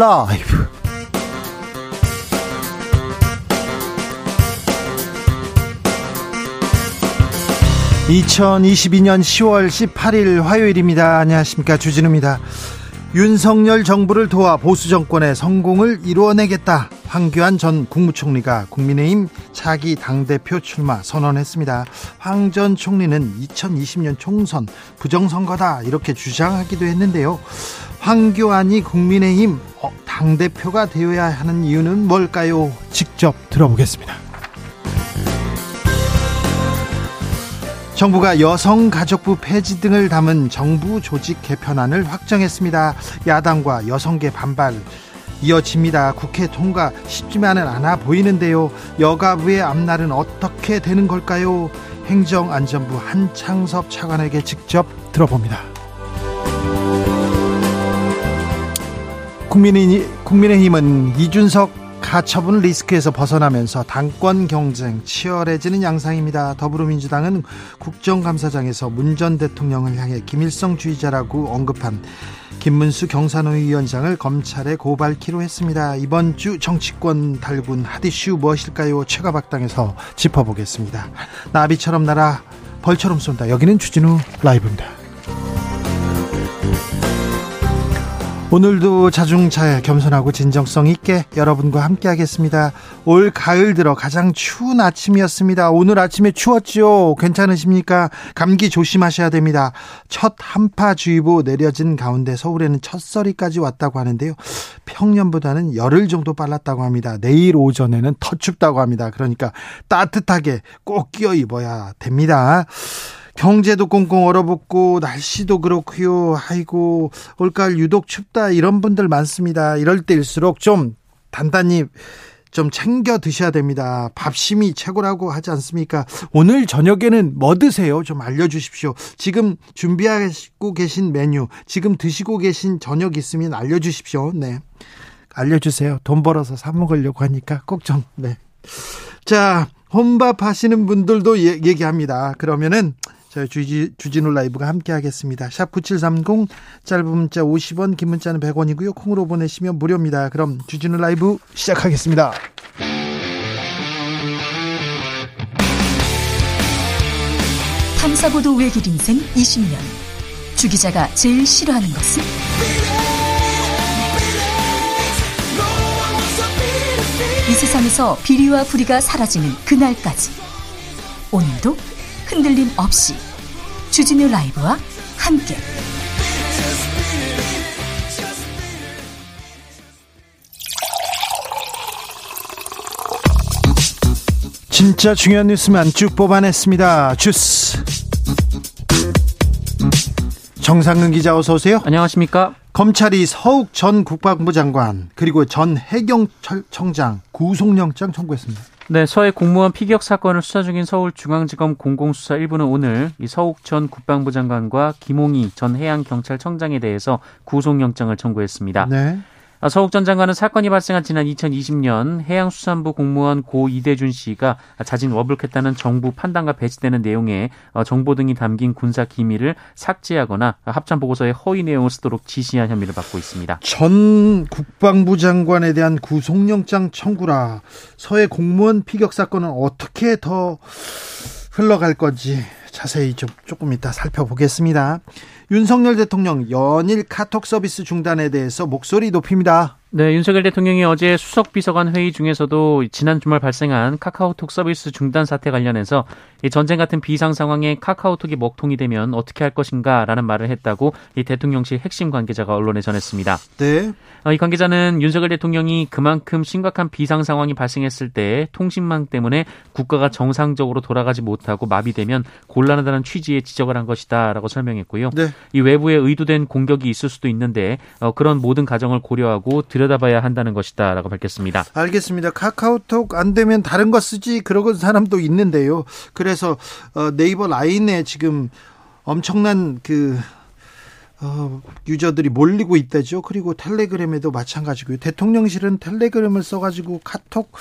라이브. 2022년 10월 18일 화요일입니다. 안녕하십니까. 주진우입니다. 윤석열 정부를 도와 보수 정권의 성공을 이루어내겠다. 황교안 전 국무총리가 국민의힘 차기 당대표 출마 선언했습니다. 황 전 총리는 2020년 총선 부정선거다 이렇게 주장하기도 했는데요. 황교안이 국민의힘 어, 당대표가 되어야 하는 이유는 뭘까요? 직접 들어보겠습니다. 정부가 여성가족부 폐지 등을 담은 정부 조직 개편안을 확정했습니다. 야당과 여성계 반발 이어집니다. 국회 통과 쉽지만은 않아 보이는데요. 여가부의 앞날은 어떻게 되는 걸까요? 행정안전부 한창섭 차관에게 직접 들어봅니다. 국민의힘은 이준석 가처분 리스크에서 벗어나면서 당권 경쟁 치열해지는 양상입니다. 더불어민주당은 국정감사장에서 문 전 대통령을 향해 김일성 주의자라고 언급한 김문수 경산호 위원장을 검찰에 고발키로 했습니다. 이번 주 정치권 달군 핫이슈 무엇일까요? 최가박당에서 짚어보겠습니다. 나비처럼 날아 벌처럼 쏜다. 여기는 주진우 라이브입니다. 오늘도 자중차에 겸손하고 진정성 있게 여러분과 함께 하겠습니다. 올 가을 들어 가장 추운 아침이었습니다. 오늘 아침에 추웠죠? 괜찮으십니까? 감기 조심하셔야 됩니다. 첫 한파주의보 내려진 가운데 서울에는 첫서리까지 왔다고 하는데요. 평년보다는 열흘 정도 빨랐다고 합니다. 내일 오전에는 더 춥다고 합니다. 그러니까 따뜻하게 꼭 끼어 입어야 됩니다. 경제도 꽁꽁 얼어붙고 날씨도 그렇고요. 아이고 올가을 유독 춥다 이런 분들 많습니다. 이럴 때일수록 좀 단단히 좀 챙겨 드셔야 됩니다. 밥심이 최고라고 하지 않습니까? 오늘 저녁에는 뭐 드세요? 좀 알려주십시오. 지금 준비하고 계신 메뉴, 지금 드시고 계신 저녁 있으면 알려주십시오. 네. 알려주세요. 돈 벌어서 사먹으려고 하니까 꼭 좀, 네. 자, 혼밥 하시는 분들도 얘기합니다. 그러면은 저희 주지, 주진우 라이브가 함께 하겠습니다. 샵 9730 짧은 문자 50원 긴 문자는 100원이고요. 콩으로 보내시면 무료입니다. 그럼 주진우 라이브 시작하겠습니다. 탐사보도 외길 인생 20년 주 기자가 제일 싫어하는 것은? 이 세상에서 비리와 부리가 사라지는 그날까지 오늘도 흔들림 없이 주진우 라이브와 함께 진짜 중요한 뉴스만 쭉 뽑아냈습니다. 주스 정상근 기자 어서 오세요. 안녕하십니까? 검찰이 서욱 전 국방부 장관 그리고 전 해경청장 구속영장 청구했습니다. 네, 서해 공무원 피격 사건을 수사 중인 서울중앙지검 공공수사 1부는 오늘 이 서욱 전 국방부 장관과 김홍희 전 해양경찰청장에 대해서 구속영장을 청구했습니다. 네. 아, 서욱 전 장관은 사건이 발생한 지난 2020년 해양수산부 공무원 고 이대준 씨가 자진 워블했다는 정부 판단과 배치되는 내용의 어, 정보 등이 담긴 군사 기밀을 삭제하거나 합참 보고서에 허위 내용을 쓰도록 지시한 혐의를 받고 있습니다. 전 국방부 장관에 대한 구속영장 청구라 서해 공무원 피격 사건은 어떻게 더 흘러갈 건지 자세히 좀 조금 이따 살펴보겠습니다. 윤석열 대통령 연일 카톡 서비스 중단에 대해서 목소리 높입니다. 네, 윤석열 대통령이 어제 수석 비서관 회의 중에서도 지난 주말 발생한 카카오톡 서비스 중단 사태 관련해서 이 전쟁 같은 비상 상황에 카카오톡이 먹통이 되면 어떻게 할 것인가라는 말을 했다고 이 대통령실 핵심 관계자가 언론에 전했습니다. 네. 어, 이 관계자는 윤석열 대통령이 그만큼 심각한 비상 상황이 발생했을 때 통신망 때문에 국가가 정상적으로 돌아가지 못하고 마비되면 곤란하다는 취지의 지적을 한 것이다라고 설명했고요. 네. 이 외부에 의도된 공격이 있을 수도 있는데 어, 그런 모든 가정을 고려하고 들여다봐야 한다는 것이다라고 밝혔습니다. 알겠습니다. 카카오톡 안 되면 다른 거 쓰지 그러는 사람도 있는데요. 그래 서 어, 네이버 라인에 지금 엄청난 그 어, 유저들이 몰리고 있다죠. 그리고 텔레그램에도 마찬가지고요. 대통령실은 텔레그램을 써가지고 카톡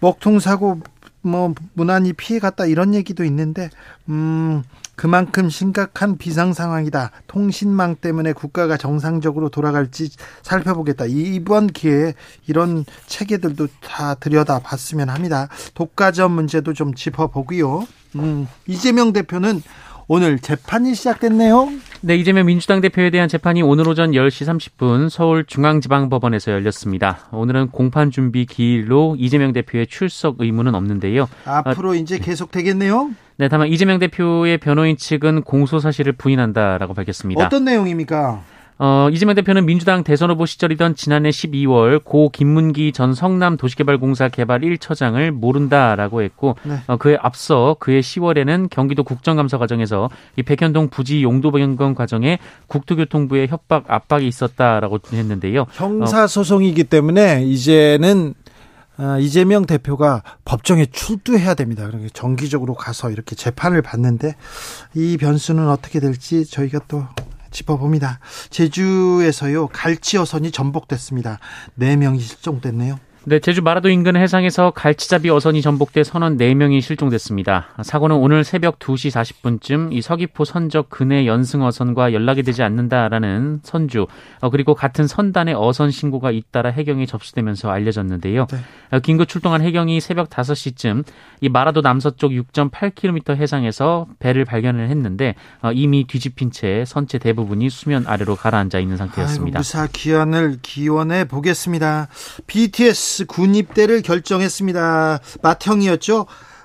먹통 사고 뭐 무난히 피해갔다 이런 얘기도 있는데 음 그만큼 심각한 비상 상황이다. 통신망 때문에 국가가 정상적으로 돌아갈지 살펴보겠다. 이번 기회에 이런 체계들도 다 들여다봤으면 합니다. 독과점 문제도 좀 짚어보고요. 음, 이재명 대표는 오늘 재판이 시작됐네요. 네, 이재명 민주당 대표에 대한 재판이 오늘 오전 10시 30분 서울중앙지방법원에서 열렸습니다. 오늘은 공판 준비 기일로 이재명 대표의 출석 의무는 없는데요. 앞으로 어, 이제 계속 되겠네요. 네, 다만 이재명 대표의 변호인 측은 공소 사실을 부인한다라고 밝혔습니다. 어떤 내용입니까? 어, 이재명 대표는 민주당 대선 후보 시절이던 지난해 12월 고 김문기 전 성남 도시개발공사 개발 1처장을 모른다라고 했고 네. 어, 그에 앞서 그해 10월에는 경기도 국정감사 과정에서 이 백현동 부지 용도 변경 과정에 국토교통부의 협박 압박이 있었다라고 했는데요. 형사 소송이기 때문에 이제는 아, 이재명 대표가 법정에 출두해야 됩니다. 그러니까 정기적으로 가서 이렇게 재판을 받는데 이 변수는 어떻게 될지 저희가 또 짚어봅니다. 제주에서요 갈치 어선이 전복됐습니다. 4명이 실종됐네요. 네, 제주 마라도 인근 해상에서 갈치잡이 어선이 전복돼 선원 4명이 실종됐습니다. 사고는 오늘 새벽 2시 40분쯤 이 서귀포 선적 근해 연승 어선과 연락이 되지 않는다라는 선주 어, 그리고 같은 선단의 어선 신고가 잇따라 해경에 접수되면서 알려졌는데요. 네. 어, 긴급 출동한 해경이 새벽 5시쯤 이 마라도 남서쪽 6.8km 해상에서 배를 발견을 했는데 어, 이미 뒤집힌 채 선체 대부분이 수면 아래로 가라앉아 있는 상태였습니다. 아유, 무사 기원을 기원해 보겠습니다. BTS BTS 군 입대를 결정했습니다. 맏형이었죠.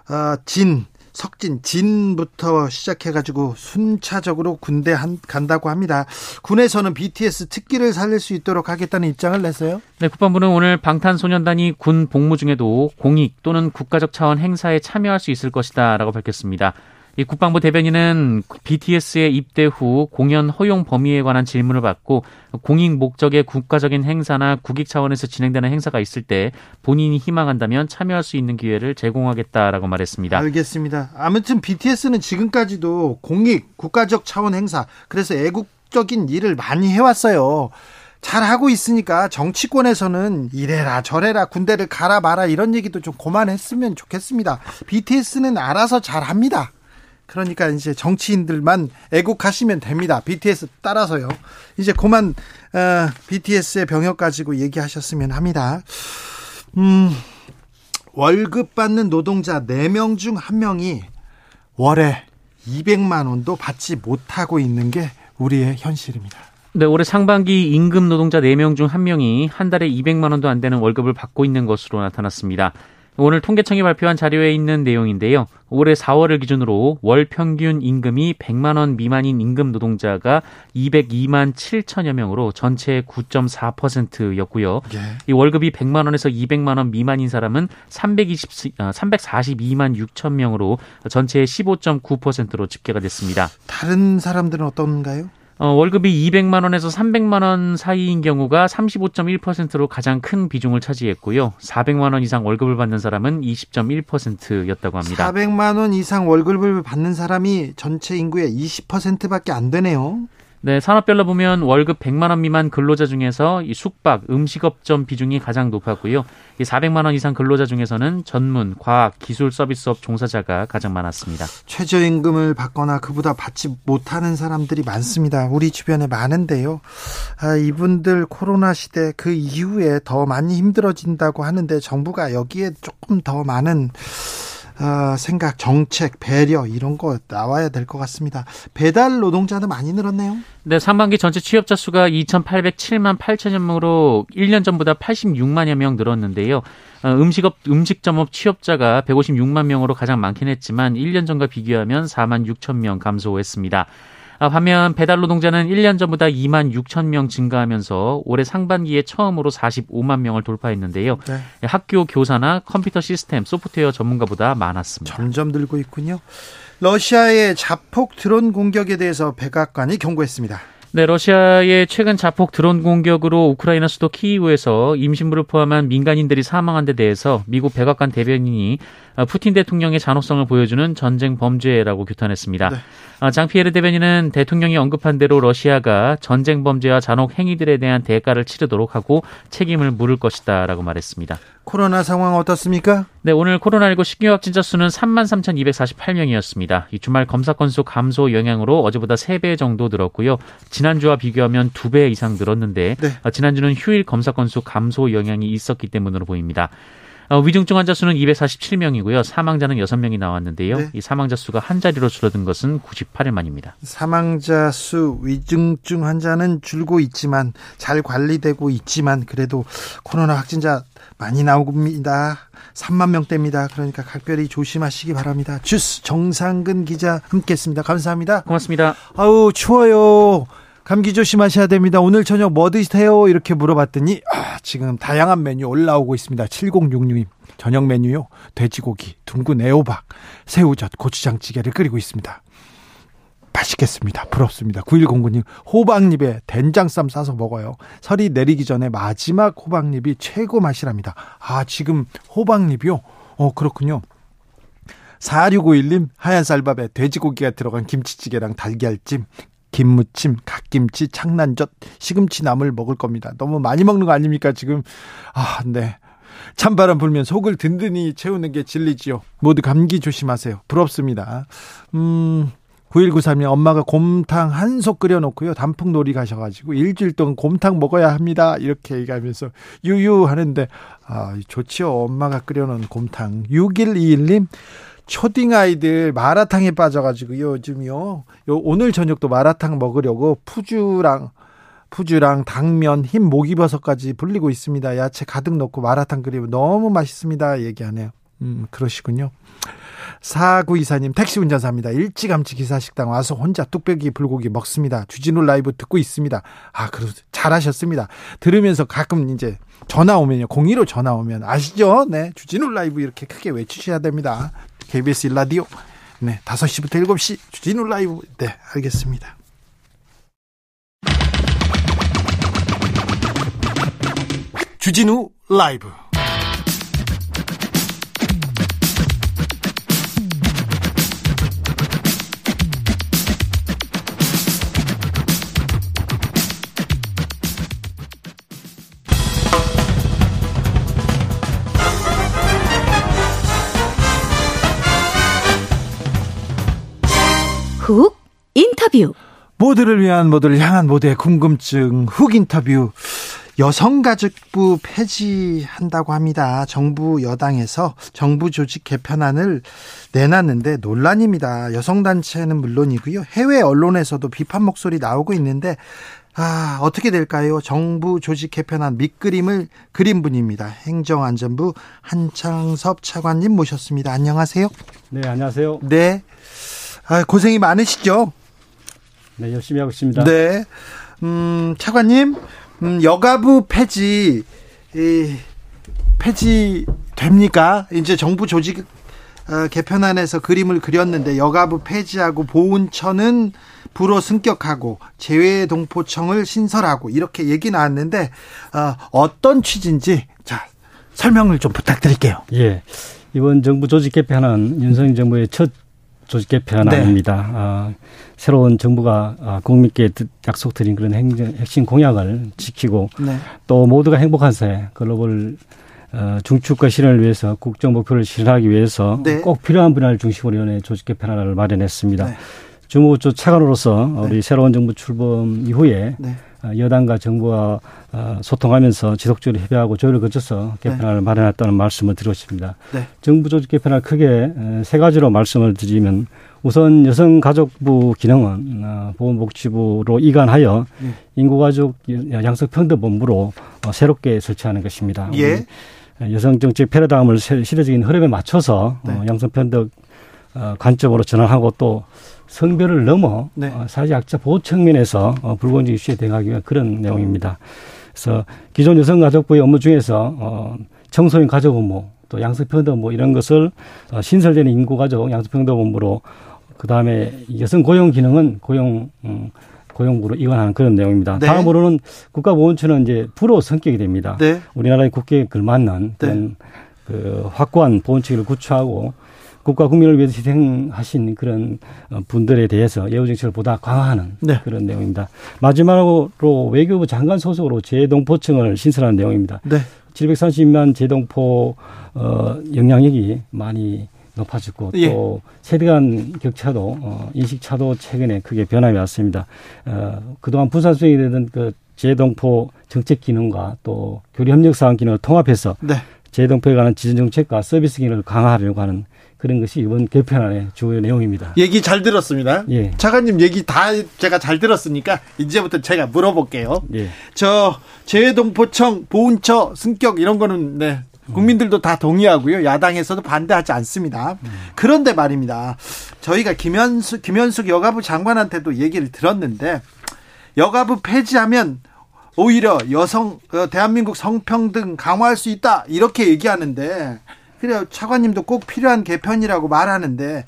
어, 진 석진 진부터 시작해가지고 순차적으로 군대 한, 간다고 합니다. 군에서는 BTS 특기를 살릴 수 있도록 하겠다는 입장을 냈어요. 네, 국방부는 오늘 방탄소년단이 군 복무 중에도 공익 또는 국가적 차원 행사에 참여할 수 있을 것이다라고 밝혔습니다. 이 국방부 대변인은 BTS의 입대 후 공연 허용 범위에 관한 질문을 받고 공익 목적의 국가적인 행사나 국익 차원에서 진행되는 행사가 있을 때 본인이 희망한다면 참여할 수 있는 기회를 제공하겠다라고 말했습니다. 알겠습니다. 아무튼 BTS는 지금까지도 공익 국가적 차원 행사 그래서 애국적인 일을 많이 해왔어요. 잘 하고 있으니까 정치권에서는 이래라 저래라 군대를 가라 마라 이런 얘기도 좀 그만했으면 좋겠습니다. BTS는 알아서 잘 합니다. 그러니까 이제 정치인들만 애국하시면 됩니다. BTS 따라서요. 이제 그만 어, BTS의 병역 가지고 얘기하셨으면 합니다. 음, 월급 받는 노동자 4명 중 1명이 월에 200만 원도 받지 못하고 있는 게 우리의 현실입니다. 네, 올해 상반기 임금 노동자 4명 중 1명이 한 달에 200만 원도 안 되는 월급을 받고 있는 것으로 나타났습니다. 오늘 통계청이 발표한 자료에 있는 내용인데요. 올해 4월을 기준으로 월 평균 임금이 100만 원 미만인 임금 노동자가 202만 7천여 명으로 전체의 9.4%였고요. 예. 이 월급이 100만 원에서 200만 원 미만인 사람은 320 342만 6천 명으로 전체의 15.9%로 집계가 됐습니다. 다른 사람들은 어떤가요? 어, 월급이 200만 원에서 300만 원 사이인 경우가 35.1%로 가장 큰 비중을 차지했고요. 400만 원 이상 월급을 받는 사람은 20.1%였다고 합니다. 400만 원 이상 월급을 받는 사람이 전체 인구의 20%밖에 안 되네요. 네, 산업별로 보면 월급 100만 원 미만 근로자 중에서 이 숙박, 음식업점 비중이 가장 높았고요. 이 400만 원 이상 근로자 중에서는 전문, 과학, 기술 서비스업 종사자가 가장 많았습니다. 최저임금을 받거나 그보다 받지 못하는 사람들이 많습니다. 우리 주변에 많은데요. 아, 이분들 코로나 시대 그 이후에 더 많이 힘들어진다고 하는데 정부가 여기에 조금 더 많은 어, 생각, 정책, 배려 이런 거 나와야 될 것 같습니다. 배달 노동자는 많이 늘었네요. 네, 상반기 전체 취업자 수가 2,807만 8천여 명으로 1년 전보다 86만여 명 늘었는데요. 어, 음식업 음식점업 취업자가 156만 명으로 가장 많긴 했지만 1년 전과 비교하면 4만 6천 명 감소했습니다. 아, 반면 배달 노동자는 1년 전보다 2만 6천 명 증가하면서 올해 상반기에 처음으로 45만 명을 돌파했는데요. 네. 학교 교사나 컴퓨터 시스템, 소프트웨어 전문가보다 많았습니다. 점점 늘고 있군요. 러시아의 자폭 드론 공격에 대해서 백악관이 경고했습니다. 네, 러시아의 최근 자폭 드론 공격으로 우크라이나 수도 키이우에서 임신부를 포함한 민간인들이 사망한 데 대해서 미국 백악관 대변인이 어, 푸틴 대통령의 잔혹성을 보여주는 전쟁 범죄라고 규탄했습니다. 네. 어, 장피에르 대변인은 대통령이 언급한 대로 러시아가 전쟁 범죄와 잔혹 행위들에 대한 대가를 치르도록 하고 책임을 물을 것이다라고 말했습니다. 코로나 상황 어떻습니까? 네, 오늘 코로나19 신규 확진자 수는 33,248명이었습니다. 이 주말 검사 건수 감소 영향으로 어제보다 3배 정도 늘었고요. 지난주와 비교하면 2배 이상 늘었는데 네. 어, 지난주는 휴일 검사 건수 감소 영향이 있었기 때문으로 보입니다. 어, 위중증 환자 수는 247명이고요. 사망자는 6명이 나왔는데요. 네. 이 사망자 수가 한 자리로 줄어든 것은 98일 만입니다. 사망자 수 위중증 환자는 줄고 있지만 잘 관리되고 있지만 그래도 코로나 확진자 많이 나옵니다. 3만 명대입니다. 그러니까 각별히 조심하시기 바랍니다. 주스 정상근 기자 함께했습니다. 감사합니다. 고맙습니다. 아우 추워요. 감기 조심하셔야 됩니다. 오늘 저녁 뭐 드세요? 이렇게 물어봤더니 아, 지금 다양한 메뉴 올라오고 있습니다. 7066님 저녁 메뉴요. 돼지고기, 둥근 애호박, 새우젓, 고추장찌개를 끓이고 있습니다. 맛있겠습니다. 부럽습니다. 9109님, 호박잎에 된장쌈 싸서 먹어요. 설이 내리기 전에 마지막 호박잎이 최고 맛이랍니다. 아, 지금 호박잎이요? 어, 그렇군요. 4651님, 하얀 쌀밥에 돼지고기가 들어간 김치찌개랑 달걀찜, 김무침, 갓김치, 창난젓, 시금치 나물 먹을 겁니다. 너무 많이 먹는 거 아닙니까, 지금? 아, 네. 찬바람 불면 속을 든든히 채우는 게 진리지요. 모두 감기 조심하세요. 부럽습니다. 음, 9193님 엄마가 곰탕 한속 끓여놓고요. 단풍놀이 가셔가지고 일주일 동안 곰탕 먹어야 합니다. 이렇게 얘기하면서 유유 하는데 아 좋지요. 엄마가 끓여놓은 곰탕. 6121님 초딩 아이들 마라탕에 빠져가지고 요즘요. 요 오늘 저녁도 마라탕 먹으려고 푸주랑 푸주랑 당면, 흰 목이버섯까지 불리고 있습니다. 야채 가득 넣고 마라탕 끓이면 너무 맛있습니다. 얘기하네요. 음, 그러시군요. 4924님 택시 운전사입니다. 일찌감치 기사식당 와서 혼자 뚝배기 불고기 먹습니다. 주진우 라이브 듣고 있습니다. 아, 그러 잘하셨습니다. 들으면서 가끔 이제 전화 오면요. 02로 전화 오면 아시죠? 네. 주진우 라이브 이렇게 크게 외치셔야 됩니다. KBS 일라디오. 네. 5시부터 7시 주진우 라이브. 네. 알겠습니다. 주진우 라이브. 훅 인터뷰. 모두를 위한 모두를 향한 모두의 궁금증 훅 인터뷰. 여성가족부 폐지한다고 합니다. 정부 여당에서 정부 조직 개편안을 내놨는데 논란입니다. 여성단체는 물론이고요. 해외 언론에서도 비판 목소리 나오고 있는데 아, 어떻게 될까요? 정부 조직 개편안 밑그림을 그린 분입니다. 행정안전부 한창섭 차관님 모셨습니다. 안녕하세요. 네, 안녕하세요. 네. 아, 고생이 많으시죠? 네, 열심히 하고 있습니다. 네. 음, 차관님, 음, 여가부 폐지, 이, 폐지 됩니까? 이제 정부 조직 어, 개편안에서 그림을 그렸는데 여가부 폐지하고 보훈처는 부로 승격하고 재외동포청을 신설하고 이렇게 얘기 나왔는데 어, 어떤 취지인지 자 설명을 좀 부탁드릴게요. 예, 이번 정부 조직 개편은 윤석열 정부의 첫 조직 개편 네. 어, 새로운 정부가 어, 국민께 약속드린 그런 행정, 핵심 공약을 지키고 네. 또 모두가 행복한 사회 글로벌 어, 중축과 실현을 위해서 국정 목표를 실현하기 위해서 네. 꼭 필요한 분야를 중심으로 연해 조직 개편안을 마련했습니다. 네. 주무조 차관으로서 네. 우리 새로운 정부 출범 이후에 여당과 정부와 어, 소통하면서 지속적으로 협의하고 조율을 거쳐서 개편안을 네. 마련했다는 말씀을 드리고 싶습니다. 네. 정부 조직 개편을 크게 세 가지로 말씀을 드리면 우선 여성가족부 기능은 어, 보건복지부로 이관하여 네. 인구가족 양성평등본부로 새롭게 설치하는 것입니다. 예. 여성정책 패러다임을 시대적인 흐름에 맞춰서 네. 양성평등 관점으로 전환하고 또 성별을 넘어 네. 어, 사회학자 보호 측면에서 어, 불공정 이슈에 대응하기 위한 그런 내용입니다. 그래서 기존 여성가족부의 업무 중에서 어, 청소년 가족 업무 또 양성평등 업무 이런 것을 어, 신설되는 인구가족 양성평등 업무로 그 다음에 여성 고용 기능은 고용 음, 고용부로 이관하는 그런 내용입니다. 네. 다음으로는 국가보훈처는 이제 부로 성격이 됩니다. 네. 우리나라의 국회에 걸맞는 그런 네. 그 확고한 보훈 체계를 구축하고 국가 국민을 위해서 희생하신 그런 어, 분들에 대해서 예우 정책을 보다 강화하는 네. 그런 내용입니다. 마지막으로 외교부 장관 소속으로 재동포청을 신설하는 내용입니다. 네. 730만 제동포 어 영향력이 많이 높아졌고 예. 또 세대 간 격차도 어 인식 차도 최근에 크게 변함이 왔습니다. 어 그동안 부산 수행이 되던 그 제동포 정책 기능과 또 교류 협력 사항 기능을 통합해서 네. 제동포에 관한 지정 정책과 서비스 기능을 강화하려고 하는 그런 것이 이번 개편안의 주요 내용입니다. 얘기 잘 들었습니다. 예. 차관님 얘기 다 제가 잘 들었으니까 이제부터 제가 물어볼게요. 예. 저 재동포청 보훈처 승격 이런 거는 네. 국민들도 다 동의하고요. 야당에서도 반대하지 않습니다. 그런데 말입니다. 저희가 김현수 김현숙 여가부 장관한테도 얘기를 들었는데 여가부 폐지하면 오히려 여성 어, 대한민국 성평등 강화할 수 있다 이렇게 얘기하는데 그래요. 차관님도 꼭 필요한 개편이라고 말하는데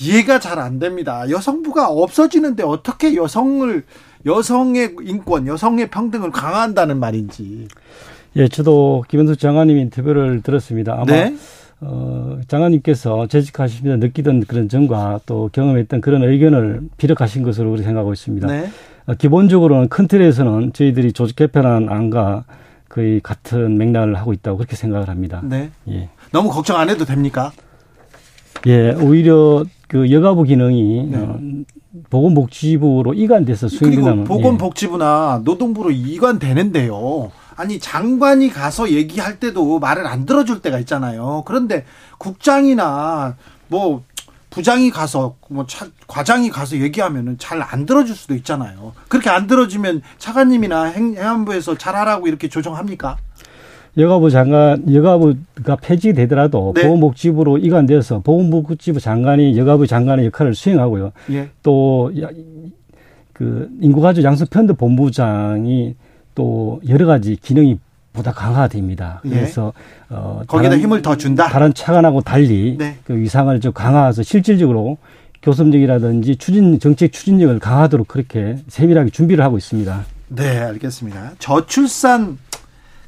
이해가 잘 안 됩니다. 여성부가 없어지는데 어떻게 여성을 여성의 인권, 여성의 평등을 강화한다는 말인지. 예, 저도 김현수 장관님 인터뷰를 들었습니다. 아마 네? 어, 장관님께서 재직하시면서 느끼던 그런 점과 또 경험했던 그런 의견을 비력하신 것으로 우리 생각하고 있습니다. 네? 어, 기본적으로는 큰 틀에서는 저희들이 조직 개편한 안과 거의 같은 맥락을 하고 있다고 그렇게 생각을 합니다. 네. 예. 너무 걱정 안 해도 됩니까? 예, 오히려 그 여가부 기능이 네. 어, 보건복지부로 이관돼서 수행된다면 보건복지부나 예. 노동부로 이관되는데요. 아니 장관이 가서 얘기할 때도 말을 안 들어줄 때가 있잖아요. 그런데 국장이나 뭐 부장이 가서 뭐 차, 과장이 가서 얘기하면은 잘 안 들어줄 수도 있잖아요. 그렇게 안 들어주면 차관님이나 행, 안부에서 잘하라고 이렇게 조정합니까? 여가부 장관, 여가부가 폐지되더라도 네. 보건복지부로 이관돼서 보건복지부 장관이 여가부 장관의 역할을 수행하고요. 예. 또그 인구가족 양성편도 본부장이 또 여러 가지 기능이 보다 강화됩니다. 예. 그래서 어 거기다 다른, 힘을 더 준다. 다른 차관하고 달리 네. 그 위상을 좀 강화해서 실질적으로 교섭력이라든지 추진 정책 추진력을 강화하도록 그렇게 세밀하게 준비를 하고 있습니다. 네, 알겠습니다. 저출산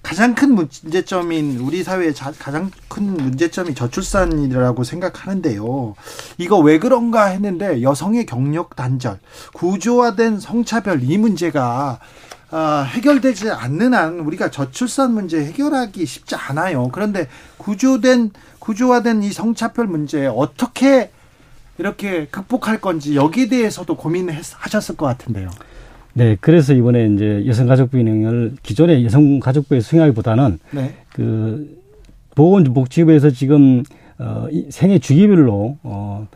가장 큰 문제점인 우리 사회의 가장 큰 문제점이 저출산이라고 생각하는데요. 이거 왜 그런가 했는데 여성의 경력 단절, 구조화된 성차별 이 문제가 어, 해결되지 않는 한 우리가 저출산 문제 해결하기 쉽지 않아요. 그런데 구조된 구조화된 이 성차별 문제 어떻게 이렇게 극복할 건지 여기에 대해서도 고민하셨을 것 같은데요. 네, 그래서 이번에 이제 여성가족부 기능을 기존의 여성가족부에 수행하기보다는 네. 그 보건복지부에서 지금 어 생애 주기별로 어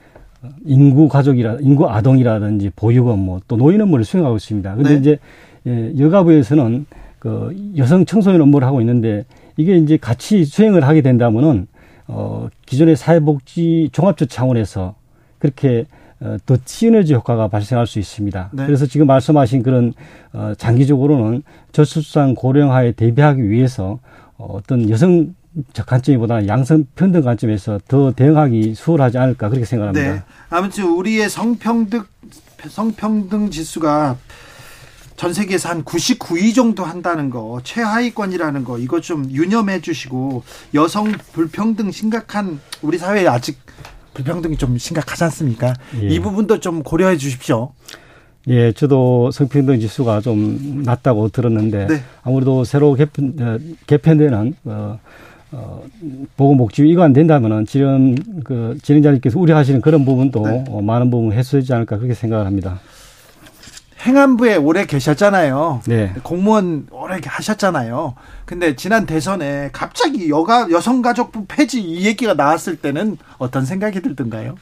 인구 가족이라 인구 아동이라든지 보육 업무 또 노인 업무를 수행하고 있습니다. 근데 네. 이제 예, 여가부에서는 그 여성 청소년 업무를 하고 있는데 이게 이제 같이 수행을 하게 된다면은 어 기존의 사회복지 종합적 차원에서 그렇게 어, 더 시너지 효과가 발생할 수 있습니다. 네. 그래서 지금 말씀하신 그런 어, 장기적으로는 저출산 고령화에 대비하기 위해서 어, 어떤 여성 적 관점보다 양성 평등 관점에서 더 대응하기 수월하지 않을까 그렇게 생각합니다. 네. 아무튼 우리의 성평등 성평등 지수가 전 세계에서 한 99위 정도 한다는 거, 최하위권이라는 거, 이거 좀 유념해 주시고, 여성 불평등 심각한 우리 사회에 아직 불평등이 좀 심각하지 않습니까? 예. 이 부분도 좀 고려해 주십시오. 예, 저도 성평등 지수가 좀 낮다고 들었는데 네. 아무래도 새로 개편, 어, 개편되는 어, 어, 보건복지부 이관된다면은 지금 그 진행자님께서 우려하시는 그런 부분도 네. 어, 많은 부분 해소되지 않을까 그렇게 생각을 합니다. 행안부에 오래 계셨잖아요. 네. 공무원 오래 하셨잖아요. 근데 지난 대선에 갑자기 여가 여성가족부 폐지 이 얘기가 나왔을 때는 어떤 생각이 들던가요?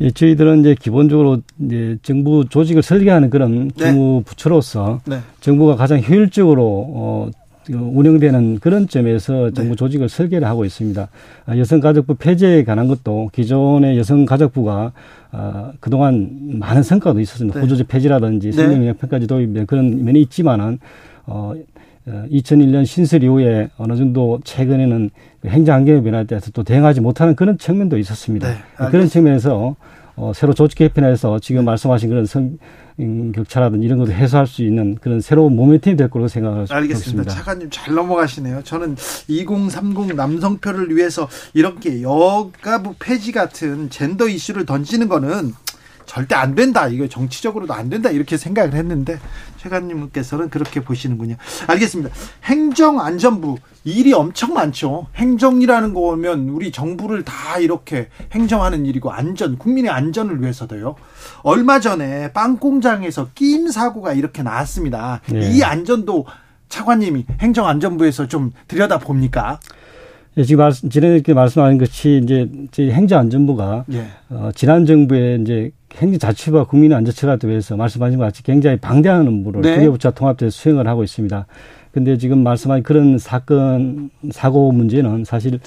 예, 저희들은 이제 기본적으로 이제 정부 조직을 설계하는 그런 네. 기무 부처로서 네. 정부가 가장 효율적으로 어 운영되는 그런 점에서 정부 네. 조직을 설계를 하고 있습니다. 아, 여성가족부 폐지에 관한 것도 기존의 여성가족부가 어, 그동안 많은 성과도 있었습니다. 네. 호주제 폐지라든지 생명영향평가제 도입 그런 면이 있지만은 어, 2001년 어, 신설 이후에 어느 정도 최근에는 그 행정 환경의 변화에 대해서 또 대응하지 못하는 그런 측면도 있었습니다. 네, 그런 측면에서 어, 새로 조직 개편해서 지금 말씀하신 그런 성, 격차라든지 이런 것도 해소할 수 있는 그런 새로운 모멘텀이 될 거라고 생각을 알겠습니다. 차관님 잘 넘어가시네요. 저는 2030 남성표를 위해서 이렇게 여가부 폐지 같은 젠더 이슈를 던지는 거는 절대 안 된다. 이거 정치적으로도 안 된다. 이렇게 생각을 했는데 최관님께서는 그렇게 보시는군요. 알겠습니다. 행정안전부 일이 엄청 많죠. 행정이라는 거면 우리 정부를 다 이렇게 행정하는 일이고 안전, 국민의 안전을 위해서도요. 얼마 전에 빵 공장에서 끼임 사고가 이렇게 나왔습니다. 네. 이 안전도 차관님이 행정안전부에서 좀 들여다 봅니까? 예, 지금 말씀, 지난주에 말씀하신 것이 이제 저희 행정안전부가 예. 어, 지난 정부의 이제 행정자치부와 국민안전처가 위해서 말씀하신 것 같이 굉장히 방대한 업무를 네. 두개 부처 통합돼서 수행을 하고 있습니다. 근데 지금 말씀하신 그런 사건 사고 문제는 사실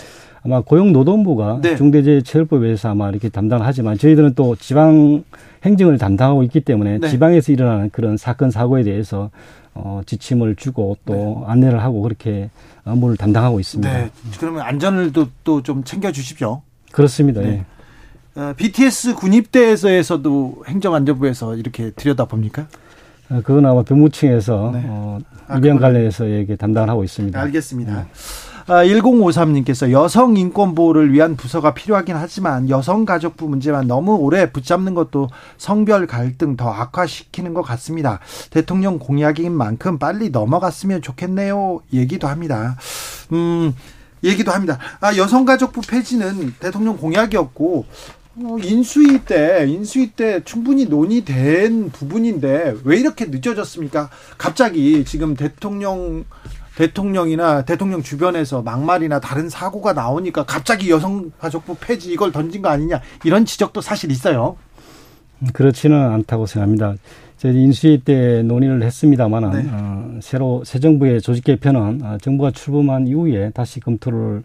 아마 고용노동부가 네. 중대재해처벌법에서 아마 이렇게 담당하지만 저희들은 또 지방 행정을 담당하고 있기 때문에 네. 지방에서 일어나는 그런 사건 사고에 대해서 어, 지침을 주고 또 네. 안내를 하고 그렇게 업무를 담당하고 있습니다. 네. 그러면 안전을 또 좀 챙겨 주십시오. 그렇습니다. 네. 예. 어, BTS 군입대에서도 행정안전부에서 이렇게 들여다 봅니까? 어, 그건 아마 병무청에서 네. 어, 아, 입양 관련해서 얘기 담당을 하고 있습니다. 알겠습니다. 네. 아, 1053님께서 여성 인권 보호를 위한 부서가 필요하긴 하지만 여성 가족부 문제만 너무 오래 붙잡는 것도 성별 갈등 더 악화시키는 것 같습니다. 대통령 공약인 만큼 빨리 넘어갔으면 좋겠네요. 얘기도 합니다. 음, 얘기도 합니다. 아, 여성 가족부 폐지는 대통령 공약이었고 어, 인수위 때 인수위 때 충분히 논의된 부분인데 왜 이렇게 늦어졌습니까? 갑자기 지금 대통령 대통령이나 대통령 주변에서 막말이나 다른 사고가 나오니까 갑자기 여성가족부 폐지 이걸 던진 거 아니냐 이런 지적도 사실 있어요. 그렇지는 않다고 생각합니다. 저희 인수위 때 논의를 했습니다만은 네. 어, 새로 새 정부의 조직 개편은 어, 정부가 출범한 이후에 다시 검토를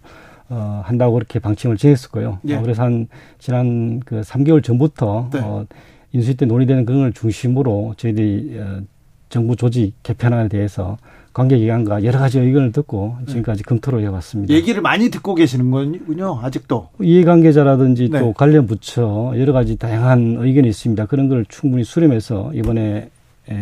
어, 한다고 그렇게 방침을 정했었고요. 예. 어, 그래서 한 지난 그 3개월 전부터 네. 어, 인수위 때 논의되는 그런 걸 중심으로 저희들이 어, 정부 조직 개편안에 대해서 관계기관과 여러 가지 의견을 듣고 네. 지금까지 검토를 해왔습니다. 얘기를 많이 듣고 계시는 거군요, 아직도. 이해관계자라든지 네. 또 관련 부처 여러 가지 다양한 의견이 있습니다. 그런 걸 충분히 수렴해서 이번에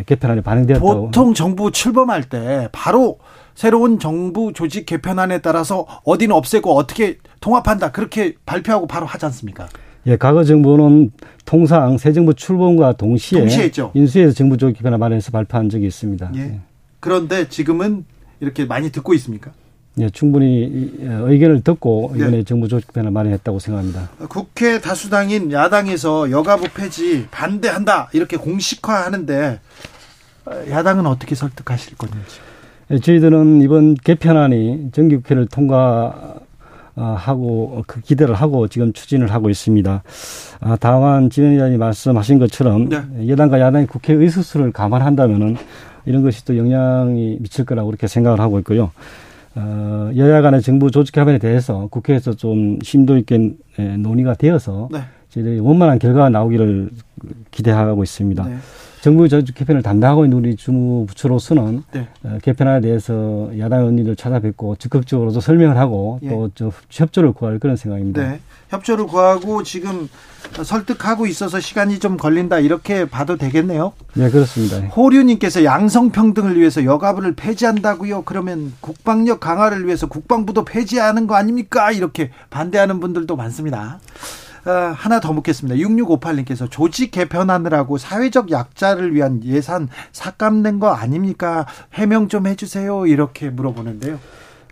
개편안에 반영되었다고. 보통 정부 출범할 때 바로 새로운 정부 조직 개편안에 따라서 어디는 없애고 어떻게 통합한다 그렇게 발표하고 바로 하지 않습니까? 예, 과거 정부는 통상 새 정부 출범과 동시에, 동시에 인수해서 정부 조직 개편안 마련해서 발표한 적이 있습니다. 예. 예. 그런데 지금은 이렇게 많이 듣고 있습니까? 예, 충분히 의견을 듣고 네. 이번에 네. 정부 조직 개편을 마련했다고 생각합니다. 국회 다수당인 야당에서 여가부 폐지 반대한다 이렇게 공식화하는데 야당은 어떻게 설득하실 건지? 예, 저희들은 이번 개편안이 정기국회를 통과하고 그 기대를 하고 지금 추진을 하고 있습니다. 아, 다만 지원 의장이 말씀하신 것처럼 네. 여당과 야당의 국회 의수수를 감안한다면은 이런 것이 또 영향이 미칠 거라고 그렇게 생각을 하고 있고요. 어, 여야 간의 정부 조직 개편에 대해서 국회에서 좀 심도 있게 논의가 되어서 네. 저희들이 원만한 결과가 나오기를 기대하고 있습니다. 네. 정부 저축 개편을 담당하고 있는 우리 주무부처로서는 네. 어, 개편안에 대해서 야당 의원님들 찾아뵙고 적극적으로도 설명을 하고 예. 또저 협조를 구할 그런 생각입니다. 네. 협조를 구하고 지금 설득하고 있어서 시간이 좀 걸린다 이렇게 봐도 되겠네요. 네 그렇습니다. 호류님께서 양성평등을 위해서 여가부를 폐지한다고요? 그러면 국방력 강화를 위해서 국방부도 폐지하는 거 아닙니까? 이렇게 반대하는 분들도 많습니다. 아, 하나 더 묻겠습니다. 6658님께서 조직 개편하느라고 사회적 약자를 위한 예산 삭감된 거 아닙니까? 해명 좀 해주세요. 이렇게 물어보는데요.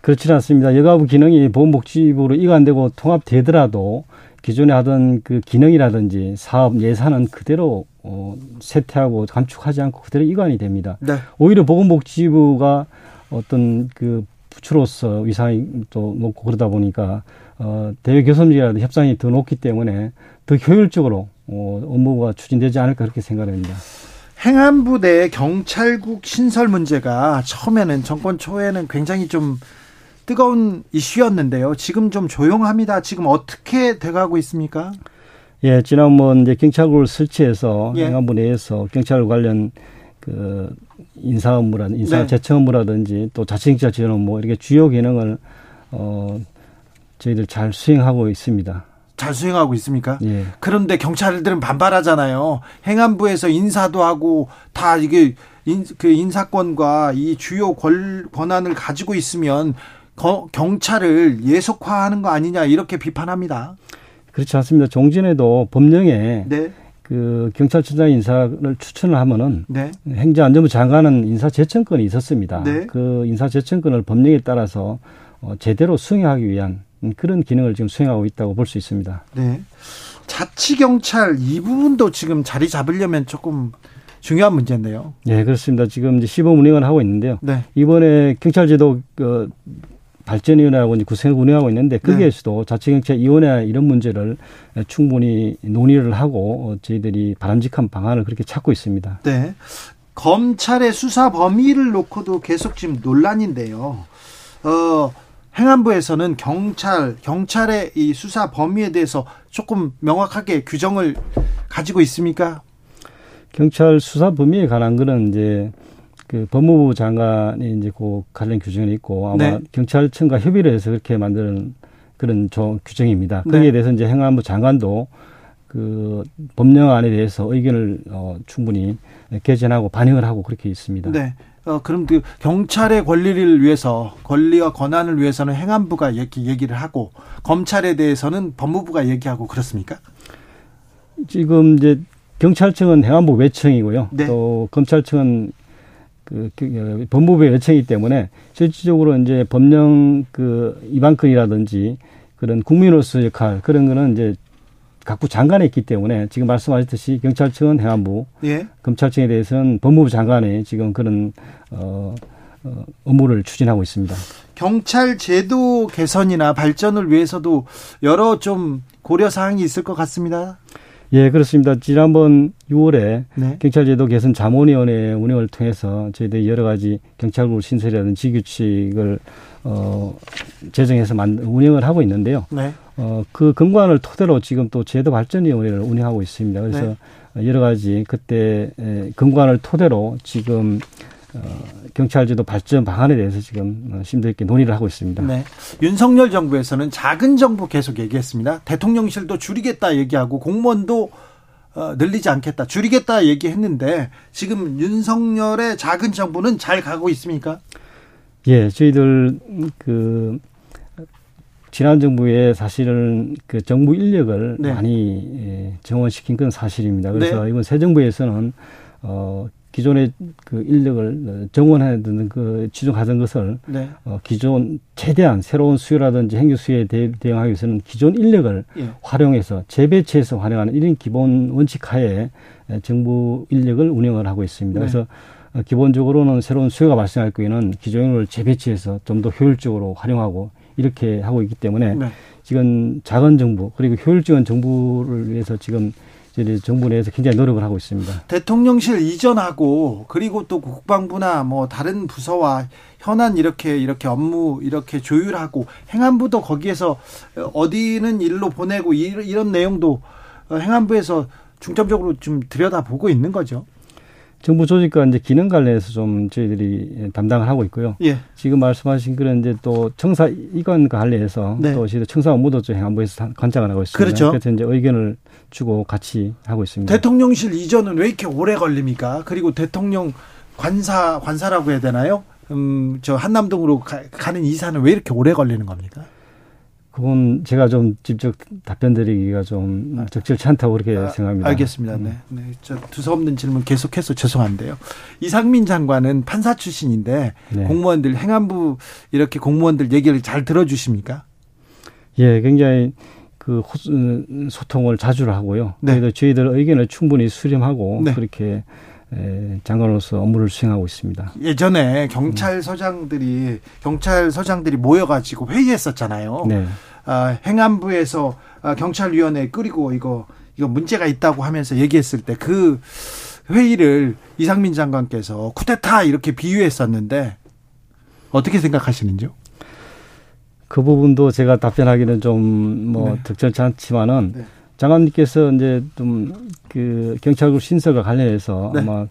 그렇지는 않습니다. 여가부 기능이 보건복지부로 이관되고 통합되더라도 기존에 하던 그 기능이라든지 사업 예산은 그대로 어, 세태하고 감축하지 않고 그대로 이관이 됩니다. 네. 오히려 보건복지부가 어떤 그 부처로서 위상이 또 높고 그러다 보니까 어, 대외 교섭력이라든 협상이 더 높기 때문에 더 효율적으로 어, 업무가 추진되지 않을까 그렇게 생각합니다. 행안부 내 경찰국 신설 문제가 처음에는 정권 초에는 굉장히 좀 뜨거운 이슈였는데요. 지금 좀 조용합니다. 지금 어떻게 돼가고 있습니까? 예, 지난번 이제 경찰국을 설치해서 예. 행안부 내에서 경찰 관련 그 인사 업무라든지 인사 네. 재청 업무라든지 또 자치경찰 지원 업무 이렇게 주요 기능을 어 저희들 잘 수행하고 있습니다. 잘 수행하고 있습니까? 예. 그런데 경찰들은 반발하잖아요. 행안부에서 인사도 하고 다 이게 인, 그 인사권과 이 주요 권, 권한을 가지고 있으면 거, 경찰을 예속화하는 거 아니냐 이렇게 비판합니다. 그렇지 않습니다. 종전에도 법령에 네. 그 경찰청장 인사를 추천을 하면은 네. 행정안전부 장관은 인사 제청권이 있었습니다. 네. 그 인사 제청권을 법령에 따라서 어, 제대로 수행하기 위한 그런 기능을 지금 수행하고 있다고 볼 수 있습니다. 네. 자치경찰 이 부분도 지금 자리 잡으려면 조금 중요한 문제인데요. 네, 그렇습니다. 지금 이제 시범 운영을 하고 있는데요. 네. 이번에 경찰제도 그 발전위원회하고 이제 구성을 운영하고 있는데 거기에서도 네. 자치경찰위원회 이런 문제를 충분히 논의를 하고 어, 저희들이 바람직한 방안을 그렇게 찾고 있습니다. 네. 검찰의 수사 범위를 놓고도 계속 지금 논란인데요. 어, 행안부에서는 경찰, 경찰의 이 수사 범위에 대해서 조금 명확하게 규정을 가지고 있습니까? 경찰 수사 범위에 관한 거는 이제 그 법무부 장관이 이제 그 관련 규정이 있고 아마 네. 경찰청과 협의를 해서 그렇게 만드는 그런 조, 규정입니다. 네. 거기에 대해서 이제 행안부 장관도 그 법령안에 대해서 의견을 어, 충분히 개진하고 반영을 하고 그렇게 있습니다. 네. 어, 그럼 그 경찰의 권리를 위해서 권리와 권한을 위해서는 행안부가 얘기, 얘기를 하고 검찰에 대해서는 법무부가 얘기하고 그렇습니까? 지금 이제 경찰청은 행안부 외청이고요. 네. 또 검찰청은 그, 그 법무부의 외청이기 때문에 실질적으로 이제 법령 그 위반건이라든지 그런 국민으로서 역할 그런 거는 이제 각부 장관에 있기 때문에 지금 말씀하셨듯이 경찰청은 행안부, 예. 검찰청에 대해서는 법무부 장관이 지금 그런 어, 어, 업무를 추진하고 있습니다. 경찰 제도 개선이나 발전을 위해서도 여러 좀 고려 사항이 있을 것 같습니다. 예, 그렇습니다. 지난번 6월에 네. 경찰제도 개선 자문위원회 운영을 통해서 저희들이 여러 가지 경찰국 신설이라든지 지규칙을 어, 제정해서 만, 운영을 하고 있는데요. 네. 어, 그 근거안을 토대로 지금 또 제도 발전위원회를 운영하고 있습니다. 그래서 네. 여러 가지 그때 근거안을 토대로 지금 어, 경찰제도 발전 방안에 대해서 지금 어, 심도 있게 논의를 하고 있습니다. 네. 윤석열 정부에서는 작은 정부 계속 얘기했습니다. 대통령실도 줄이겠다 얘기하고 공무원도 어, 늘리지 않겠다, 줄이겠다 얘기했는데 지금 윤석열의 작은 정부는 잘 가고 있습니까? 예, 저희들 그 지난 정부에 사실은 그 정부 인력을 네. 많이 예, 정원시킨 건 사실입니다. 그래서 네. 이번 새 정부에서는 어 기존의 그 인력을 정원해 두는 그 지정하던 것을 네. 어, 기존 최대한 새로운 수요라든지 행정 수요에 대, 응하기 위해서는 기존 인력을 예. 활용해서 재배치해서 활용하는 이런 기본 원칙 하에 정부 인력을 운영을 하고 있습니다. 네. 그래서 어, 기본적으로는 새로운 수요가 발생할 경우에는 기존 인력을 재배치해서 좀 더 효율적으로 활용하고 이렇게 하고 있기 때문에 네. 지금 작은 정부 그리고 효율적인 정부를 위해서 지금 정부 내에서 굉장히 노력을 하고 있습니다. 대통령실 이전하고 그리고 또 국방부나 뭐 다른 부서와 현안 이렇게 이렇게 업무 이렇게 조율하고 행안부도 거기에서 어디는 일로 보내고 이런 내용도 행안부에서 중점적으로 좀 들여다보고 있는 거죠. 정부 조직과 이제 기능 관련해서 좀 저희들이 담당을 하고 있고요. 예. 지금 말씀하신 그런 이제 또 청사 이관 관련해서 네. 또 저희들 청사 업무도 좀 행안부에서 관장을 하고 있습니다. 그렇죠. 그래서 이제 의견을 주고 같이 하고 있습니다. 대통령실 이전은 왜 이렇게 오래 걸립니까? 그리고 대통령 관사 관사라고 해야 되나요? 음, 저 한남동으로 가, 가는 이사는 왜 이렇게 오래 걸리는 겁니까? 그건 제가 좀 직접 답변 드리기가 좀 아. 적절치 않다고 그렇게 아, 생각합니다. 알겠습니다. 음. 네. 네. 저 두서없는 질문 계속해서 죄송한데요. 이상민 장관은 판사 출신인데 네. 공무원들 행안부 이렇게 공무원들 얘기를 잘 들어주십니까? 예, 굉장히 그 소통을 자주 하고요. 네. 저희들 의견을 충분히 수렴하고 네. 그렇게 장관으로서 업무를 수행하고 있습니다. 예전에 경찰서장들이 경찰서장들이 모여가지고 회의했었잖아요. 네. 아, 행안부에서 아, 경찰위원회 끓이고 이거 이거 문제가 있다고 하면서 얘기했을 때 그 회의를 이상민 장관께서 쿠데타 이렇게 비유했었는데 어떻게 생각하시는지요? 그 부분도 제가 답변하기는 좀뭐 네. 적절치 않지만은 네. 장관님께서 이제 좀 그 경찰국 신설과 관련해서 네. 아마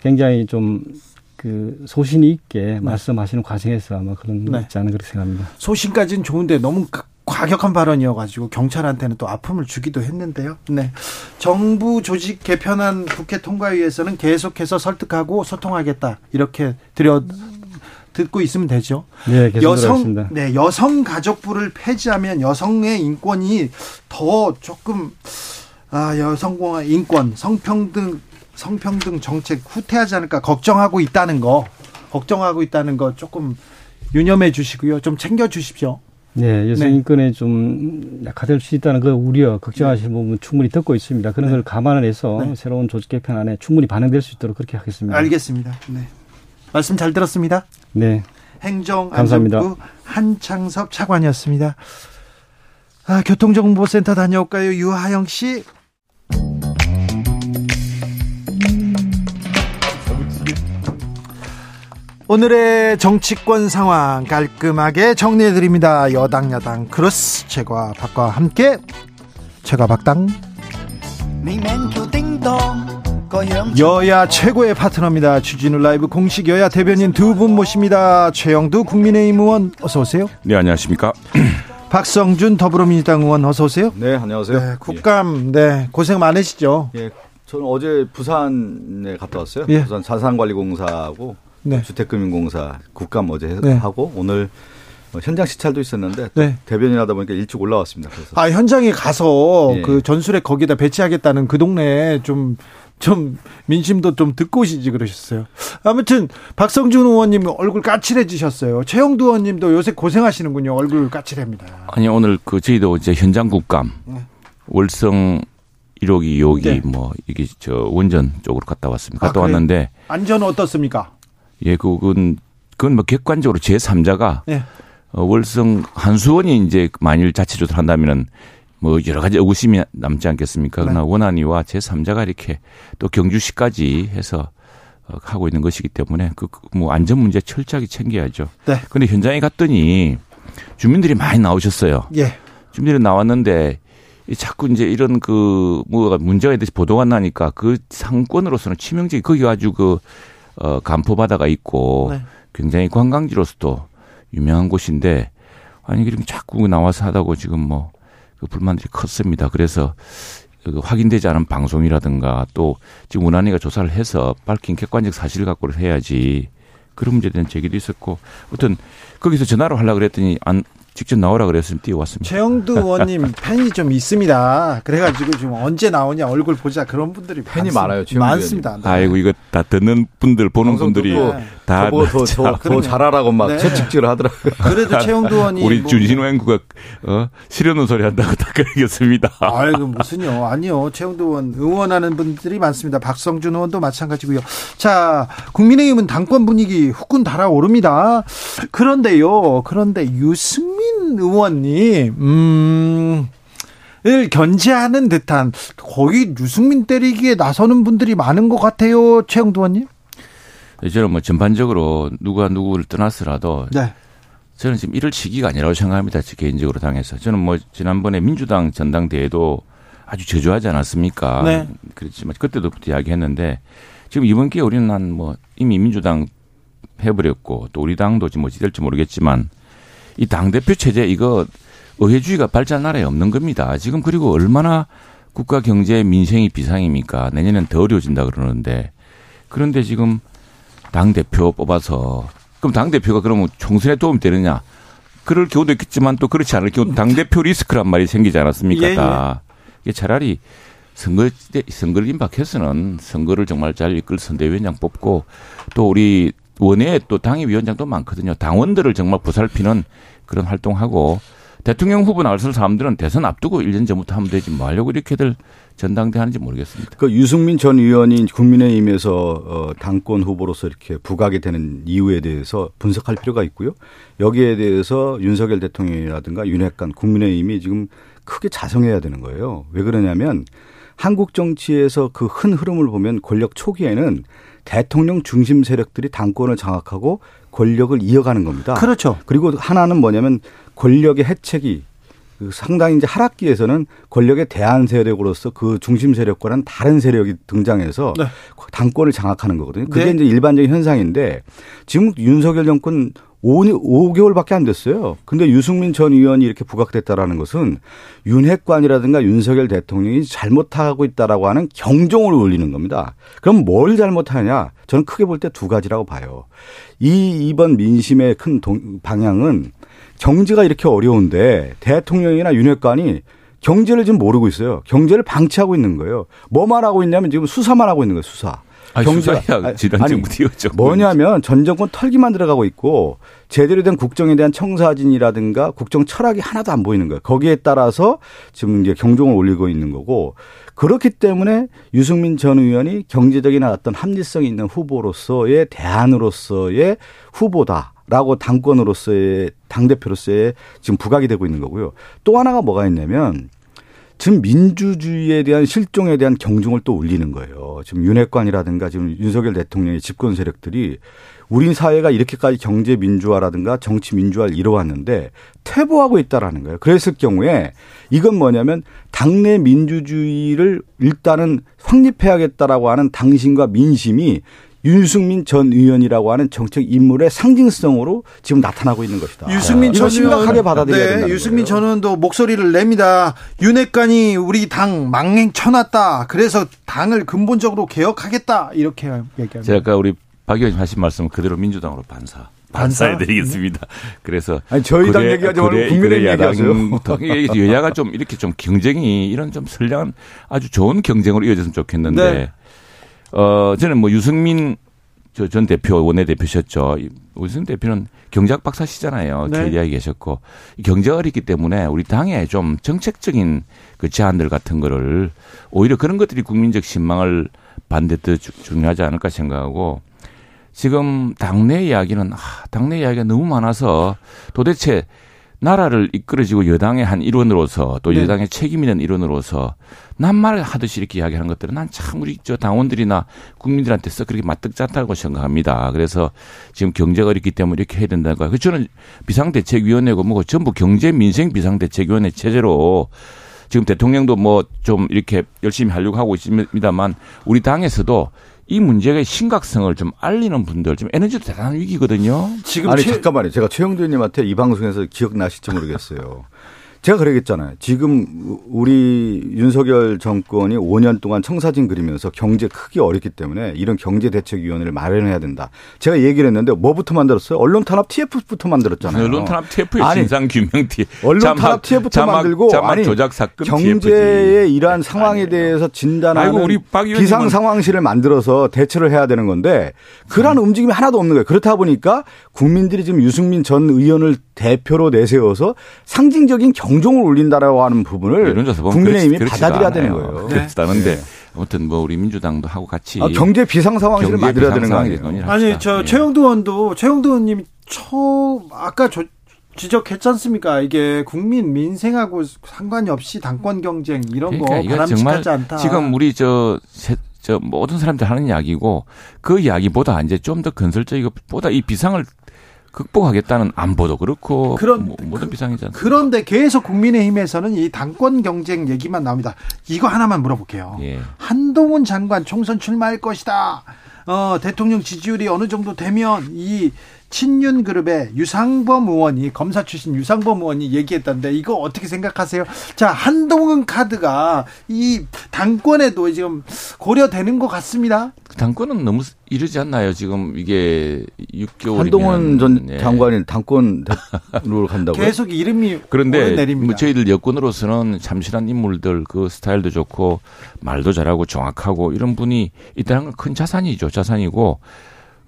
굉장히 좀그 소신이 있게 네. 말씀하시는 과정에서 아마 그런 네. 있지 않은 그렇게 생각합니다. 소신까지는 좋은데 너무 과격한 발언이어가지고 경찰한테는 또 아픔을 주기도 했는데요. 네. 정부 조직 개편안 국회 통과위에서는 계속해서 설득하고 소통하겠다 이렇게 드려 듣고 있으면 되죠. 네, 여성 네, 여성 가족부를 폐지하면 여성의 인권이 더 조금 아, 여성공화 인권, 성평등, 성평등 정책 후퇴하지 않을까 걱정하고 있다는 거, 걱정하고 있다는 거 조금 유념해 주시고요. 좀 챙겨 주십시오. 네, 여성 네. 인권에 좀 약화될 수 있다는 그 우려, 걱정하시는 네. 부분 충분히 듣고 있습니다. 그런 네. 걸 감안을 해서 네. 새로운 조직 개편 안에 충분히 반영될 수 있도록 그렇게 하겠습니다. 알겠습니다. 네. 말씀 잘 들었습니다. 네. 행정 안전부 한창섭 차관이었습니다. 아, 교통정보센터 다녀올까요? 유하영 씨. 오늘의 정치권 상황 깔끔하게 정리해 드립니다. 여당 야당 크로스 최과 박과 함께 최과 박당 여야 최고의 파트너입니다. 주진우 라이브 공식 여야 대변인 두 분 모십니다. 최형두 국민의힘 의원 어서 오세요. 네 안녕하십니까. 박성준 더불어민주당 의원 어서 오세요. 네 안녕하세요. 네, 국감 네 고생 많으시죠. 예 저는 어제 부산에 갔다 왔어요. 예. 부산 자산관리공사하고 네. 주택금융공사 국감 어제 네. 하고 오늘 뭐 현장 시찰도 있었는데 네. 대변인 하다 보니까 일찍 올라왔습니다. 그래서. 아 현장에 가서 예. 그 전술에 거기다 배치하겠다는 그 동네에 좀. 좀 민심도 좀 듣고 오시지 그러셨어요. 아무튼 박성준 의원님 얼굴 까칠해지셨어요. 최영두 의원님도 요새 고생하시는군요. 얼굴 까칠합니다. 아니 오늘 그 저희도 이제 현장 국감 네. 월성 1호기 2호기 네. 뭐 이게 저 원전 쪽으로 갔다 왔습니다. 갔다 아, 왔는데 안전 어떻습니까? 예, 그건 그건 뭐 객관적으로 제 3자가 예. 어, 월성 한수원이 이제 만일 자체 조사를 한다면은 뭐 여러 가지 의구심이 남지 않겠습니까? 그러나 네. 원안위와 제 3자가 이렇게 또 경주시까지 해서 어, 하고 있는 것이기 때문에 그 뭐 안전 문제 철저하게 챙겨야죠. 네. 근데 현장에 갔더니 주민들이 많이 나오셨어요. 예. 주민들이 나왔는데 자꾸 이제 이런 그 뭐가 문제가 있듯이 보도가 나니까 그 상권으로서는 치명적이 거기 가지고 그 어, 간포바다가 있고 네. 굉장히 관광지로서도 유명한 곳인데 아니 이렇게 자꾸 나와서 하다고 지금 뭐 그 불만들이 컸습니다. 그래서 그 확인되지 않은 방송이라든가 또 지금 문안위가 조사를 해서 밝힌 객관적 사실을 갖고를 해야지 그런 문제에 대한 제기도 있었고 어떤 거기서 전화로 하려고 그랬더니 안 직접 나오라 그랬으면 뛰어왔습니다. 최영두 의원님 팬이 좀 있습니다. 그래가지고 지금 언제 나오냐 얼굴 보자 그런 분들이 팬이 많습니다. 많아요. 많습니다. 네. 아이고 이거 다 듣는 분들 보는 분들이 네. 다 더, 더, 더 잘하라고 막 네. 채찍질을 하더라고요. 그래도 최영두 의원님 우리 뭐, 준신호 앵구가 어, 싫어하는 소리 한다고 다 그러겠습니다. 아이고 무슨요? 아니요. 최영두 의원 응원하는 분들이 많습니다. 박성준 의원도 마찬가지고요. 자 국민의힘은 당권 분위기 후끈 달아오릅니다. 그런데요. 그런데 유승민 유승민 의원님, 음, 을 견제하는 듯한 거의 유승민 때리기에 나서는 분들이 많은 것 같아요. 최영두 의원님. 네, 저는 뭐 전반적으로 누가 누구를 떠났으라도 네. 저는 지금 이럴 시기가 아니라고 생각합니다. 개인적으로 당해서. 저는 뭐 지난번에 민주당 전당대회도 아주 저조하지 않았습니까? 네. 그렇지만 그때도 이야기했는데 지금 이번 기회에 우리는 한 뭐 이미 민주당 해버렸고 또 우리 당도 지금 뭐지 될지 모르겠지만 이 당대표 체제 이거 의회주의가 발전 나라에 없는 겁니다. 지금 그리고 얼마나 국가 경제 민생이 비상입니까? 내년엔 더 어려워진다 그러는데 그런데 지금 당 대표 뽑아서 그럼 당 대표가 그러면 총선에 도움이 되느냐? 그럴 경우도 있겠지만 또 그렇지 않을 경우 당 대표 리스크란 말이 생기지 않았습니까? 예, 다. 이게 차라리 선거 때 선거를 임박해서는 선거를 정말 잘 이끌 선대위원장 뽑고 또 우리 원외에 또 당협위원장도 많거든요. 당원들을 정말 보살피는 그런 활동하고 대통령 후보 나설 사람들은 대선 앞두고 1년 전부터 하면 되지 뭐 하려고 이렇게들 전당대 하는지 모르겠습니다. 그 유승민 전 의원이 국민의힘에서 어 당권 후보로서 이렇게 부각이 되는 이유에 대해서 분석할 필요가 있고요. 여기에 대해서 윤석열 대통령이라든가 윤핵관 국민의힘이 지금 크게 자성해야 되는 거예요. 왜 그러냐면 한국 정치에서 그 큰 흐름을 보면 권력 초기에는 대통령 중심 세력들이 당권을 장악하고 권력을 이어가는 겁니다. 그렇죠. 그리고 하나는 뭐냐면 권력의 해책이 그 상당히 이제 하락기에서는 권력의 대안 세력으로서 그 중심 세력과는 다른 세력이 등장해서 네. 당권을 장악하는 거거든요. 그게 네. 이제 일반적인 현상인데 지금 윤석열 정권 5, 5개월밖에 안 됐어요. 근데 유승민 전 의원이 이렇게 부각됐다라는 것은 윤핵관이라든가 윤석열 대통령이 잘못하고 있다라고 하는 경종을 울리는 겁니다. 그럼 뭘 잘못하냐? 저는 크게 볼 때 두 가지라고 봐요. 이 이번 민심의 큰 동, 방향은 경제가 이렇게 어려운데 대통령이나 윤핵관이 경제를 지금 모르고 있어요. 경제를 방치하고 있는 거예요. 뭐만 하고 있냐면 지금 수사만 하고 있는 거예요. 수사. 경제야 지난 정부 띄웠죠. 뭐냐면 전 정권 털기만 들어가고 있고 제대로 된 국정에 대한 청사진이라든가 국정 철학이 하나도 안 보이는 거예요. 거기에 따라서 지금 이제 경종을 올리고 있는 거고 그렇기 때문에 유승민 전 의원이 경제적인 어떤 합리성이 있는 후보로서의 대안으로서의 후보다. 라고 당권으로서의 당 대표로서의 지금 부각이 되고 있는 거고요. 또 하나가 뭐가 있냐면 지금 민주주의에 대한 실종에 대한 경종을 또 울리는 거예요. 지금 윤핵관이라든가 지금 윤석열 대통령의 집권 세력들이 우리 사회가 이렇게까지 경제 민주화라든가 정치 민주화를 이뤄왔는데 퇴보하고 있다라는 거예요. 그랬을 경우에 이건 뭐냐면 당내 민주주의를 일단은 확립해야겠다라고 하는 당신과 민심이 유승민 전 의원이라고 하는 정책 인물의 상징성으로 지금 나타나고 있는 것이다. 유승민 전 심각하게 받아들여야 된다. 네, 유승민 전 의원도 목소리를 냅니다. 윤핵관이 우리 당 망행 쳐놨다. 그래서 당을 근본적으로 개혁하겠다. 이렇게 얘기합니다. 제가 아까 우리 박 의원님 하신 말씀 그대로 민주당으로 반사. 반사해드리겠습니다. 그래서 아니 저희 당 얘기하지 말고 국민의 얘기하세요. 여야가 좀 이렇게 좀 경쟁이 이런 좀 선량한 아주 좋은 경쟁으로 이어졌으면 좋겠는데 네. 어, 저는 뭐 유승민 저전 대표 원내대표셨죠. 유승민 대표는 경제학 박사시잖아요. 네. KDI에 계셨고 경제가 어렵기 때문에 우리 당에 좀 정책적인 그 제안들 같은 거를 오히려 그런 것들이 국민적 신망을 반대도 중요하지 않을까 생각하고 지금 당내 이야기는 아, 당내 이야기가 너무 많아서 도대체 나라를 이끌어지고 여당의 한 일원으로서 또 네. 여당의 책임 있는 일원으로서 남말 하듯이 이렇게 이야기하는 것들은 난 참 우리 저 당원들이나 국민들한테서 그렇게 마뜩잖다고 생각합니다. 그래서 지금 경제가 어렵기 때문에 이렇게 해야 된다는 거예요. 저는 비상대책위원회고 뭐고 전부 경제 민생 비상대책위원회 체제로 지금 대통령도 뭐 좀 이렇게 열심히 하려고 하고 있습니다만 우리 당에서도 이 문제의 심각성을 좀 알리는 분들 지금 에너지도 대단한 위기거든요. 지금 아니 최... 잠깐만요. 제가 최영도 님한테 이 방송에서 기억나실지 모르겠어요. 제가 그러겠잖아요. 지금 우리 윤석열 정권이 5년 동안 청사진 그리면서 경제 크게 어렵기 때문에 이런 경제대책위원회를 마련해야 된다. 제가 얘기를 했는데 뭐부터 만들었어요? 언론 탄압 TF부터 만들었잖아요. 언론 탄압 TF의 진상 규명 T. 언론 탄압 TF부터 자막, 만들고 자막 아니 조작 사건 경제의 이러한 상황에 아니에요. 대해서 진단하는 우리 비상 상황실을 만들어서 대처를 해야 되는 건데 그러한 음. 움직임이 하나도 없는 거예요. 그렇다 보니까 국민들이 지금 유승민 전 의원을 대표로 내세워서 상징적인 경 종을 울린다라고 하는 부분을 국민의힘이 받아들여야 되는 거예요. 그렇다는데 네. 아무튼 뭐 우리 민주당도 하고 같이 아, 경제 비상 상황실을 만들어야 되는 거 아니에요? 아니 저 네. 최영두 의원도 최영두 의원님 처음 아까 저 지적했지 않습니까? 이게 국민 민생하고 상관이 없이 당권 경쟁 이런 그러니까 거 바람직하지 않다. 지금 우리 저, 저 모든 사람들 하는 이야기고 그 이야기보다 이제 좀 더 건설적이고 보다 이 비상을 극복하겠다는 안보도 그렇고 그런 뭐, 모든 비상이잖아요. 그런데 계속 국민의힘에서는 이 당권 경쟁 얘기만 나옵니다. 이거 하나만 물어볼게요. 예. 한동훈 장관 총선 출마할 것이다. 어, 대통령 지지율이 어느 정도 되면 이 친윤 그룹의 유상범 의원이 검사 출신 유상범 의원이 얘기했던데 이거 어떻게 생각하세요? 자 한동훈 카드가 이 당권에도 지금 고려되는 것 같습니다. 당권은 너무 이르지 않나요? 지금 이게 6개월 한동훈 전 예. 장관이 당권으로 간다고 계속 이름이 그런데 뭐 저희들 여권으로서는 참신한 인물들 그 스타일도 좋고 말도 잘하고 정확하고 이런 분이 있다는 건 큰 자산이죠. 자산이고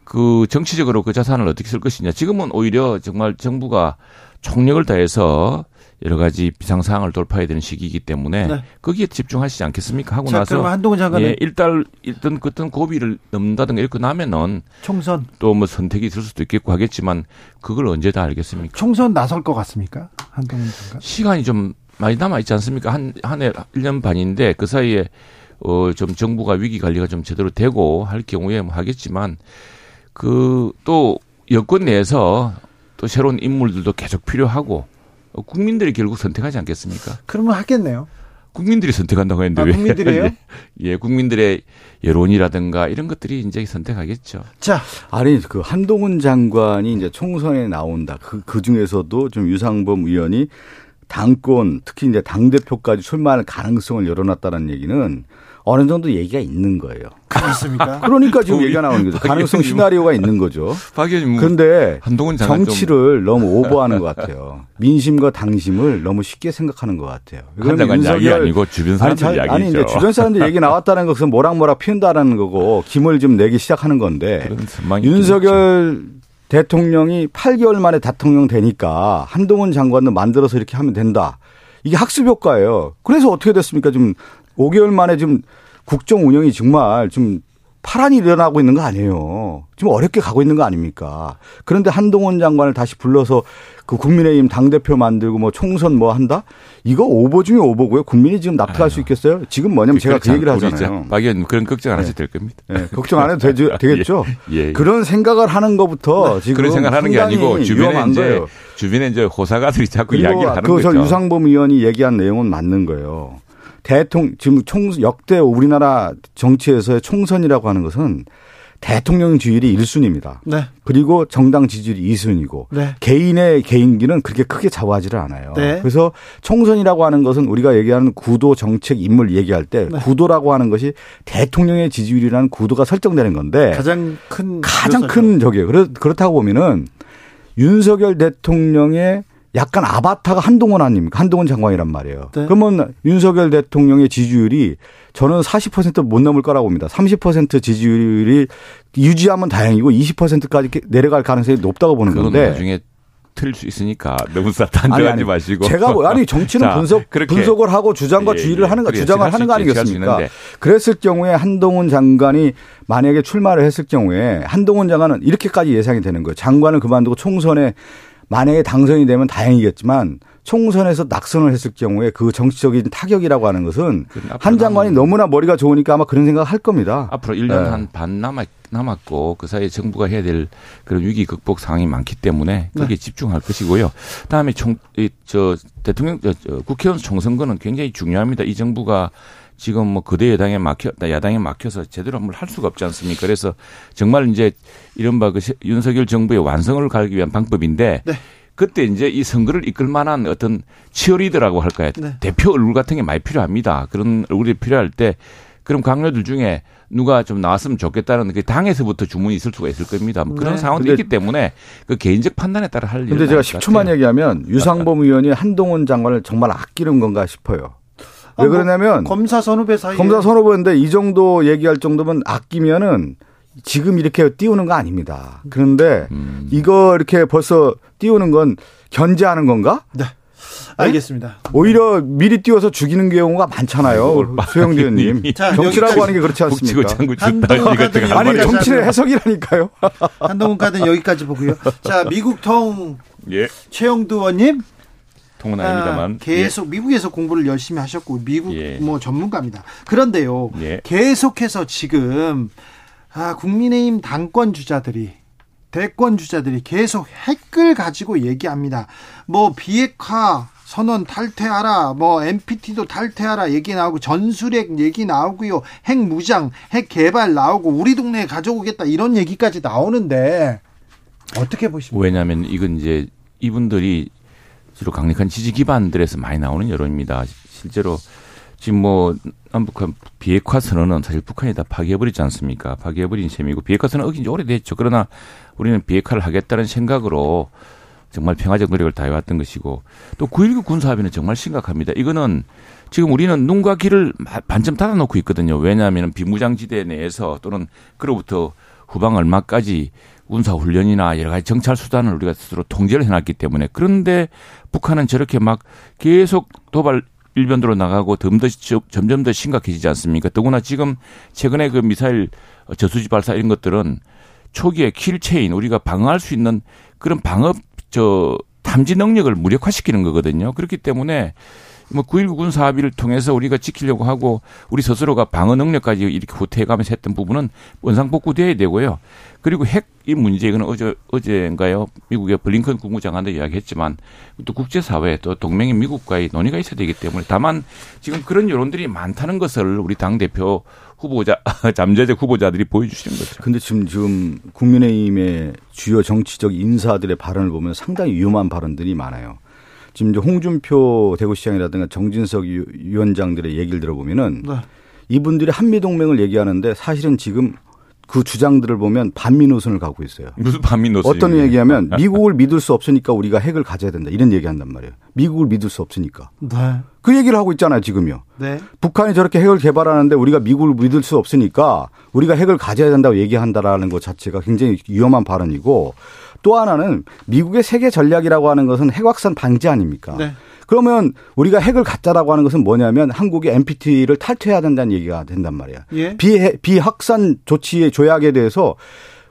그 정치적으로 그 자산을 어떻게 쓸 것이냐. 지금은 오히려 정말 정부가 총력을 다해서 여러 가지 비상 상황을 돌파해야 되는 시기이기 때문에 네. 거기에 집중하시지 않겠습니까? 하고 자, 나서 한동훈 장관은 예, 일단 일단 어떤 고비를 넘는다든가 이렇게 나면은 총선 또 뭐 선택이 있을 수도 있겠고 하겠지만 그걸 언제 다 알겠습니까? 총선 나설 것 같습니까? 한동훈 장관 시간이 좀 많이 남아 있지 않습니까? 한 한해 1년 반인데 그 사이에 어 좀 정부가 위기 관리가 좀 제대로 되고 할 경우에 뭐 하겠지만 그 또 여권 내에서 또 새로운 인물들도 계속 필요하고 국민들이 결국 선택하지 않겠습니까? 그러면 하겠네요. 국민들이 선택한다고 했는데 아, 왜? 국민들이에요? 예, 예, 국민들의 여론이라든가 이런 것들이 이제 선택하겠죠. 자, 아니 그 한동훈 장관이 이제 총선에 나온다. 그, 그 중에서도 좀 유상범 의원이 당권 특히 이제 당 대표까지 출마할 가능성을 열어놨다는 얘기는 어느 정도 얘기가 있는 거예요. 그렇습니까? 그러니까 지금 얘기가 나오는 거죠. 가능성 시나리오가 있는 거죠. 박 의원님. 그런데 정치를 너무 오버하는 것 같아요. 민심과 당심을 너무 쉽게 생각하는 것 같아요. 그건 이야기 아니고 주변 사람들 아니, 이야기죠. 아니 이제 주변 사람들 얘기 나왔다는 것은 모락모락 피운다라는 거고 김을 좀 내기 시작하는 건데 윤석열 대통령이 8개월 만에 대통령 되니까 한동훈 장관도 만들어서 이렇게 하면 된다. 이게 학습 효과예요. 그래서 어떻게 됐습니까? 지금 5개월 만에 지금 국정 운영이 정말 좀 파란이 일어나고 있는 거 아니에요. 지금 어렵게 가고 있는 거 아닙니까? 그런데 한동훈 장관을 다시 불러서 그 국민의힘 당대표 만들고 뭐 총선 뭐 한다? 이거 오보 중에 오보고요. 국민이 지금 납득할 아유. 수 있겠어요? 지금 뭐냐면 제가 그 얘기를 하잖아요. 박 의원 그런 걱정 안 하셔도 될 겁니다. 네. 걱정 안 해도 되죠, 되겠죠? 예, 예, 예. 그런 생각을 하는 것부터 네. 지금 그런 생각을 하는 게 아니고 주변에 이제 거예요. 주변에 이제 호사가들이 자꾸 이야기를 하는 거죠. 그 유상범 의원이 얘기한 내용은 맞는 거예요. 대통령 지금 총 역대 우리나라 정치에서의 총선이라고 하는 것은 대통령 지지율이 1순위입니다. 네. 그리고 정당 지지율이 2순위고 네. 개인의 개인기는 그렇게 크게 좌우하지를 않아요. 네. 그래서 총선이라고 하는 것은 우리가 얘기하는 구도 정책 인물 얘기할 때 네. 구도라고 하는 것이 대통령의 지지율이라는 구도가 설정되는 건데 가장 큰 가장 큰 적이에요. 그렇다고 보면은 윤석열 대통령의 약간 아바타가 한동훈 아닙니까? 한동훈 장관이란 말이에요. 네. 그러면 윤석열 대통령의 지지율이 저는 40%못 넘을 거라고 봅니다. 30% 지지율이 유지하면 다행이고 20%까지 내려갈 가능성이 높다고 보는 건데. 나중에 틀수 있으니까 너무 단정하지 마시고. 제가 뭐, 아니 정치는 자, 분석 분석을 하고 주장과 예, 주의를 예, 하는 거 주장을 하는 거 아니겠습니까? 그랬을 경우에 한동훈 장관이 만약에 출마를 했을 경우에 한동훈 장관은 이렇게까지 예상이 되는 거예요. 장관을 그만두고 총선에 만약에 당선이 되면 다행이겠지만 총선에서 낙선을 했을 경우에 그 정치적인 타격이라고 하는 것은 한 장관이 너무나 머리가 좋으니까 아마 그런 생각을 할 겁니다. 앞으로 1년 네. 한반 남았, 남았고 그 사이에 정부가 해야 될 그런 위기 극복 상황이 많기 때문에 거기에 네. 집중할 것이고요. 다음에 총, 이, 저 대통령, 저, 저 국회의원 총선거는 굉장히 중요합니다. 이 정부가 지금 뭐 그대 여당에 막혀 야당에 막혀서 제대로 뭘 할 수가 없지 않습니까? 그래서 정말 이제 이른바 그 윤석열 정부의 완성을 가기 위한 방법인데 네. 그때 이제 이 선거를 이끌 만한 어떤 치어리더라고 할까요? 네. 대표 얼굴 같은 게 많이 필요합니다. 그런 얼굴이 필요할 때 그럼 강요들 중에 누가 좀 나왔으면 좋겠다는 그 당에서부터 주문이 있을 수가 있을 겁니다. 뭐 그런 네. 상황도 있기 때문에 그 개인적 판단에 따라 할 일은. 근데 제가 10초만 얘기하면 유상범 의원이 한동훈 장관을 정말 아끼는 건가 싶어요. 왜 아, 그러냐면 뭐 검사 선후배 사이 검사 선후배인데 이 정도 얘기할 정도면 아끼면은 지금 이렇게 띄우는 거 아닙니다. 그런데 음. 이거 이렇게 벌써 띄우는 건 견제하는 건가? 네. 알겠습니다. 네? 오히려 미리 띄워서 죽이는 경우가 많잖아요. 수영재 의원님. 정치라고 하는 게 그렇지 않습니까? 아니 정치의 해석이라니까요. 한동훈 카드는 여기까지 보고요. 자 미국 통 예. 최영두 의원님 통은 아닙니다만 아, 계속 예. 미국에서 공부를 열심히 하셨고 미국 예. 뭐 전문가입니다. 그런데요, 예. 계속해서 지금 아, 국민의힘 당권 주자들이 대권 주자들이 계속 핵을 가지고 얘기합니다. 뭐 비핵화 선언 탈퇴하라, 뭐 NPT도 탈퇴하라 얘기 나오고 전술핵 얘기 나오고요, 핵 무장, 핵 개발 나오고 우리 동네에 가져오겠다 이런 얘기까지 나오는데 어떻게 보십니까? 왜냐하면 이건 이제 이분들이 주로 강력한 지지 기반들에서 많이 나오는 여론입니다. 실제로 지금 뭐 남북한 비핵화 선언은 사실 북한이 다 파기해버리지 않습니까? 파기해버린 셈이고 비핵화 선언 어긴 지 오래됐죠. 그러나 우리는 비핵화를 하겠다는 생각으로 정말 평화적 노력을 다해왔던 것이고 또 9.19 군사합의는 정말 심각합니다. 이거는 지금 우리는 눈과 귀를 반쯤 닫아놓고 있거든요. 왜냐하면 비무장지대 내에서 또는 그로부터 후방 얼마까지 군사훈련이나 여러 가지 정찰 수단을 우리가 스스로 통제를 해놨기 때문에 그런데 북한은 저렇게 막 계속 도발 일변도로 나가고 더 점점 더 심각해지지 않습니까? 더구나 지금 최근에 그 미사일 저수지 발사 이런 것들은 초기에 kill chain 우리가 방어할 수 있는 그런 방어 저 탐지 능력을 무력화시키는 거거든요. 그렇기 때문에 뭐 9.19 군사 합의를 통해서 우리가 지키려고 하고 우리 스스로가 방어 능력까지 이렇게 후퇴해가면서 했던 부분은 원상복구돼야 되고요. 그리고 핵 이 문제 이거는 어제 어제인가요? 미국의 블링컨 국무장관도 이야기했지만 또 국제 사회 또 동맹인 미국과의 논의가 있어야 되기 때문에 다만 지금 그런 여론들이 많다는 것을 우리 당 대표 후보자 잠재적 후보자들이 보여주시는 거죠. 근데 지금 지금 국민의힘의 주요 정치적 인사들의 발언을 보면 상당히 위험한 발언들이 많아요. 지금 이제 홍준표 대구시장이라든가 정진석 위원장들의 얘기를 들어보면은 네. 이분들이 한미 동맹을 얘기하는데 사실은 지금 그 주장들을 보면 반미 노선을 가고 있어요. 무슨 반미 노선? 어떤 얘기하면 미국을 믿을 수 없으니까 우리가 핵을 가져야 된다 이런 얘기한단 말이에요. 미국을 믿을 수 없으니까. 네. 그 얘기를 하고 있잖아요 지금요. 네. 북한이 저렇게 핵을 개발하는데 우리가 미국을 믿을 수 없으니까 우리가 핵을 가져야 된다고 얘기한다라는 것 자체가 굉장히 위험한 발언이고 또 하나는 미국의 세계 전략이라고 하는 것은 핵 확산 방지 아닙니까? 네. 그러면 우리가 핵을 갖자라고 하는 것은 뭐냐면 한국이 NPT를 탈퇴해야 된다는 얘기가 된단 말이야. 예? 비, 비확산 조치의 조약에 대해서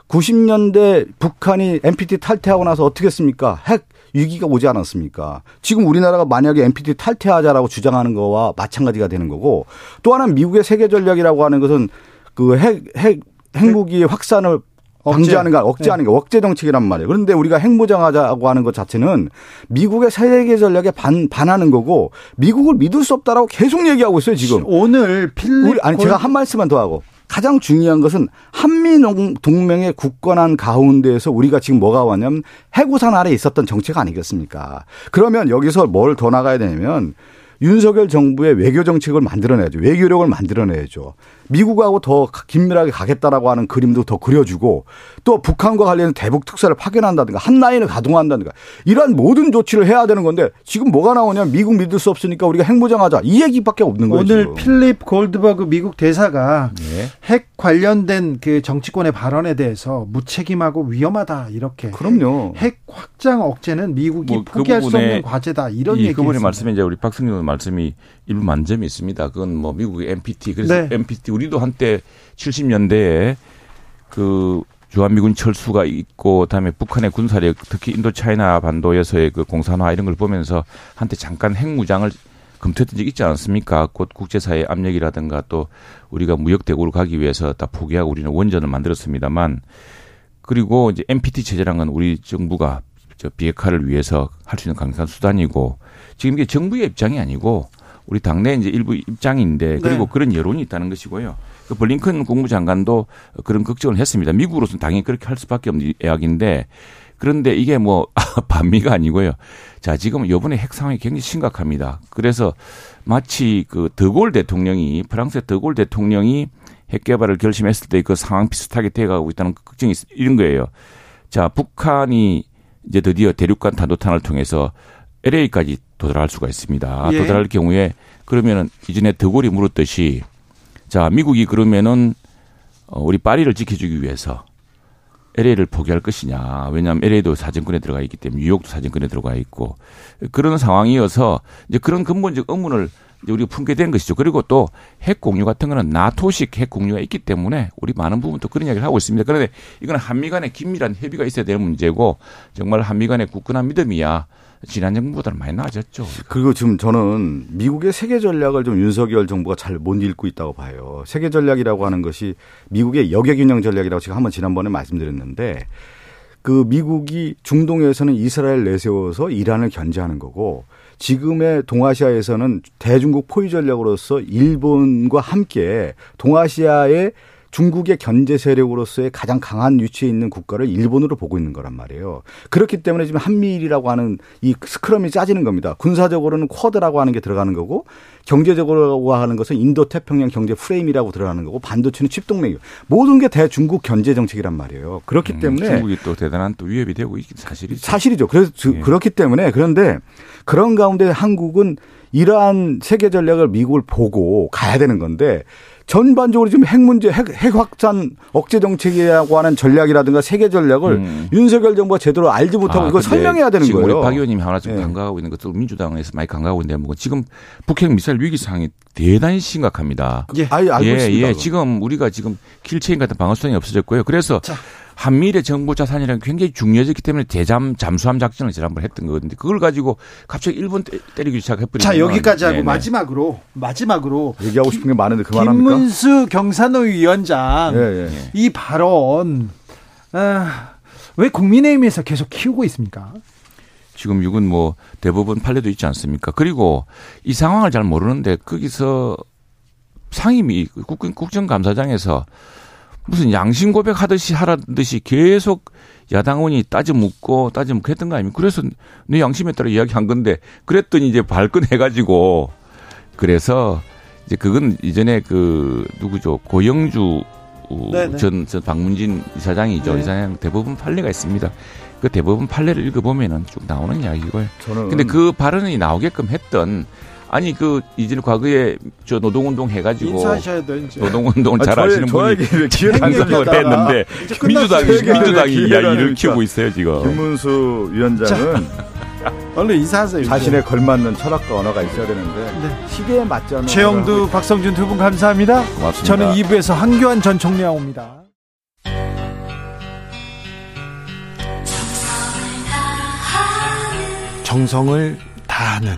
90년대 북한이 NPT 탈퇴하고 나서 어떻게 했습니까? 핵 위기가 오지 않았습니까? 지금 우리나라가 만약에 NPT 탈퇴하자라고 주장하는 거와 마찬가지가 되는 거고 또 하나는 미국의 세계 전략이라고 하는 것은 그 핵, 핵, 핵무기의 확산을 방지하는 거 억제하는 게 네. 억제 정책이란 말이에요. 그런데 우리가 핵무장하자고 하는 것 자체는 미국의 세계 전략에 반 반하는 거고 미국을 믿을 수 없다라고 계속 얘기하고 있어요 지금. 오늘 필립 우리, 아니 제가 한 말씀만 더 하고 가장 중요한 것은 한미 동맹의 굳건한 가운데에서 우리가 지금 뭐가 왔냐면 해구산 아래 있었던 정책 아니겠습니까? 그러면 여기서 뭘 더 나가야 되냐면 윤석열 정부의 외교 정책을 만들어내야죠. 외교력을 만들어내야죠. 미국하고 더 긴밀하게 가겠다라고 하는 그림도 더 그려주고 또 북한과 관련된 대북 특사를 파견한다든가 한 라인을 가동한다든가 이러한 모든 조치를 해야 되는 건데 지금 뭐가 나오냐면 미국 믿을 수 없으니까 우리가 핵무장하자 이 얘기밖에 없는 거예요. 오늘 지금. 필립 골드버그 미국 대사가 네. 핵 관련된 그 정치권의 발언에 대해서 무책임하고 위험하다 이렇게. 그럼요. 핵 확장 억제는 미국이 뭐 포기할 그 수 없는 과제다 이런 얘기. 그분의 말씀에 이제 우리 박승준 말씀이 일부 만점이 있습니다. 그건 뭐 미국의 NPT 그래서 네. NPT 우리도 한때 70년대에 그 주한미군 철수가 있고 그다음에 북한의 군사력 특히 인도 차이나 반도에서의 그 공산화 이런 걸 보면서 한때 잠깐 핵무장을 검토했던 적이 있지 않습니까? 곧 국제사회 압력이라든가 또 우리가 무역 대국으로 가기 위해서 다 포기하고 우리는 원전을 만들었습니다만 그리고 이제 NPT 체제란 건 우리 정부가 저 비핵화를 위해서 할 수 있는 강력한 수단이고 지금 이게 정부의 입장이 아니고 우리 당내 이제 일부 입장인데 그리고 네. 그런 여론이 있다는 것이고요. 그 블링컨 국무장관도 그런 걱정을 했습니다. 미국으로서는 당연히 그렇게 할 수밖에 없는 이야기인데 그런데 이게 뭐 반미가 아니고요. 자, 지금 요번에 핵 상황이 굉장히 심각합니다. 그래서 마치 그 더골 대통령이 프랑스의 더골 대통령이 핵 개발을 결심했을 때 그 상황 비슷하게 돼가고 있다는 걱정이 이런 거예요. 자, 북한이 이제 드디어 대륙간 탄도탄을 통해서 LA까지 도달할 수가 있습니다. 예. 도달할 경우에 그러면은 이전에 더골이 물었듯이 자, 미국이 그러면은 어, 우리 파리를 지켜주기 위해서 LA를 포기할 것이냐. 왜냐하면 LA도 사정권에 들어가 있기 때문에 뉴욕도 사정권에 들어가 있고 그런 상황이어서 이제 그런 근본적 의문을 이제 우리가 품게 된 것이죠. 그리고 또 핵 공유 같은 거는 나토식 핵 공유가 있기 때문에 우리 많은 부분 또 그런 이야기를 하고 있습니다. 그런데 이건 한미 간의 긴밀한 협의가 있어야 될 문제고 정말 한미 간의 굳건한 믿음이야 지난 정부보다는 많이 나아졌죠. 그리고 지금 저는 미국의 세계 전략을 좀 윤석열 정부가 잘 못 읽고 있다고 봐요. 세계 전략이라고 하는 것이 미국의 역외균형 전략이라고 제가 한번 지난번에 말씀드렸는데 그 미국이 중동에서는 이스라엘 내세워서 이란을 견제하는 거고 지금의 동아시아에서는 대중국 포위 전략으로서 일본과 함께 동아시아의 중국의 견제 세력으로서의 가장 강한 위치에 있는 국가를 일본으로 보고 있는 거란 말이에요. 그렇기 때문에 지금 한미일이라고 하는 이 스크럼이 짜지는 겁니다. 군사적으로는 쿼드라고 하는 게 들어가는 거고 경제적으로 하는 것은 인도 태평양 경제 프레임이라고 들어가는 거고 반도체는 칩동맹이고 모든 게 대중국 견제 정책이란 말이에요. 그렇기 음, 때문에 중국이 또 대단한 또 위협이 되고 있긴 사실이죠. 사실이죠. 그래서 예. 그렇기 때문에 그런데 그런 가운데 한국은 이러한 세계 전략을 미국을 보고 가야 되는 건데 전반적으로 지금 핵 문제, 핵, 핵 확산 억제 정책이라고 하는 전략이라든가 세계 전략을 음. 윤석열 정부가 제대로 알지 못하고 아, 이걸 설명해야 되는 지금 거예요. 우리 박 의원님이 하나 좀 네. 강조하고 있는 것도 민주당에서 많이 강조하고 있는데 뭐 지금 북핵 미사일 위기 상황이 대단히 심각합니다. 예, 아 예 알고 예, 있습니다. 예, 지금 우리가 지금 kill chain 같은 방어 수단이 없어졌고요. 그래서 자. 한미일의 정보 자산이라는 게 굉장히 중요해졌기 때문에 대잠 잠수함 작전을 지난번 에 했던 거거든요. 그걸 가지고 갑자기 일본 때리기 시작해버리면 자 여기까지 하고 네네. 마지막으로 마지막으로 얘기하고 싶은 게 많은데 그만합니까? 김문수 경산호 위원장 예, 예. 이 발언 아, 왜 국민의힘에서 계속 키우고 있습니까? 지금 이건 뭐 대부분 판례도 있지 않습니까? 그리고 이 상황을 잘 모르는데 거기서 상임위 국정감사장에서 무슨 양심 고백하듯이 하라듯이 계속 야당 의원이 따져 묻고 따져 묻고 했던 거 아닙니까? 그래서 내 양심에 따라 이야기한 건데 그랬더니 이제 발끈해가지고 그래서 이제 그건 이전에 그 누구죠 고영주 네, 네. 전, 전 박문진 이사장이죠. 네. 이사장 대부분 판례가 있습니다. 그 대부분 판례를 읽어보면은 쭉 나오는 이야기고요. 저는 근데 그 발언이 나오게끔 했던 아니 그 이전 과거에 저 노동운동 해가지고 인사하셔야 돼 이제. 노동운동을 잘 아시는 분이 당선을 했는데 민주당이 민주당이 이야기를 키우고 있어요 지금. 김문수 위원장은 얼른 인사하세요. 자신의 걸맞는 철학과 언어가 있어야 되는데 네. 시계에 맞지 않는 최영두, 박성준 두 분 감사합니다. 고맙습니다. 저는 2부에서 한교안 전 총리와 옵니다. 정성을 다하는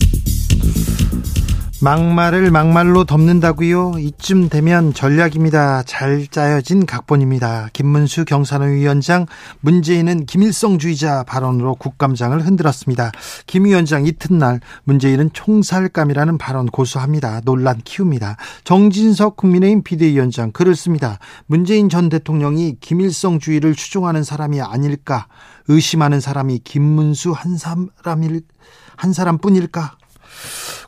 막말을 막말로 덮는다고요? 이쯤 되면 전략입니다. 잘 짜여진 각본입니다. 김문수 경산호 위원장 문재인은 김일성주의자 발언으로 국감장을 흔들었습니다. 김 위원장 이튿날 문재인은 총살감이라는 발언 고수합니다. 논란 키웁니다. 정진석 국민의힘 비대위원장 글을 씁니다. 문재인 전 대통령이 김일성주의를 추종하는 사람이 아닐까 의심하는 사람이 김문수 한 사람일 한 사람뿐일까?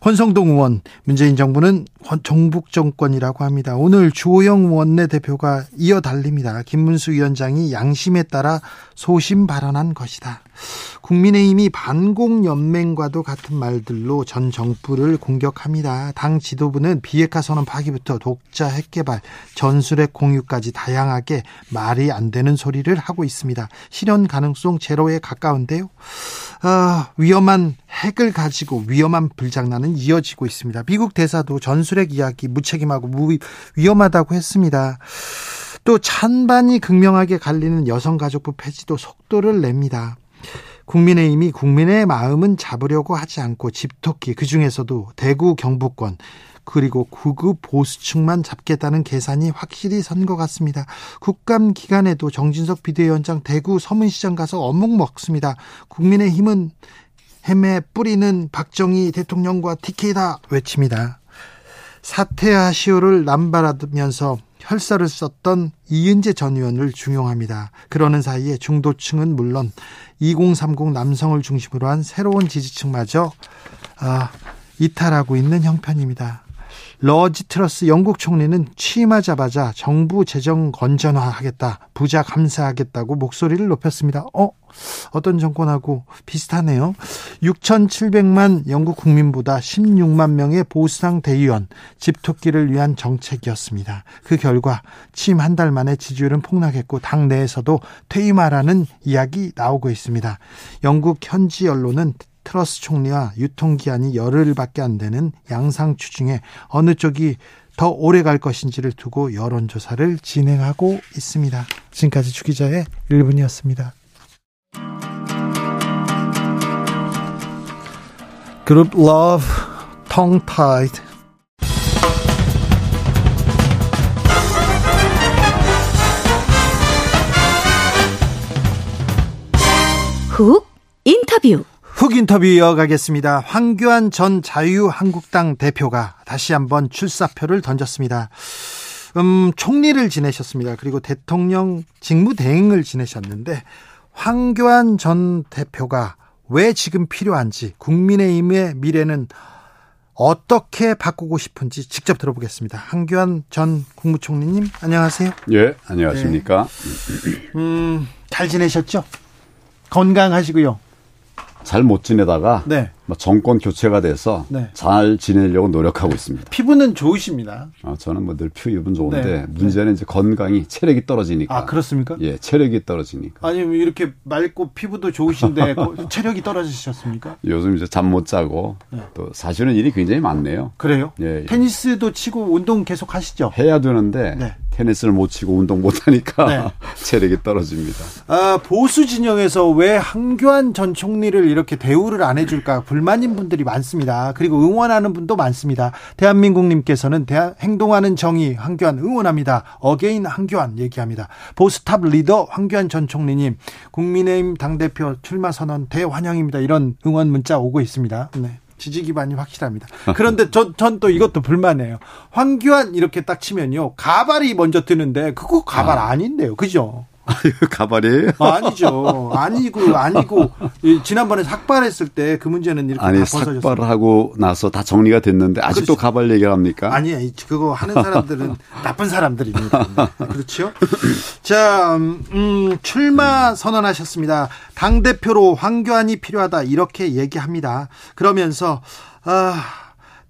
권성동 의원, 문재인 정부는 정북 정권이라고 합니다. 오늘 주호영 원내대표가 이어 달립니다. 김문수 위원장이 양심에 따라 소심 발언한 것이다. 국민의힘이 반공연맹과도 같은 말들로 전 정부를 공격합니다. 당 지도부는 비핵화 선언 파기부터 독자 핵개발, 전술핵 공유까지 다양하게 말이 안 되는 소리를 하고 있습니다. 실현 가능성 제로에 가까운데요. 아, 위험한 핵을 가지고 위험한 불장난은 이어지고 있습니다. 미국 대사도 전술 핵 이야기 무책임하고 무 위험하다고 했습니다. 또 찬반이 극명하게 갈리는 여성가족부 폐지도 속도를 냅니다. 국민의힘이 국민의 마음은 잡으려고 하지 않고 집토끼 그중에서도 대구 경북권 그리고 구급 보수층만 잡겠다는 계산이 확실히 선 것 같습니다. 국감 기간에도 정진석 비대위원장 대구 서문시장 가서 어묵 먹습니다. 국민의힘은 헤매 뿌리는 박정희 대통령과 TK다 외칩니다. 사퇴하시오를 남발하면서 혈서를 썼던 이은재 전 의원을 중용합니다. 그러는 사이에 중도층은 물론 2030 남성을 중심으로 한 새로운 지지층마저 아, 이탈하고 있는 형편입니다. 러지 트러스 영국 총리는 취임하자마자 정부 재정 건전화하겠다, 부자 감사하겠다고 목소리를 높였습니다. 어? 어떤 정권하고 비슷하네요. 6,700만 영국 국민보다 16만 명의 보수당 대의원 집토끼를 위한 정책이었습니다. 그 결과 취임 한 달 만에 지지율은 폭락했고 당 내에서도 퇴임하라는 이야기 나오고 있습니다. 영국 현지 언론은 트러스 총리와 유통기한이 열흘밖에 안 되는 양상추 중에 어느 쪽이 더 오래 갈 것인지를 두고 여론조사를 진행하고 있습니다. 지금까지 주기자의 1분이었습니다. 그룹 Tongue Tied 훅 인터뷰 훅 인터뷰 이어가겠습니다. 황교안 전 자유한국당 대표가 다시 한번 출사표를 던졌습니다. 음, 총리를 지내셨습니다. 그리고 대통령 직무대행을 지내셨는데 황교안 전 대표가 왜 지금 필요한지 국민의힘의 미래는 어떻게 바꾸고 싶은지 직접 들어보겠습니다. 황교안 전 국무총리님 안녕하세요. 예, 안녕하십니까. 네. 음, 잘 지내셨죠? 건강하시고요. 잘 못 지내다가 네. 뭐 정권 교체가 돼서 네. 잘 지내려고 노력하고 있습니다. 피부는 좋으십니다. 아, 저는 뭐 늘 피부는 좋은데 네. 문제는 이제 건강이 체력이 떨어지니까. 아 그렇습니까? 예, 체력이 떨어지니까. 아니 이렇게 맑고 피부도 좋으신데 체력이 떨어지셨습니까? 요즘 이제 잠 못 자고 네. 또 사실은 일이 굉장히 많네요. 그래요? 예, 예. 테니스도 치고 운동 계속 하시죠? 해야 되는데 네. 테니스를 못 치고 운동 못 하니까 네. 체력이 떨어집니다. 아, 보수 진영에서 왜 황교안 전 총리를 이렇게 대우를 안 해줄까 불만인 분들이 많습니다. 그리고 응원하는 분도 많습니다. 대한민국님께서는 대한, 행동하는 정의 황교안 응원합니다. again 황교안 얘기합니다. 보스탑 리더 황교안 전 총리님 국민의힘 당대표 출마 선언 대환영입니다. 이런 응원 문자 오고 있습니다. 네. 지지 기반이 확실합니다. 그런데 전 또 이것도 불만해요. 황교안 이렇게 딱 치면요. 가발이 먼저 뜨는데 그거 가발 아. 아닌데요. 그죠? 가발이에요? 아, 니죠 아니고 아니고 지난번에 삭발했을 때 그 문제는 이렇게 아니 삭발하고 나서 다 정리가 됐는데 아직도 그렇죠. 가발 얘기를 합니까? 아니 그거 하는 사람들은 나쁜 사람들입니다. 그렇죠? 자, 음, 출마 선언하셨습니다. 당 대표로 황교안이 필요하다 이렇게 얘기합니다. 그러면서 아.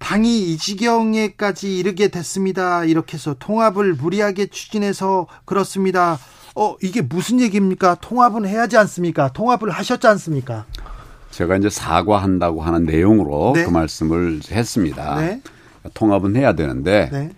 당이 이 지경에까지 이르게 됐습니다. 이렇게 해서 통합을 무리하게 추진해서 그렇습니다. 어, 이게 무슨 얘기입니까? 통합은 해야지 않습니까? 통합을 하셨지 않습니까? 제가 이제 사과한다고 하는 내용으로 네. 그 말씀을 했습니다. 네. 통합은 해야 되는데 네.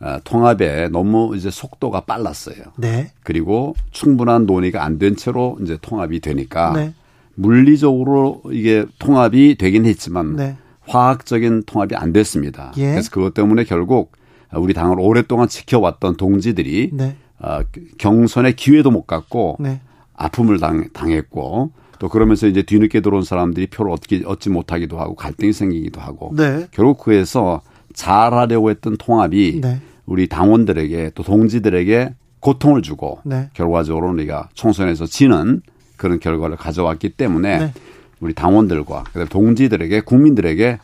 어, 통합에 너무 이제 속도가 빨랐어요. 네. 그리고 충분한 논의가 안 된 채로 이제 통합이 되니까 네. 물리적으로 이게 통합이 되긴 했지만 네. 화학적인 통합이 안 됐습니다. 예. 그래서 그것 때문에 결국 우리 당을 오랫동안 지켜왔던 동지들이 네. 어, 경선의 기회도 못 갖고 네. 아픔을 당, 당했고 또 그러면서 이제 뒤늦게 들어온 사람들이 표를 얻기 얻지 못하기도 하고 갈등이 생기기도 하고 네. 결국 그에서 잘하려고 했던 통합이 네. 우리 당원들에게 또 동지들에게 고통을 주고 네. 결과적으로 우리가 총선에서 지는 그런 결과를 가져왔기 때문에 네. 우리 당원들과 그다음에 동지들에게 국민들에게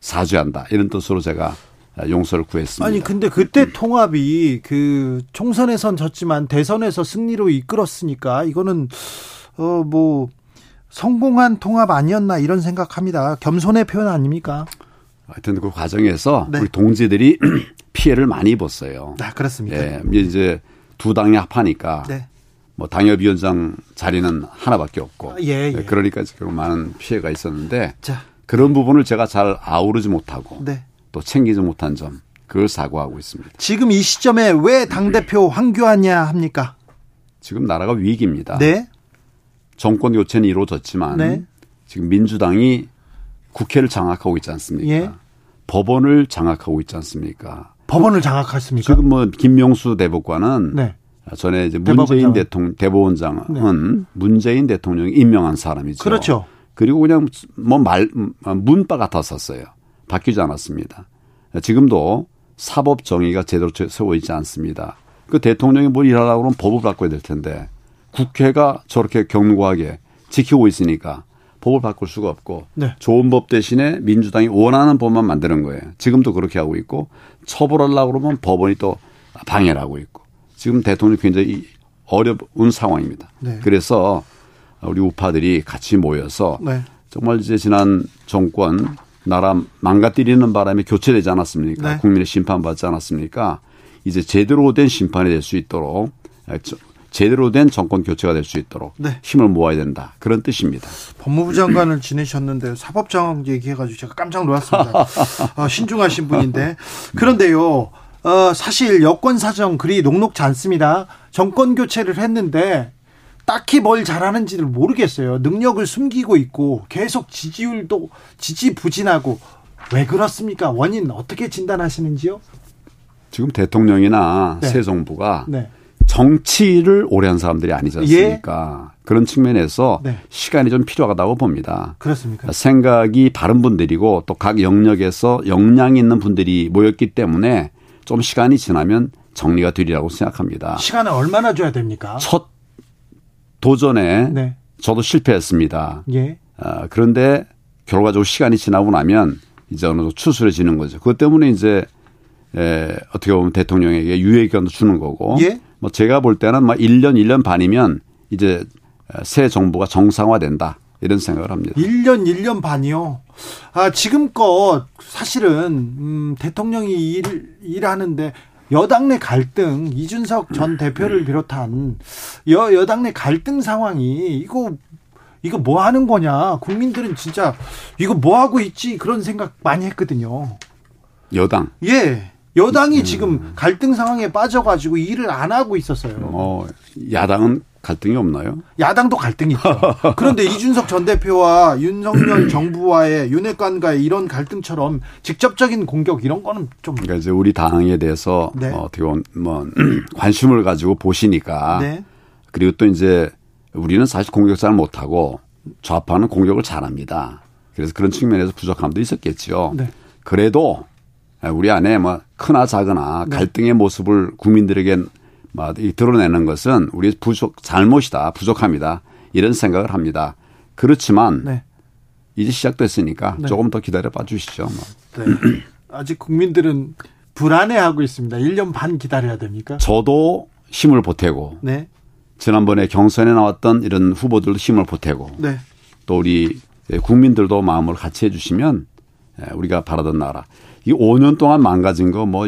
사죄한다 이런 뜻으로 제가 용서를 구했습니다. 아니 근데 그때 통합이 그 총선에선 졌지만 대선에서 승리로 이끌었으니까 이거는 어뭐 성공한 통합 아니었나 이런 생각합니다. 겸손의 표현 아닙니까? 하여튼 그 과정에서 네. 우리 동지들이 피해를 많이 입었어요. 아, 그렇습니까? 예, 이제 두 당이 합하니까 네. 뭐 당협위원장 자리는 하나밖에 없고 아, 예, 예. 그러니까 지금 많은 피해가 있었는데 자. 그런 부분을 제가 잘 아우르지 못하고 네. 또 챙기지 못한 점 그걸 사과하고 있습니다. 지금 이 시점에 왜 당 대표 황교안이야 합니까? 지금 나라가 위기입니다. 네. 정권 교체는 이루어졌지만 네. 지금 민주당이 국회를 장악하고 있지 않습니까? 예. 법원을 장악하고 있지 않습니까? 법원을 장악했습니까? 지금 뭐 김명수 대법관은 네. 전에 이제 문재인 대통령 대법원장은 네. 문재인 대통령이 임명한 사람이죠. 그렇죠. 그리고 그냥 뭐 말 문바 같았었어요. 바뀌지 않았습니다. 지금도 사법 정의가 제대로 세워 있지 않습니다. 그 대통령이 뭘 일하라고 그러면 법을 바꿔야 될 텐데 국회가 저렇게 견고하게 지키고 있으니까 법을 바꿀 수가 없고 네. 좋은 법 대신에 민주당이 원하는 법만 만드는 거예요. 지금도 그렇게 하고 있고 처벌하려고 그러면 법원이 또 방해를 하고 있고 지금 대통령이 굉장히 어려운 상황입니다. 네. 그래서 우리 우파들이 같이 모여서 네. 정말 이제 지난 정권 나라 망가뜨리는 바람에 교체되지 않았습니까? 네. 국민의 심판받지 않았습니까? 이제 제대로 된 심판이 될 수 있도록 제대로 된 정권 교체가 될 수 있도록 네. 힘을 모아야 된다. 그런 뜻입니다. 법무부 장관을 지내셨는데 사법장 얘기해가지고 제가 깜짝 놀랐습니다. 어, 신중하신 분인데 그런데요. 어, 사실 여권 사정 그리 녹록지 않습니다. 정권 교체를 했는데 딱히 뭘 잘하는지를 모르겠어요. 능력을 숨기고 있고 계속 지지율도 지지부진하고 왜 그렇습니까? 원인 어떻게 진단하시는지요? 지금 대통령이나 네. 새 정부가 네. 정치를 오래 한 사람들이 아니지 않습니까? 예. 그런 측면에서 네. 시간이 좀 필요하다고 봅니다. 그렇습니까? 생각이 바른 분들이고 또 각 영역에서 역량이 있는 분들이 모였기 때문에 좀 시간이 지나면 정리가 되리라고 생각합니다. 시간을 얼마나 줘야 됩니까? 첫 도전에 네. 저도 실패했습니다. 예. 어, 그런데 결과적으로 시간이 지나고 나면 이제 어느 정도 추스려지는 거죠. 그것 때문에 이제 에, 어떻게 보면 대통령에게 유예기간도 주는 거고. 예? 뭐 제가 볼 때는 막 1년, 1년 반이면 이제 새 정부가 정상화된다. 이런 생각을 합니다. 1년, 1년 반이요? 아, 지금껏 사실은, 음, 대통령이 일, 일하는데 여당 내 갈등 이준석 전 대표를 비롯한 여 여당 내 갈등 상황이 이거 이거 뭐 하는 거냐 국민들은 진짜 이거 뭐 하고 있지 그런 생각 많이 했거든요. 여당. 예. 여당이 음. 지금 갈등 상황에 빠져가지고 일을 안 하고 있었어요. 어, 야당은 갈등이 없나요? 야당도 갈등이 있죠. 그런데 이준석 전 대표와 윤석열 정부와의 윤핵관과의 이런 갈등처럼 직접적인 공격 이런 거는 좀 그러니까 이제 우리 당에 대해서 네. 어, 어떻게 보면 뭐 관심을 가지고 보시니까 네. 그리고 또 이제 우리는 사실 공격 잘 못하고 좌파는 공격을 잘합니다. 그래서 그런 측면에서 부족함도 있었겠죠. 네. 그래도 우리 안에 뭐 크나 작으나 네. 갈등의 모습을 국민들에게 뭐 드러내는 것은 우리 부족 잘못이다 부족합니다 이런 생각을 합니다. 그렇지만 네. 이제 시작됐으니까 네. 조금 더 기다려 봐 주시죠. 뭐. 네. 아직 국민들은 불안해하고 있습니다. 1년 반 기다려야 됩니까? 저도 힘을 보태고 네. 지난번에 경선에 나왔던 이런 후보들도 힘을 보태고 네. 또 우리 국민들도 마음을 같이 해주시면 우리가 바라던 나라. 이 5년 동안 망가진 거 뭐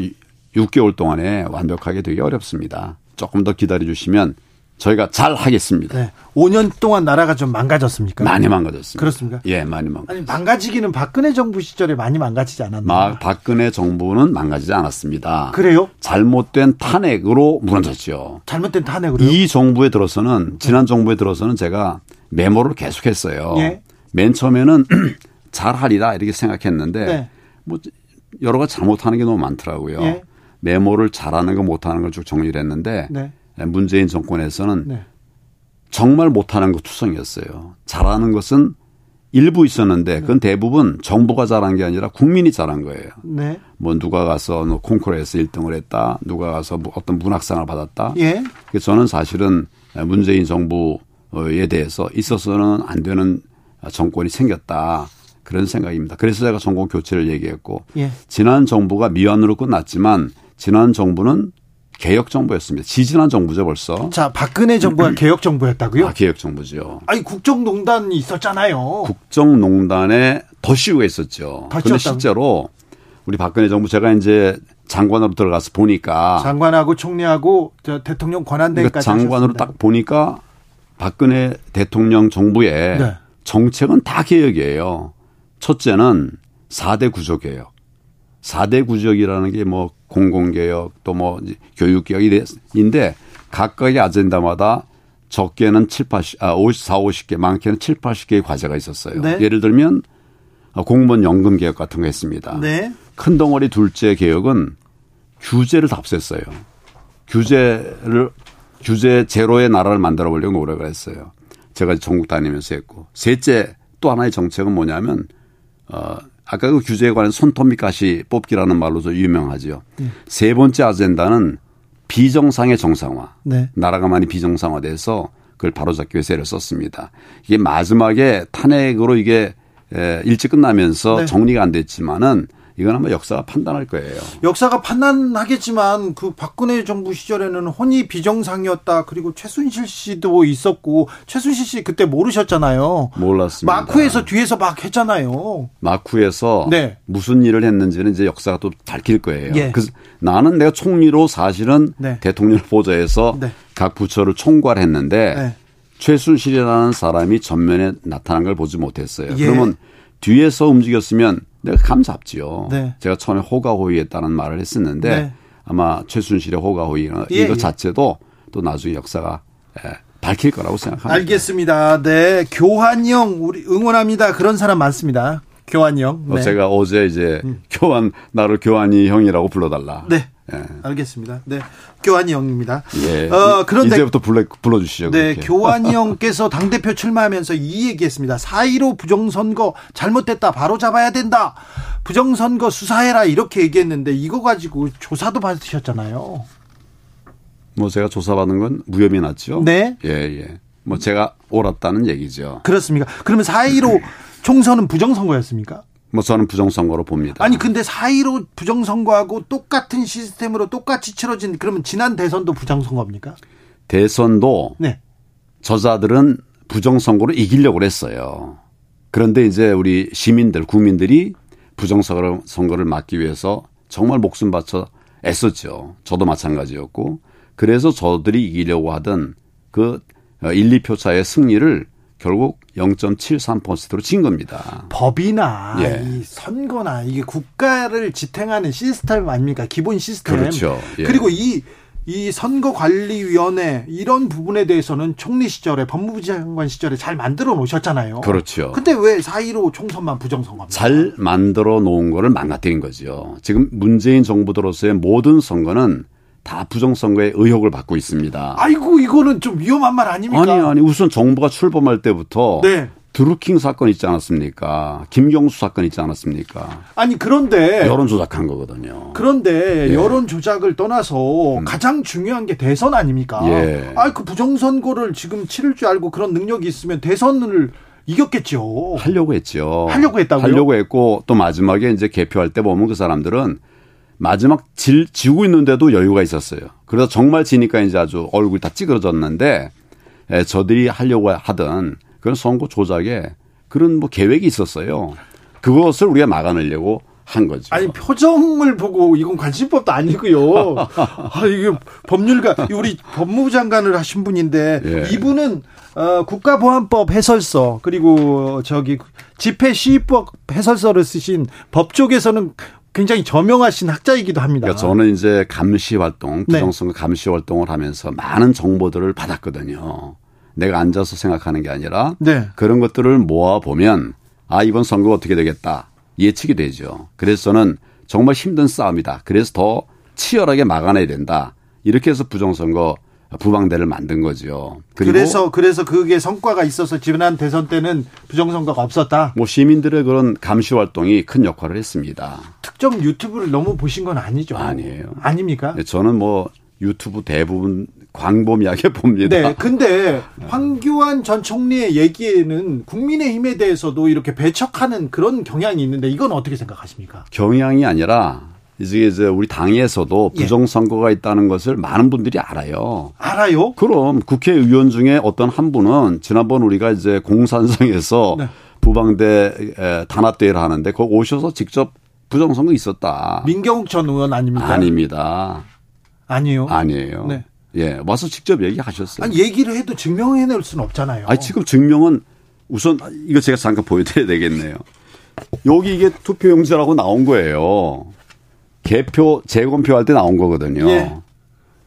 6개월 동안에 완벽하게 되기 어렵습니다. 조금 더 기다려 주시면 저희가 잘 하겠습니다. 네. 5년 동안 나라가 좀 망가졌습니까? 많이 망가졌습니다. 그렇습니까? 예, 많이 망가졌습니다. 아니, 망가지기는 박근혜 정부 시절에 많이 망가지지 않았나요? 박근혜 정부는 망가지지 않았습니다. 그래요? 잘못된 탄핵으로 무너졌죠. 잘못된 탄핵으로? 이 정부에 들어서는, 지난 정부에 들어서는 제가 메모를 계속했어요. 예. 맨 처음에는 잘하리라 이렇게 생각했는데, 네. 뭐, 여러 가지 잘못하는 게 너무 많더라고요. 예. 메모를 잘하는 거 못하는 걸 쭉 정리를 했는데 네. 문재인 정권에서는 네. 정말 못하는 거 투성이었어요. 잘하는 것은 일부 있었는데 네. 그건 대부분 정부가 잘한 게 아니라 국민이 잘한 거예요. 네. 뭐 누가 가서 뭐 콩쿠르에서 1등을 했다, 누가 가서 뭐 어떤 문학상을 받았다. 예. 저는 사실은 문재인 정부에 대해서 있어서는 안 되는 정권이 생겼다. 그런 생각입니다. 그래서 제가 정권 교체를 얘기했고 예. 지난 정부가 미완으로 끝났지만 지난 정부는 개혁 정부였습니다. 지지난 정부죠 벌써. 자, 박근혜 정부가 개혁 정부였다고요? 아, 개혁 정부죠. 아니 국정농단이 있었잖아요. 국정농단에 더시우가 있었죠. 그런데 실제로 우리 박근혜 정부 제가 이제 장관으로 들어가서 보니까 장관하고 총리하고 저 대통령 권한대행까지 그러니까 장관으로 하셨습니다. 딱 보니까 박근혜 대통령 정부의 네. 정책은 다 개혁이에요. 첫째는 4대 구조 개혁. 4대 구조개혁이라는 게 뭐 공공개혁 또 뭐 교육개혁인데 각각의 아젠다마다 적게는 7, 80, 아, 54, 50개, 많게는 7, 80개의 과제가 있었어요. 네. 예를 들면 공무원 연금 개혁 같은 거 했습니다. 네. 큰 덩어리 둘째 개혁은 규제를 답셌어요. 규제를 규제 제로의 나라를 만들어 보려고 노력을 했어요. 제가 전국 다니면서 했고 셋째 또 하나의 정책은 뭐냐면 어 아까 그 규제에 관한 손톱밑가시 뽑기라는 말로도 유명하죠. 네. 세 번째 아젠다는 비정상의 정상화. 네. 나라가 많이 비정상화돼서 그걸 바로잡기 위해서 애를 썼습니다. 이게 마지막에 탄핵으로 이게 일찍 끝나면서 네. 정리가 안 됐지만은 이건 아마 역사가 판단할 거예요. 역사가 판단하겠지만 그 박근혜 정부 시절에는 혼이 비정상이었다. 그리고 최순실 씨도 있었고 최순실 씨 그때 모르셨잖아요. 몰랐습니다. 마쿠에서 뒤에서 막 했잖아요. 마쿠에서 네. 무슨 일을 했는지는 이제 역사가 또 밝힐 거예요. 예. 그 나는 내가 총리로 사실은 네. 대통령 보좌에서 네. 각 부처를 총괄했는데 네. 최순실이라는 사람이 전면에 나타난 걸 보지 못했어요. 예. 그러면 뒤에서 움직였으면 내가 감 잡지요. 네. 제가 처음에 호가호위했다는 말을 했었는데 네. 아마 최순실의 호가호위 예, 이거 예. 자체도 또 나중에 역사가 예, 밝힐 거라고 생각합니다. 알겠습니다. 네, 교환형 우리 응원합니다. 그런 사람 많습니다. 교환형. 어, 네. 제가 어제 이제 음. 교환 나를 교환이 형이라고 불러달라. 네. 예. 알겠습니다. 네. 교환이 형입니다. 예. 어, 그런데 이제부터 불러 불러주시죠. 네. 그렇게. 교환이 형께서 당 대표 출마하면서 이 얘기했습니다. 4.15 부정선거 잘못됐다. 바로 잡아야 된다. 부정선거 수사해라. 이렇게 얘기했는데 이거 가지고 조사도 받으셨잖아요. 뭐 제가 조사받은 건 무혐의 났죠. 네. 예, 예. 뭐 제가 옳았다는 얘기죠. 그렇습니까? 그러면 4.15 총선은 부정선거였습니까? 뭐 저는 부정선거로 봅니다. 아니 근데 4.15 부정선거하고 똑같은 시스템으로 똑같이 치러진 그러면 지난 대선도 부정선거입니까? 대선도 네. 저자들은 부정선거로 이기려고 했어요. 그런데 이제 우리 시민들 국민들이 부정선거를 막기 위해서 정말 목숨 바쳐 애썼죠. 저도 마찬가지였고 그래서 저들이 이기려고 하던 그 1, 2표 차의 승리를 결국 0.73%로 진 겁니다. 법이나 예. 이 선거나 이게 국가를 지탱하는 시스템 아닙니까? 기본 시스템. 그렇죠. 예. 그리고 이 이 선거관리위원회 이런 부분에 대해서는 총리 시절에 법무부 장관 시절에 잘 만들어 놓으셨잖아요. 그렇죠. 근데 왜 4.15 총선만 부정선거입니까? 잘 만들어 놓은 거를 망가뜨린 거죠. 지금 문재인 정부 들어서의 모든 선거는 다 부정선거의 의혹을 받고 있습니다. 아이고 이거는 좀 위험한 말 아닙니까? 아니 아니 우선 정부가 출범할 때부터 네. 드루킹 사건 있지 않았습니까? 김경수 사건 있지 않았습니까? 아니 그런데 여론 조작한 거거든요. 그런데 예. 여론 조작을 떠나서 음. 가장 중요한 게 대선 아닙니까? 예. 아그 부정선거를 지금 치를 줄 알고 그런 능력이 있으면 대선을 이겼겠죠. 하려고 했죠. 하려고 했다고요? 하려고 했고 또 마지막에 이제 개표할 때 보면 그 사람들은 마지막 질, 지고 있는데도 여유가 있었어요. 그래서 정말 지니까 이제 아주 얼굴이 다 찌그러졌는데 에, 저들이 하려고 하던 그런 선거 조작에 그런 뭐 계획이 있었어요. 그것을 우리가 막아내려고 한 거죠. 아니 표정을 보고 이건 관심법도 아니고요. 아 이게 법률가 우리 법무부 장관을 하신 분인데 예. 이분은 어, 국가보안법 해설서 그리고 저기 집회 시위법 해설서를 쓰신 법 쪽에서는 굉장히 저명하신 학자이기도 합니다. 그러니까 저는 이제 감시 활동, 네. 부정선거 네. 감시 활동을 하면서 많은 정보들을 받았거든요. 내가 앉아서 생각하는 게 아니라 네. 그런 것들을 모아 보면 아 이번 선거 어떻게 되겠다 예측이 되죠. 그래서 저는 정말 힘든 싸움이다. 그래서 더 치열하게 막아내야 된다. 이렇게 해서 부정선거 부방대를 만든 거죠. 그래서 그래서 그게 성과가 있어서 지난 대선 때는 부정선거가 없었다. 뭐 시민들의 그런 감시 활동이 큰 역할을 했습니다. 특정 유튜브를 너무 보신 건 아니죠? 아니에요. 아닙니까? 네, 저는 뭐 유튜브 대부분 광범위하게 봅니다. 네. 근데 황교안 전 총리의 얘기에는 국민의힘에 대해서도 이렇게 배척하는 그런 경향이 있는데 이건 어떻게 생각하십니까? 경향이 아니라 이제 이제 우리 당에서도 예. 부정 선거가 있다는 것을 많은 분들이 알아요. 알아요? 그럼 국회의원 중에 어떤 한 분은 지난번 우리가 이제 공산성에서 네. 부방대 단합대회를 하는데 거기 오셔서 직접 부정 선거 있었다. 민경욱 전 의원 아닙니까? 아닙니다. 아니요. 아니에요. 네. 예, 와서 직접 얘기하셨어요. 아니, 얘기를 해도 증명해낼 수는 없잖아요. 아 지금 증명은 우선 이거 제가 잠깐 보여드려야 되겠네요. 여기 이게 투표용지라고 나온 거예요. 개표 재검표 할 때 나온 거거든요. 예.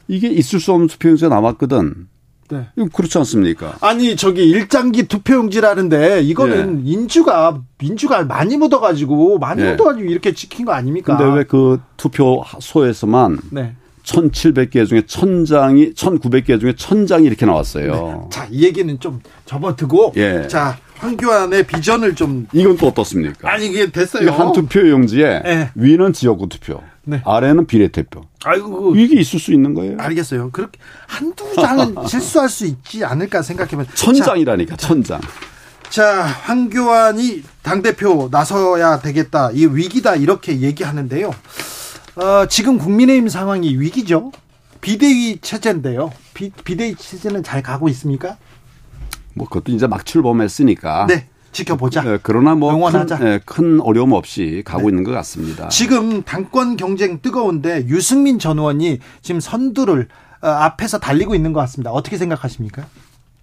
이게 있을 수 없는 투표용지가 남았거든. 네. 그렇지 않습니까? 아니 저기 일장기 투표용지라는데 이거는 예. 인주가 민주가 많이 묻어가지고 많이 예. 묻어가지고 이렇게 지킨 거 아닙니까? 근데 왜 그 투표소에서만 네. 1,700개 중에 1,000장이 1,900개 중에 1,000장이 이렇게 나왔어요. 네. 자, 이 얘기는 좀 접어두고 예. 자, 황교안의 비전을 좀 이건 또 어떻습니까? 아니 이게 됐어요. 한 투표 용지에 네. 위는 지역구 투표, 네. 아래는 비례대표. 아이고 이게 있을 수 있는 거예요. 알겠어요. 그렇게 한두 장은 실수할 수 있지 않을까 생각해면 천장이라니까 천장. 자, 황교안이 당 대표 나서야 되겠다. 이 위기다. 이렇게 얘기하는데요. 어, 지금 국민의힘 상황이 위기죠. 비대위 체제인데요. 비, 비대위 체제는 잘 가고 있습니까? 뭐 그것도 이제 막 출범했으니까. 네. 지켜보자. 네, 그러나 뭐 큰, 네, 큰, 어려움 없이 가고 네. 있는 것 같습니다. 지금 당권 경쟁 뜨거운데 유승민 전 의원이 지금 선두를 어, 앞에서 달리고 있는 것 같습니다. 어떻게 생각하십니까?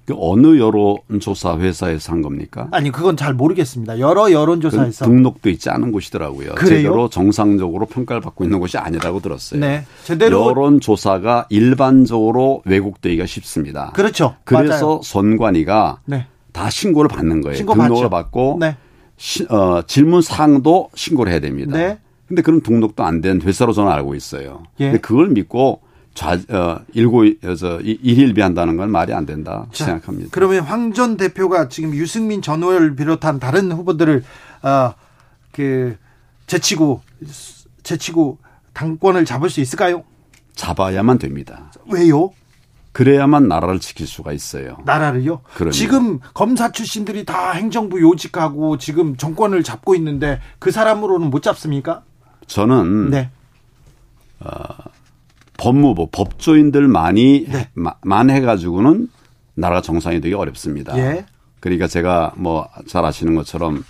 그 어느 여론조사 회사에서 한 겁니까? 아니 그건 잘 모르겠습니다. 여러 여론조사에서 등록도 있지 않은 곳이더라고요. 그래요? 제대로 정상적으로 평가를 받고 있는 곳이 아니라고 들었어요. 네, 제대로 여론조사가 일반적으로 왜곡되기가 쉽습니다. 그렇죠. 그래서 맞아요. 선관위가 네. 다 신고를 받는 거예요. 신고 등록을 받죠. 받고 네. 시, 어, 질문 사항도 신고를 해야 됩니다. 네. 근데 그런 등록도 안 된 회사로 저는 알고 있어요. 예. 근데 그걸 믿고 좌, 어, 일고, 저, 일일비 한다는 건 말이 안 된다 자, 생각합니다. 그러면 황 전 대표가 지금 유승민 전 의원을 비롯한 다른 후보들을, 어, 그, 제치고, 제치고 당권을 잡을 수 있을까요? 잡아야만 됩니다. 왜요? 그래야만 나라를 지킬 수가 있어요. 나라를요? 그럼요. 지금 검사 출신들이 다 행정부 요직하고 지금 정권을 잡고 있는데 그 사람으로는 못 잡습니까? 저는 네. 어, 법무부 법조인들만이 네. 만 해가지고는 나라가 정상이 되기 어렵습니다. 예. 그러니까 제가 뭐 잘 아시는 것처럼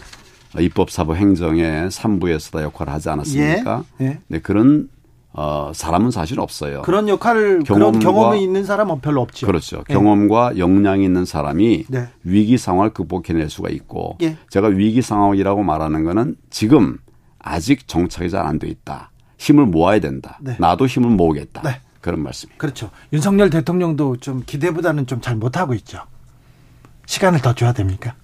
입법, 사법, 행정의 3부에서 다 역할을 하지 않았습니까? 예. 예. 네, 그런 어, 사람은 사실 없어요. 그런 역할을 경험과, 그런 경험이 있는 사람은 별로 없죠. 그렇죠. 예. 경험과 역량이 있는 사람이 네. 위기 상황을 극복해낼 수가 있고 예. 제가 위기 상황이라고 말하는 거는 지금 아직 정착이 잘 안 돼 있다. 힘을 모아야 된다. 네. 나도 힘을 모으겠다. 네. 그런 말씀입니다. 그렇죠. 윤석열 대통령도 좀 기대보다는 좀 잘 못하고 있죠. 시간을 더 줘야 됩니까?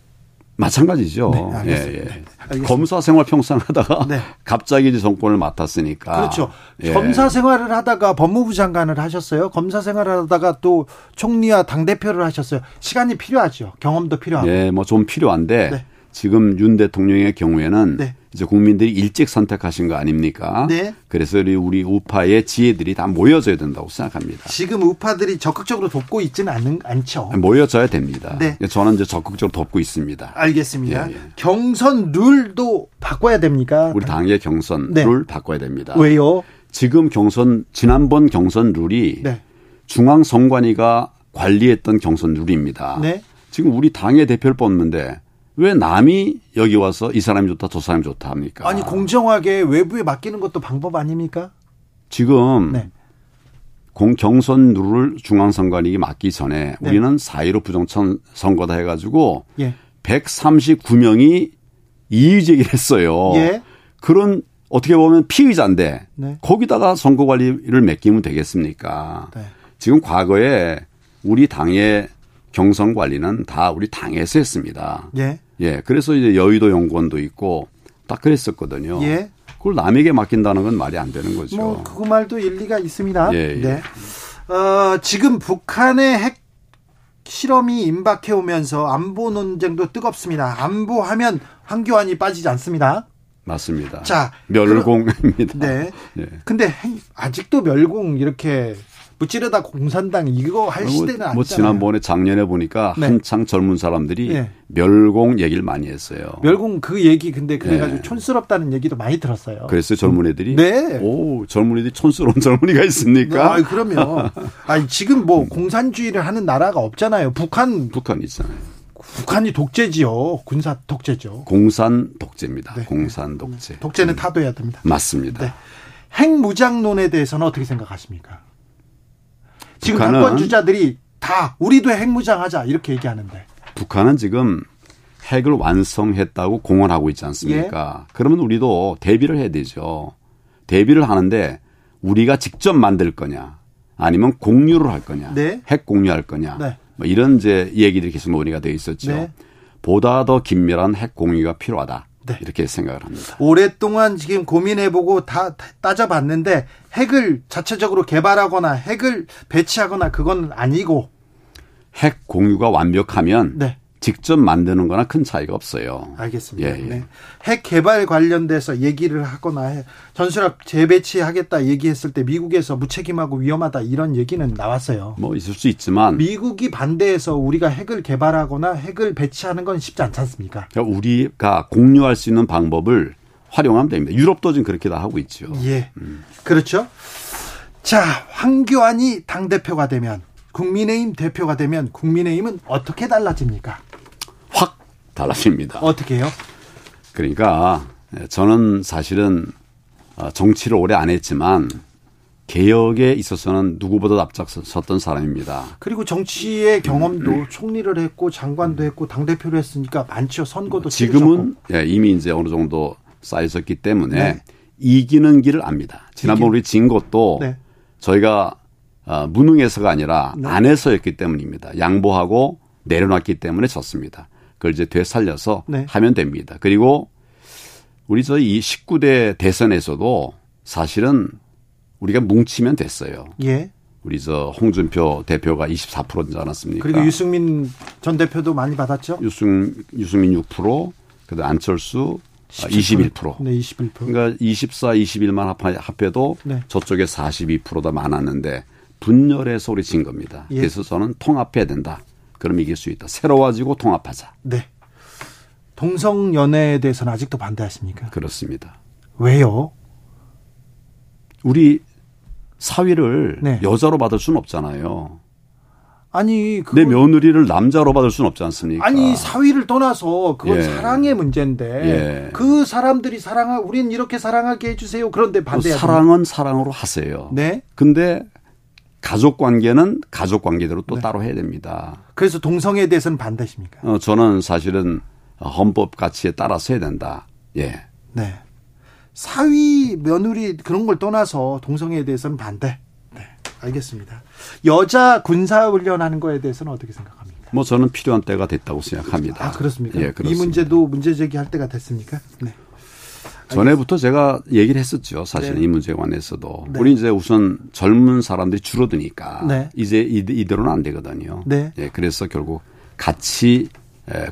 마찬가지죠. 네. 예, 예. 네. 검사 생활 평생 하다가 네. 갑자기 정권을 맡았으니까. 그렇죠. 예. 검사 생활을 하다가 법무부 장관을 하셨어요. 검사 생활을 하다가 또 총리와 당 대표를 하셨어요. 시간이 필요하죠. 경험도 필요하고. 네, 뭐좀 필요한데 네. 지금 윤 대통령의 경우에는 네. 이제 국민들이 일찍 선택하신 거 아닙니까? 네. 그래서 우리 우파의 지혜들이 다 모여져야 된다고 생각합니다. 지금 우파들이 적극적으로 돕고 있지는 않은, 않죠. 모여져야 됩니다. 네. 저는 이제 적극적으로 돕고 있습니다. 알겠습니다. 예, 예. 경선 룰도 바꿔야 됩니까? 우리 당의 경선 네. 룰 바꿔야 됩니다. 왜요? 지금 경선 지난번 경선 룰이 네. 중앙 선관위가 관리했던 경선 룰입니다. 네. 지금 우리 당의 대표를 뽑는데 왜 남이 여기 와서 이 사람이 좋다 저 사람이 좋다 합니까? 아니 공정하게 외부에 맡기는 것도 방법 아닙니까? 지금 네. 공 경선 룰을 중앙선관위에 맡기 전에 네. 우리는 4.15 부정선 선거다 해가지고 예. 139명이 이의제기를 했어요. 예. 그런 어떻게 보면 피의자인데 네. 거기다가 선거 관리를 맡기면 되겠습니까? 네. 지금 과거에 우리 당의 경선 관리는 다 우리 당에서 했습니다. 예. 예. 그래서 이제 여의도 연구원도 있고 딱 그랬었거든요. 예. 그걸 남에게 맡긴다는 건 말이 안 되는 거죠. 뭐, 그 말도 일리가 있습니다. 예, 예. 네. 어, 지금 북한의 핵 실험이 임박해 오면서 안보 논쟁도 뜨겁습니다. 안보하면 황교안이 빠지지 않습니다. 맞습니다. 자, 멸공입니다. 네. 예. 근데 아직도 멸공 이렇게 무찌르다 공산당 이거 할 뭐, 시대는 아니잖아요. 뭐 지난번에 작년에 보니까 네. 한창 젊은 사람들이 네. 멸공 얘기를 많이 했어요. 멸공 그 얘기 근데 그래가지고 네. 촌스럽다는 얘기도 많이 들었어요. 그랬어요 젊은 애들이? 네. 오 젊은 애들이 촌스러운 젊은이가 있습니까? 아, 그럼요. 아니 지금 뭐 공산주의를 하는 나라가 없잖아요. 북한 북한 있잖아요. 북한이 독재지요. 군사 독재죠. 공산 독재입니다. 네. 공산 독재. 독재는 타도해야 됩니다. 맞습니다. 네. 핵무장론에 대해서는 어떻게 생각하십니까? 지금 당권 주자들이 다 우리도 핵무장하자 이렇게 얘기하는데. 북한은 지금 핵을 완성했다고 공언하고 있지 않습니까? 예? 그러면 우리도 대비를 해야 되죠. 대비를 하는데 우리가 직접 만들 거냐 아니면 공유를 할 거냐 네? 핵 공유할 거냐 네. 뭐 이런 이제 얘기들이 계속 논의가 돼 있었죠. 네. 보다 더 긴밀한 핵 공유가 필요하다. 네. 이렇게 생각을 합니다. 오랫동안 지금 고민해보고 다 따져봤는데 핵을 자체적으로 개발하거나 핵을 배치하거나 그건 아니고 핵 공유가 완벽하면 네. 직접 만드는 거나 큰 차이가 없어요. 알겠습니다. 예, 예. 네. 핵 개발 관련돼서 얘기를 하거나 전술핵 재배치하겠다 얘기했을 때 미국에서 무책임하고 위험하다 이런 얘기는 나왔어요. 뭐 있을 수 있지만 미국이 반대해서 우리가 핵을 개발하거나 핵을 배치하는 건 쉽지 않지 않습니까? 그러니까 우리가 공유할 수 있는 방법을 활용하면 됩니다. 유럽도 지금 그렇게 다 하고 있죠. 예. 음. 그렇죠. 자, 황교안이 당대표가 되면 국민의힘 대표가 되면 국민의힘은 어떻게 달라집니까? 확 달라집니다. 어떻게 해요? 그러니까 저는 사실은 어, 정치를 오래 안 했지만 개혁에 있어서는 누구보다 앞장섰던 사람입니다. 그리고 정치의 경험도 음, 음. 총리를 했고 장관도 했고 당 대표를 했으니까 많죠. 선거도 지금은 예, 이미 이제 어느 정도 쌓여졌기 때문에 네. 이기는 길을 압니다. 지난번 우리 진 것도 네. 저희가 어, 무능해서가 아니라 네. 안에서였기 때문입니다. 양보하고 내려놨기 때문에 졌습니다. 그걸 이제 되살려서 네. 하면 됩니다. 그리고 우리 저희 19대 대선에서도 사실은 우리가 뭉치면 됐어요. 예. 우리 저 홍준표 대표가 24%지 않았습니까? 그리고 유승민 전 대표도 많이 받았죠? 유승 유승민 6%, 그다음 안철수 17%. 21%. 네, 21%. 그러니까 24, 21만 합해도 네. 저쪽에 42%다 많았는데 분열해서 우리 진 겁니다. 예. 그래서 저는 통합해야 된다. 그럼 이길 수 있다. 새로워지고 통합하자. 네. 동성 연애에 대해서는 아직도 반대하십니까? 그렇습니다. 왜요? 우리 사위를 네. 여자로 받을 수는 없잖아요. 아니 그건... 내 며느리를 남자로 받을 수는 없지 않습니까? 아니 사위를 떠나서 그건 예. 사랑의 문제인데 예. 그 사람들이 사랑하 우리는 이렇게 사랑하게 해주세요. 그런데 반대 그 사랑은 사랑으로 하세요. 네. 근데 가족 관계는 가족 관계대로 또 네. 따로 해야 됩니다. 그래서 동성애에 대해서는 반대십니까? 어, 저는 사실은 헌법 가치에 따라서 해야 된다. 예. 네. 사위 며느리 그런 걸 떠나서 동성애에 대해서는 반대. 네. 알겠습니다. 여자 군사 훈련하는 거에 대해서는 어떻게 생각합니까? 뭐 저는 필요한 때가 됐다고 생각합니다. 아 그렇습니까? 예, 그렇습니다. 이 문제도 문제 제기할 때가 됐습니까? 네. 전에부터 제가 얘기를 했었죠. 사실 네. 이 문제에 관해서도. 네. 우리 이제 우선 젊은 사람들이 줄어드니까 네. 이제 이대로는 안 되거든요. 네. 예, 그래서 결국 같이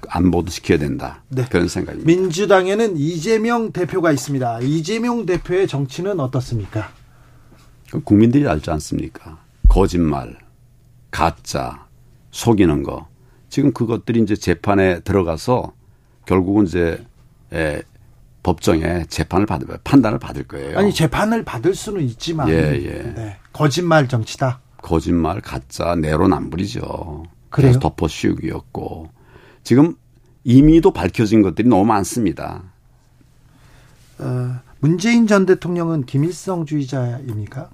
안보도 시켜야 된다. 네. 그런 생각입니다. 민주당에는 이재명 대표가 있습니다. 이재명 대표의 정치는 어떻습니까? 국민들이 알지 않습니까? 거짓말, 가짜, 속이는 거. 지금 그것들이 이제 재판에 들어가서 결국은 이제 법정에 재판을 받을 판단을 받을 거예요. 아니 재판을 받을 수는 있지만 예, 예. 네. 거짓말 정치다. 거짓말, 가짜, 내로남불이죠. 그래서 덮어씌우기였고 지금 이미도 밝혀진 것들이 너무 많습니다. 어, 문재인 전 대통령은 김일성주의자입니까?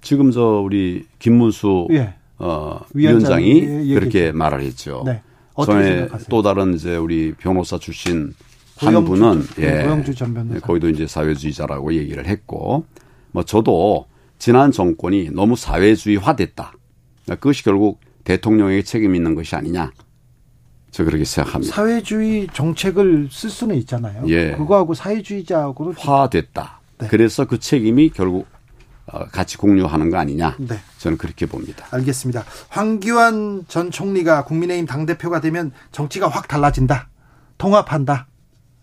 지금 저 우리 김문수 예. 어, 위원장이 예, 그렇게 말을 했죠. 네. 전에 또 다른 이제 우리 변호사 출신 한 분은 예, 고영주 전 변호사. 거기도 이제 사회주의자라고 얘기를 했고 뭐 저도 지난 정권이 너무 사회주의화됐다. 그것이 결국 대통령에게 책임 있는 것이 아니냐. 저 그렇게 생각합니다. 사회주의 정책을 쓸 수는 있잖아요. 예. 그거하고 사회주의자하고는 화됐다. 네. 그래서 그 책임이 결국 어, 같이 공유하는 거 아니냐. 네. 저는 그렇게 봅니다. 알겠습니다. 황교안 전 총리가 국민의힘 당대표가 되면 정치가 확 달라진다. 통합한다.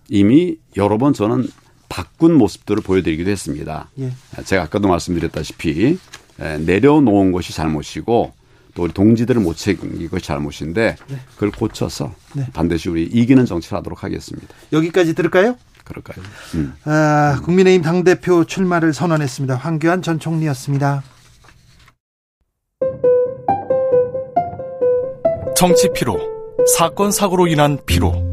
이미 여러 번 저는 바꾼 모습들을 보여드리기도 했습니다. 예. 제가 아까도 말씀드렸다시피 내려놓은 것이 잘못이고 또 우리 동지들을 못 챙긴 것이 잘못인데 네. 그걸 고쳐서 네. 반드시 우리 이기는 정치를 하도록 하겠습니다. 여기까지 들을까요? 그럴까요? 음. 아, 국민의힘 당대표 출마를 선언했습니다. 황교안 전 총리였습니다. 정치 피로, 사건 사고로 인한 피로,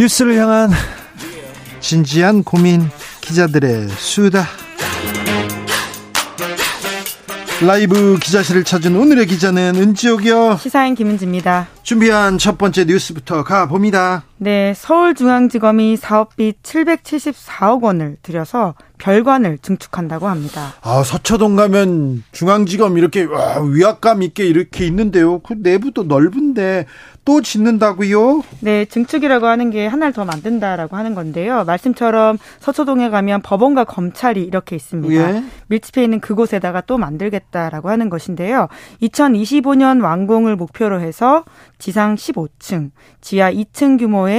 뉴스를 향한 진지한 고민 기자들의 수다. 라이브 기자실을 찾은 오늘의 기자는 은지옥이요. 시사인 김은지입니다. 준비한 첫 번째 뉴스부터 가봅니다. 네, 서울중앙지검이 사업비 774억 원을 들여서 별관을 증축한다고 합니다. 아, 서초동 가면 중앙지검 이렇게 와, 위압감 있게 이렇게 있는데요. 그 내부도 넓은데 또 짓는다고요? 네, 증축이라고 하는 게 하나를 더 만든다라고 하는 건데요. 말씀처럼 서초동에 가면 법원과 검찰이 이렇게 있습니다. 예? 밀집해 있는 그곳에다가 또 만들겠다라고 하는 것인데요. 2025년 완공을 목표로 해서 지상 15층, 지하 2층 규모의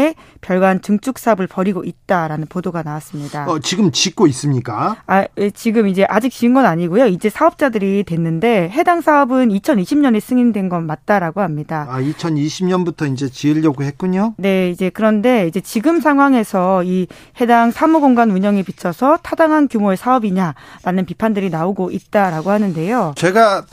별관 증축 사업을 벌이고 있다라는 보도가 나왔습니다. 어, 지금 짓고 있습니까? 아, 예, 지금 이제 아직 지은 건 아니고요. 이제 사업자들이 됐는데 해당 사업은 2020년에 승인된 건 맞다라고 합니다. 아, 2020년부터 이제 지으려고 했군요. 네, 이제 그런데 이제 지금 상황에서 이 해당 사무공간 운영에 비춰서 타당한 규모의 사업이냐라는 비판들이 나오고 있다라고 하는데요. 제가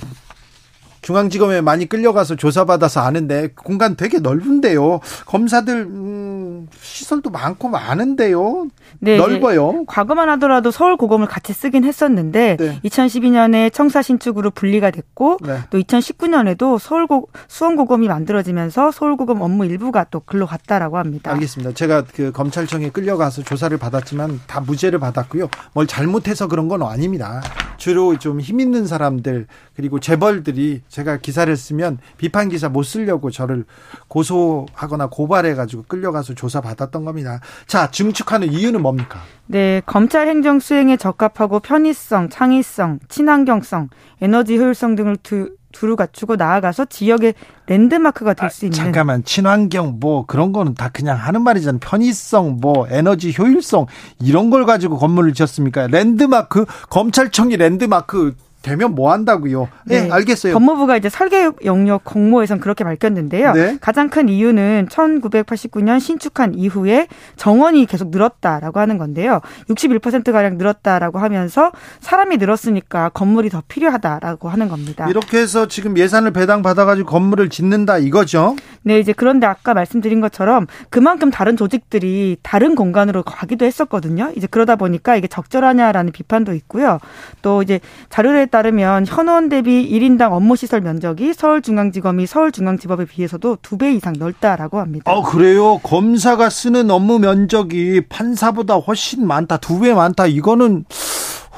중앙지검에 많이 끌려가서 조사받아서 아는데 공간 되게 넓은데요. 검사들 음, 시설도 많고 많은데요. 네, 넓어요. 과거만 하더라도 서울 고검을 같이 쓰긴 했었는데 네. 2012년에 청사 신축으로 분리가 됐고 네. 또 2019년에도 서울 고 수원 고검이 만들어지면서 서울 고검 업무 일부가 또 글로 갔다라고 합니다. 알겠습니다. 제가 그 검찰청에 끌려가서 조사를 받았지만 다 무죄를 받았고요. 뭘 잘못해서 그런 건 아닙니다. 주로 좀 힘 있는 사람들 그리고 재벌들이 제가 기사를 쓰면 비판 기사 못 쓰려고 저를 고소하거나 고발해 가지고 끌려가서 조사 받았던 겁니다. 자, 증축하는 이유는 뭡니까? 네, 검찰 행정 수행에 적합하고 편의성, 창의성, 친환경성, 에너지 효율성 등을 두, 두루 갖추고 나아가서 지역의 랜드마크가 될수 아, 있는. 잠깐만 친환경 뭐 그런 거는 다 그냥 하는 말이잖아요. 편의성 뭐 에너지 효율성 이런 걸 가지고 건물을 지었습니까? 랜드마크 검찰청이 랜드마크 되면 뭐 한다고요? 네, 네, 알겠어요. 법무부가 이제 설계 영역 공모에선 그렇게 밝혔는데요. 네. 가장 큰 이유는 1989년 신축한 이후에 정원이 계속 늘었다라고 하는 건데요. 61% 가량 늘었다라고 하면서 사람이 늘었으니까 건물이 더 필요하다라고 하는 겁니다. 이렇게 해서 지금 예산을 배당 받아가지고 건물을 짓는다 이거죠? 네, 이제 그런데 아까 말씀드린 것처럼 그만큼 다른 조직들이 다른 공간으로 가기도 했었거든요. 이제 그러다 보니까 이게 적절하냐라는 비판도 있고요. 또 이제 자료를 따르면 현원 대비 1인당 업무 시설 면적이 서울중앙지검이 서울중앙지법에 비해서도 두배 이상 넓다라고 합니다. 아, 그래요? 검사가 쓰는 업무 면적이 판사보다 훨씬 많다. 두배 많다. 이거는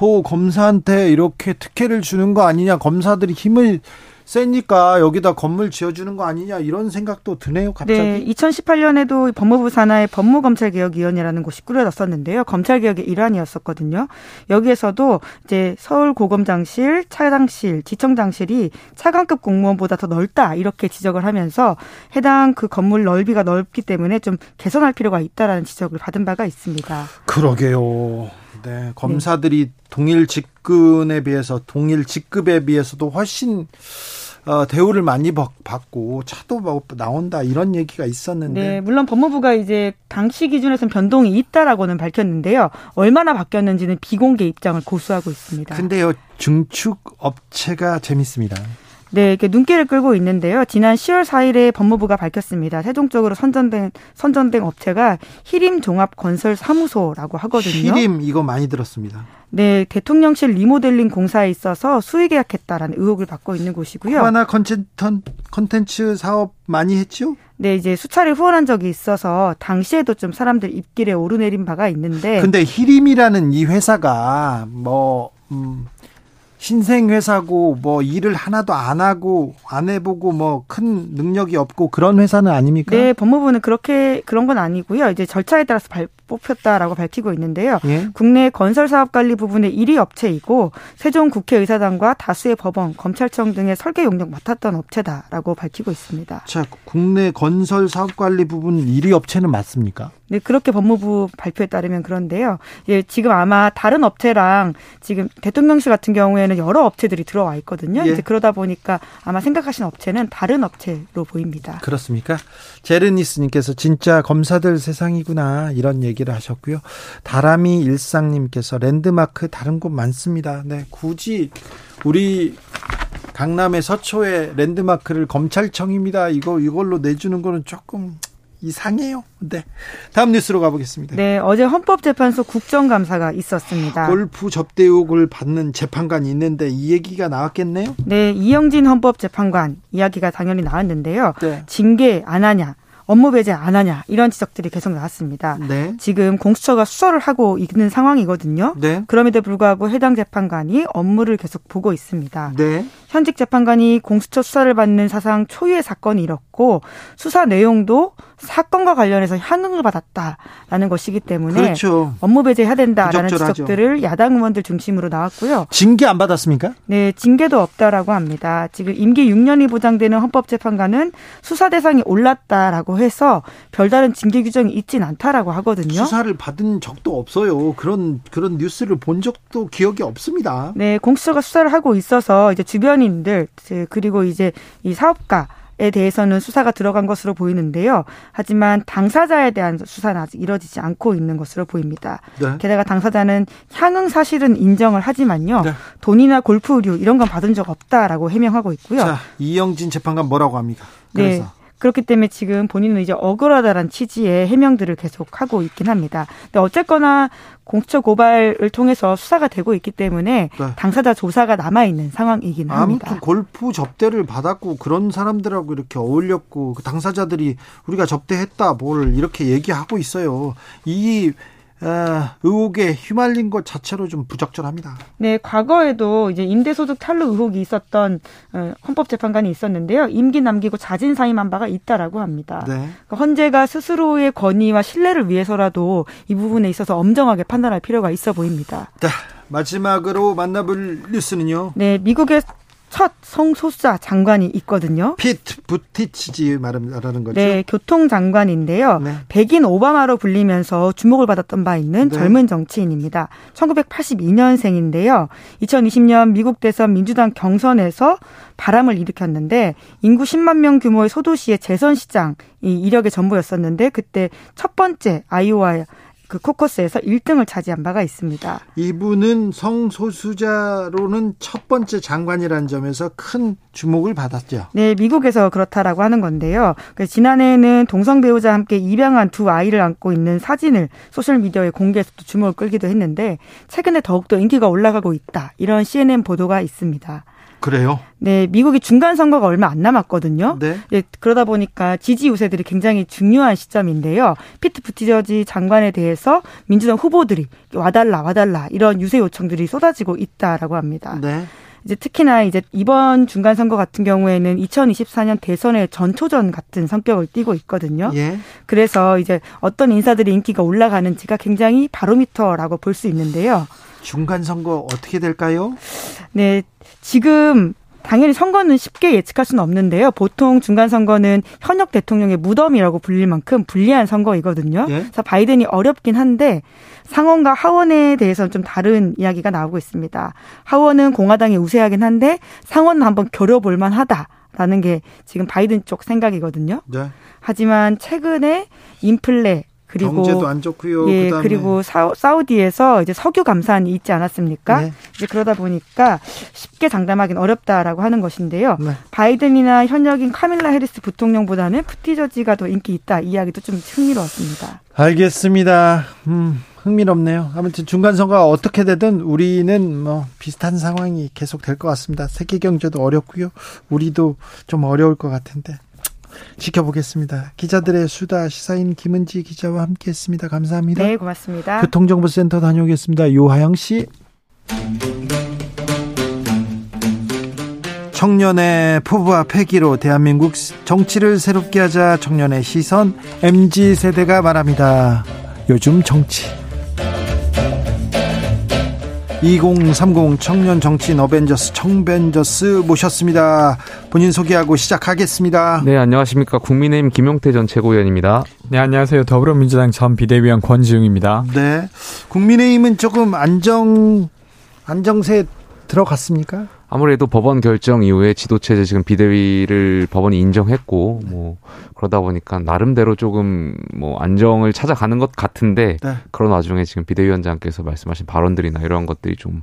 호 검사한테 이렇게 특혜를 주는 거 아니냐. 검사들이 힘을 세니까 여기다 건물 지어주는 거 아니냐 이런 생각도 드네요. 갑자기. 네, 2018년에도 법무부 산하의 법무검찰개혁위원회라는 곳이 꾸려졌었는데요. 검찰개혁의 일환이었었거든요. 여기에서도 이제 서울고검장실, 차장실, 지청장실이 차관급 공무원보다 더 넓다 이렇게 지적을 하면서 해당 그 건물 넓이가 넓기 때문에 좀 개선할 필요가 있다라는 지적을 받은 바가 있습니다. 그러게요. 네, 검사들이 네. 동일 직급에 비해서 동일 직급에 비해서도 훨씬 어, 대우를 많이 받고 차도 뭐 나온다 이런 얘기가 있었는데. 네, 물론 법무부가 이제 당시 기준에서는 변동이 있다라고는 밝혔는데요. 얼마나 바뀌었는지는 비공개 입장을 고수하고 있습니다. 근데요, 중축 업체가 재밌습니다. 네, 이렇게 눈길을 끌고 있는데요. 지난 10월 4일에 법무부가 밝혔습니다. 세종 쪽으로 선전된 선전된 업체가 히림 종합 건설 사무소라고 하거든요. 히림 이거 많이 들었습니다. 네, 대통령실 리모델링 공사에 있어서 수의 계약했다라는 의혹을 받고 있는 곳이고요. 하나 컨텐츠 사업 많이 했죠? 네, 이제 수차례 후원한 적이 있어서 당시에도 좀 사람들 입길에 오르내린 바가 있는데. 근데 히림이라는 이 회사가 뭐 음, 신생 회사고 뭐 일을 하나도 안 하고 안 해보고 뭐 큰 능력이 없고 그런 회사는 아닙니까? 네, 법무부는 그렇게 그런 건 아니고요. 이제 절차에 따라서 발, 뽑혔다라고 밝히고 있는데요. 예? 국내 건설 사업 관리 부분의 1위 업체이고 세종 국회의사당과 다수의 법원, 검찰청 등의 설계 용역 맡았던 업체다라고 밝히고 있습니다. 자, 국내 건설 사업 관리 부분 1위 업체는 맞습니까? 네, 그렇게 법무부 발표에 따르면 그런데요. 예, 지금 아마 다른 업체랑 지금 대통령실 같은 경우에는 여러 업체들이 들어와 있거든요. 예. 이제 그러다 보니까 아마 생각하신 업체는 다른 업체로 보입니다. 그렇습니까? 제르니스님께서 진짜 검사들 세상이구나 이런 얘기 를 하셨고요. 다람이 일상님께서 랜드마크 다른 곳 많습니다. 네, 굳이 우리 강남의 서초에 랜드마크를 검찰청입니다. 이거 이걸로 내주는 거는 조금 이상해요. 네. 다음 뉴스로 가보겠습니다. 네, 어제 헌법재판소 국정감사가 있었습니다. 골프 접대 의혹을 받는 재판관이 있는데 이 얘기가 나왔겠네요? 네, 이영진 헌법재판관 이야기가 당연히 나왔는데요. 네. 징계 안 하냐, 업무 배제 안 하냐 이런 지적들이 계속 나왔습니다. 네. 지금 공수처가 수사를 하고 있는 상황이거든요. 네. 그럼에도 불구하고 해당 재판관이 업무를 계속 보고 있습니다. 네. 현직 재판관이 공수처 수사를 받는 사상 초유의 사건이 이렇고 수사 내용도 사건과 관련해서 향응을 받았다라는 것이기 때문에 그렇죠. 업무 배제 해야 된다라는 부적절하죠. 지적들을 야당 의원들 중심으로 나왔고요. 징계 안 받았습니까? 네, 징계도 없다라고 합니다. 지금 임기 6년이 보장되는 헌법재판관은 수사 대상이 올랐다라고 해서 별다른 징계 규정이 있진 않다라고 하거든요. 수사를 받은 적도 없어요. 그런 그런 뉴스를 본 적도 기억이 없습니다. 네, 공수처가 수사를 하고 있어서 이제 주변인들 그리고 이제 이 사업가 에 대해서는 수사가 들어간 것으로 보이는데요. 하지만 당사자에 대한 수사는 아직 이뤄지지 않고 있는 것으로 보입니다. 네. 게다가 당사자는 향응 사실은 인정을 하지만요. 네. 돈이나 골프 의류 이런 건 받은 적 없다라고 해명하고 있고요. 자, 이영진 재판관 뭐라고 합니까? 네. 그래서. 네. 그렇기 때문에 지금 본인은 이제 억울하다라는 취지의 해명들을 계속 하고 있긴 합니다. 근데 어쨌거나 공수처 고발을 통해서 수사가 되고 있기 때문에 네. 당사자 조사가 남아 있는 상황이긴 합니다. 아무튼 골프 접대를 받았고 그런 사람들하고 이렇게 어울렸고 그 당사자들이 우리가 접대했다 뭘 이렇게 얘기하고 있어요. 이 아, 의혹에 휘말린 것 자체로 좀 부적절합니다. 네, 과거에도 이제 임대소득 탈루 의혹이 있었던 어, 헌법재판관이 있었는데요. 임기 남기고 자진 사임한 바가 있다라고 합니다. 네. 그러니까 헌재가 스스로의 권위와 신뢰를 위해서라도 이 부분에 있어서 엄정하게 판단할 필요가 있어 보입니다. 네, 마지막으로 만나볼 뉴스는요. 네, 미국의 첫 성소수자 장관이 있거든요. 피트 부티치지 말하는 거죠. 네, 교통장관인데요. 네. 백인 오바마로 불리면서 주목을 받았던 바 있는 네. 젊은 정치인입니다. 1982년생인데요. 2020년 미국 대선 민주당 경선에서 바람을 일으켰는데 인구 10만 명 규모의 소도시의 재선 시장 이 이력의 전부였었는데 그때 첫 번째 아이오와 그 코커스에서 1등을 차지한 바가 있습니다. 이분은 성소수자로는 첫 번째 장관이라는 점에서 큰 주목을 받았죠. 네, 미국에서 그렇다라고 하는 건데요. 지난해에는 동성 배우자와 함께 입양한 두 아이를 안고 있는 사진을 소셜 미디어에 공개해서 주목을 끌기도 했는데 최근에 더욱더 인기가 올라가고 있다. 이런 CNN 보도가 있습니다. 그래요? 네, 미국이 중간 선거가 얼마 안 남았거든요. 네. 네. 그러다 보니까 지지 유세들이 굉장히 중요한 시점인데요. 피트 부티저지 장관에 대해서 민주당 후보들이 와달라 와달라 이런 유세 요청들이 쏟아지고 있다라고 합니다. 네. 이제 특히나 이제 이번 중간 선거 같은 경우에는 2024년 대선의 전초전 같은 성격을 띠고 있거든요. 예. 그래서 이제 어떤 인사들의 인기가 올라가는지가 굉장히 바로미터라고 볼 수 있는데요. 중간 선거 어떻게 될까요? 네, 지금 당연히 선거는 쉽게 예측할 수는 없는데요. 보통 중간 선거는 현역 대통령의 무덤이라고 불릴 만큼 불리한 선거이거든요. 예? 그래서 바이든이 어렵긴 한데 상원과 하원에 대해서는 좀 다른 이야기가 나오고 있습니다. 하원은 공화당이 우세하긴 한데 상원은 한번 겨뤄볼 만하다 라는 게 지금 바이든 쪽 생각이거든요. 네. 하지만 최근에 인플레 그리고 경제도 안 좋고요. 예, 그다음에. 그리고 사, 우디에서 이제 석유 감산이 있지 않았습니까? 네. 이제 그러다 보니까 쉽게 장담하기는 어렵다라고 하는 것인데요. 네. 바이든이나 현역인 카밀라 해리스 부통령보다는 푸티저지가 더 인기 있다 이야기도 좀 흥미로웠습니다. 알겠습니다. 음, 흥미롭네요. 아무튼 중간 선거가 어떻게 되든 우리는 뭐 비슷한 상황이 계속 될 것 같습니다. 세계 경제도 어렵고요. 우리도 좀 어려울 것 같은데 지켜보겠습니다. 기자들의 수다 시사인 김은지 기자와 함께했습니다. 감사합니다. 네, 고맙습니다. 교통정보센터 다녀오겠습니다. 요하영 씨. 청년의 포부와 패기로 대한민국 정치를 새롭게 하자 청년의 시선 MG 세대가 말합니다. 요즘 정치 2030 청년 정치인 어벤져스 청벤져스 모셨습니다. 본인 소개하고 시작하겠습니다. 네, 안녕하십니까. 국민의힘 김용태 전 최고위원입니다. 네, 안녕하세요. 더불어민주당 전 비대위원 권지웅입니다. 네. 국민의힘은 조금 안정 안정세 들어갔습니까? 아무래도 법원 결정 이후에 지도체제 지금 비대위를 법원이 인정했고 뭐 그러다 보니까 나름대로 조금 뭐 안정을 찾아가는 것 같은데 네. 그런 와중에 지금 비대위원장께서 말씀하신 발언들이나 이런 것들이 좀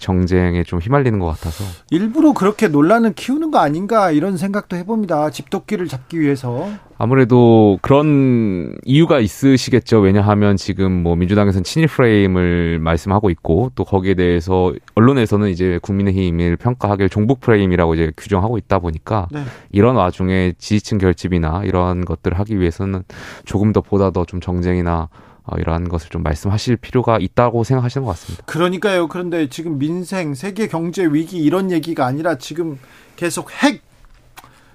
정쟁에 좀 휘말리는 것 같아서 일부러 그렇게 논란을 키우는 거 아닌가 이런 생각도 해봅니다. 집도끼를 잡기 위해서 아무래도 그런 이유가 있으시겠죠. 왜냐하면 지금 뭐 민주당에서는 친일 프레임을 말씀하고 있고 또 거기에 대해서 언론에서는 이제 국민의힘을 평가하길 종북 프레임이라고 이제 규정하고 있다 보니까 네. 이런 와중에 지지층 결집이나 이런 것들을 하기 위해서는 조금 더 보다 더 좀 정쟁이나 어, 이러한 것을 좀 말씀하실 필요가 있다고 생각하시는 것 같습니다. 그러니까요. 그런데 지금 민생, 세계 경제 위기 이런 얘기가 아니라 지금 계속 핵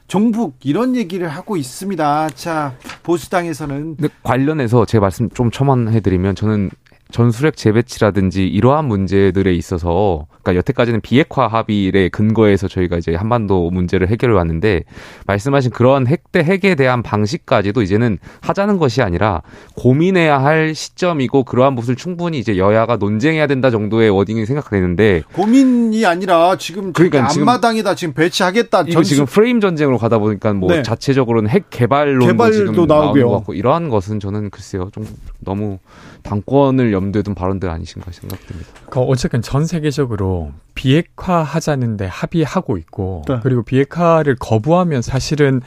종북 이런 얘기를 하고 있습니다. 자 보수당에서는 관련해서 제 말씀 좀 첨언해드리면 저는 전술핵 재배치라든지 이러한 문제들에 있어서 그러니까 여태까지는 비핵화 합의의 근거에서 저희가 이제 한반도 문제를 해결해 왔는데 말씀하신 그런 핵대 핵에 대한 방식까지도 이제는 하자는 것이 아니라 고민해야 할 시점이고 그러한 것을 충분히 이제 여야가 논쟁해야 된다 정도의 워딩이 생각되는데 고민이 아니라 지금 그러니까 앞마당에다 지금 배치하겠다. 이거 지금 프레임 전쟁으로 가다 보니까 뭐 네. 자체적으로는 핵 개발론도 지금 나오고요. 같고 이러한 것은 저는 글쎄요 좀 너무 당권을 염두에 둔 발언들 아니신가 생각됩니다. 그 어쨌든 전 세계적으로 비핵화하자는데 합의하고 있고 네. 그리고 비핵화를 거부하면 사실은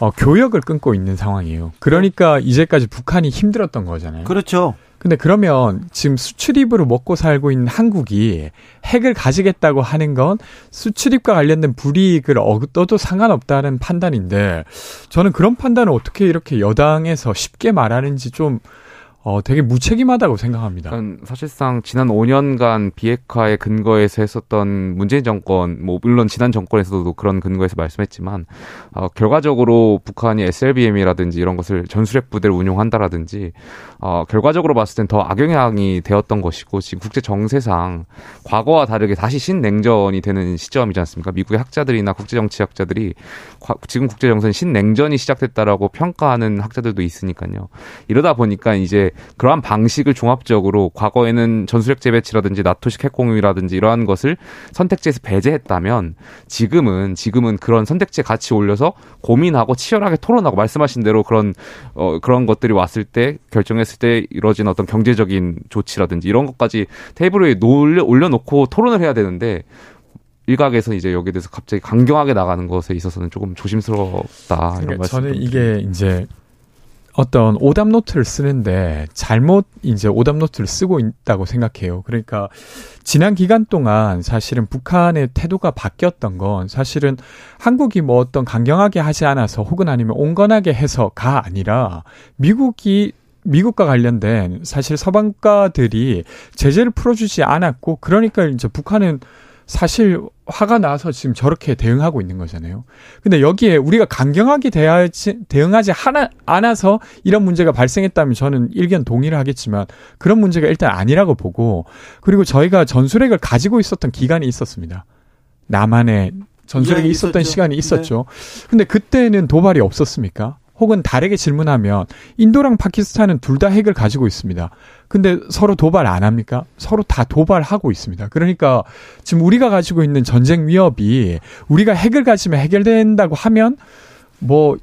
어, 교역을 끊고 있는 상황이에요. 그러니까 이제까지 북한이 힘들었던 거잖아요. 그렇죠. 근데 그러면 지금 수출입으로 먹고 살고 있는 한국이 핵을 가지겠다고 하는 건 수출입과 관련된 불이익을 얻어도 상관없다는 판단인데 저는 그런 판단을 어떻게 이렇게 여당에서 쉽게 말하는지 좀 어, 되게 무책임하다고 생각합니다. 사실상 지난 5년간 비핵화의 근거에서 했었던 문재인 정권, 뭐 물론 지난 정권에서도 그런 근거에서 말씀했지만 어, 결과적으로 북한이 SLBM이라든지 이런 것을 전술핵 부대를 운용한다라든지 어, 결과적으로 봤을 땐 더 악영향이 되었던 것이고 지금 국제 정세상 과거와 다르게 다시 신냉전이 되는 시점이지 않습니까? 미국의 학자들이나 국제 정치학자들이 지금 국제 정세는 신냉전이 시작됐다라고 평가하는 학자들도 있으니까요. 이러다 보니까 이제 그러한 방식을 종합적으로 과거에는 전술핵 재배치라든지 나토식 핵공유라든지 이러한 것을 선택지에서 배제했다면 지금은 지금은 그런 선택지에 같이 올려서 고민하고 치열하게 토론하고 말씀하신 대로 그런 어 그런 것들이 왔을 때 결정했을 때 이루어진 어떤 경제적인 조치라든지 이런 것까지 테이블 위에 올려 올려놓고 토론을 해야 되는데 일각에서 이제 여기에 대해서 갑자기 강경하게 나가는 것에 있어서는 조금 조심스럽다 이런 그러니까 저는 이게 이제 어떤 오답 노트를 쓰는데 잘못 이제 오답 노트를 쓰고 있다고 생각해요. 그러니까 지난 기간 동안 사실은 북한의 태도가 바뀌었던 건 사실은 한국이 뭐 어떤 강경하게 하지 않아서 혹은 아니면 온건하게 해서가 아니라 미국이 미국과 관련된 사실 서방국가들이 제재를 풀어주지 않았고 그러니까 이제 북한은 사실 화가 나서 지금 저렇게 대응하고 있는 거잖아요. 근데 여기에 우리가 강경하게 대하지, 대응하지 하나, 않아서 이런 문제가 발생했다면 저는 일견 동의를 하겠지만 그런 문제가 일단 아니라고 보고 그리고 저희가 전술핵을 가지고 있었던 기간이 있었습니다. 남한에 전술핵이 네, 있었던 있었죠. 시간이 있었죠. 네. 근데 그때는 도발이 없었습니까? 혹은 다르게 질문하면 인도랑 파키스탄은 둘 다 핵을 가지고 있습니다. 근데 서로 도발 안 합니까? 서로 다 도발하고 있습니다. 그러니까 지금 우리가 가지고 있는 전쟁 위협이 우리가 핵을 가지면 해결된다고 하면 뭐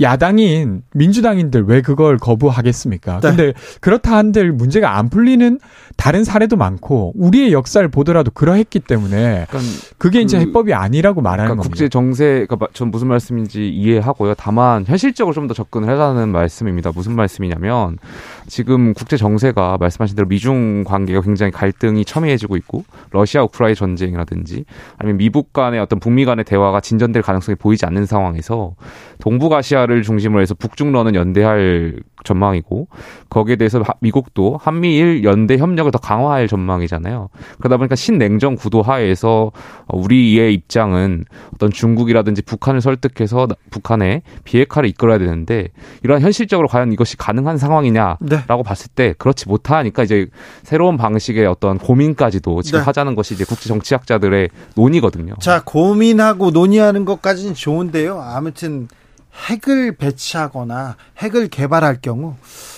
야당인 민주당인들 왜 그걸 거부하겠습니까? 네. 근데 그렇다 한들 문제가 안 풀리는 다른 사례도 많고 우리의 역사를 보더라도 그러했기 때문에 그러니까 그게 이제 그, 해법이 아니라고 말하는 그러니까 겁니다. 국제 정세 가 전 무슨 말씀인지 이해하고요. 다만 현실적으로 좀 더 접근을 해라는 말씀입니다. 무슨 말씀이냐면 지금 국제 정세가 말씀하신 대로 미중 관계가 굉장히 갈등이 첨예해지고 있고 러시아 우크라이나 전쟁이라든지 아니면 미국 간의 어떤 북미 간의 대화가 진전될 가능성이 보이지 않는 상황에서 동북아시아 를 중심으로 해서 북중러는 연대할 전망이고 거기에 대해서 미국도 한미일 연대 협력을 더 강화할 전망이잖아요. 그러다 보니까 신냉전 구도 하에서 우리의 입장은 어떤 중국이라든지 북한을 설득해서 북한의 비핵화를 이끌어야 되는데 이러한 현실적으로 과연 이것이 가능한 상황이냐라고 네. 봤을 때 그렇지 못하니까 이제 새로운 방식의 어떤 고민까지도 지금 네. 하자는 것이 이제 국제 정치학자들의 논의거든요. 자 고민하고 논의하는 것까지는 좋은데요. 아무튼 핵을 배치하거나 핵을 개발할 경우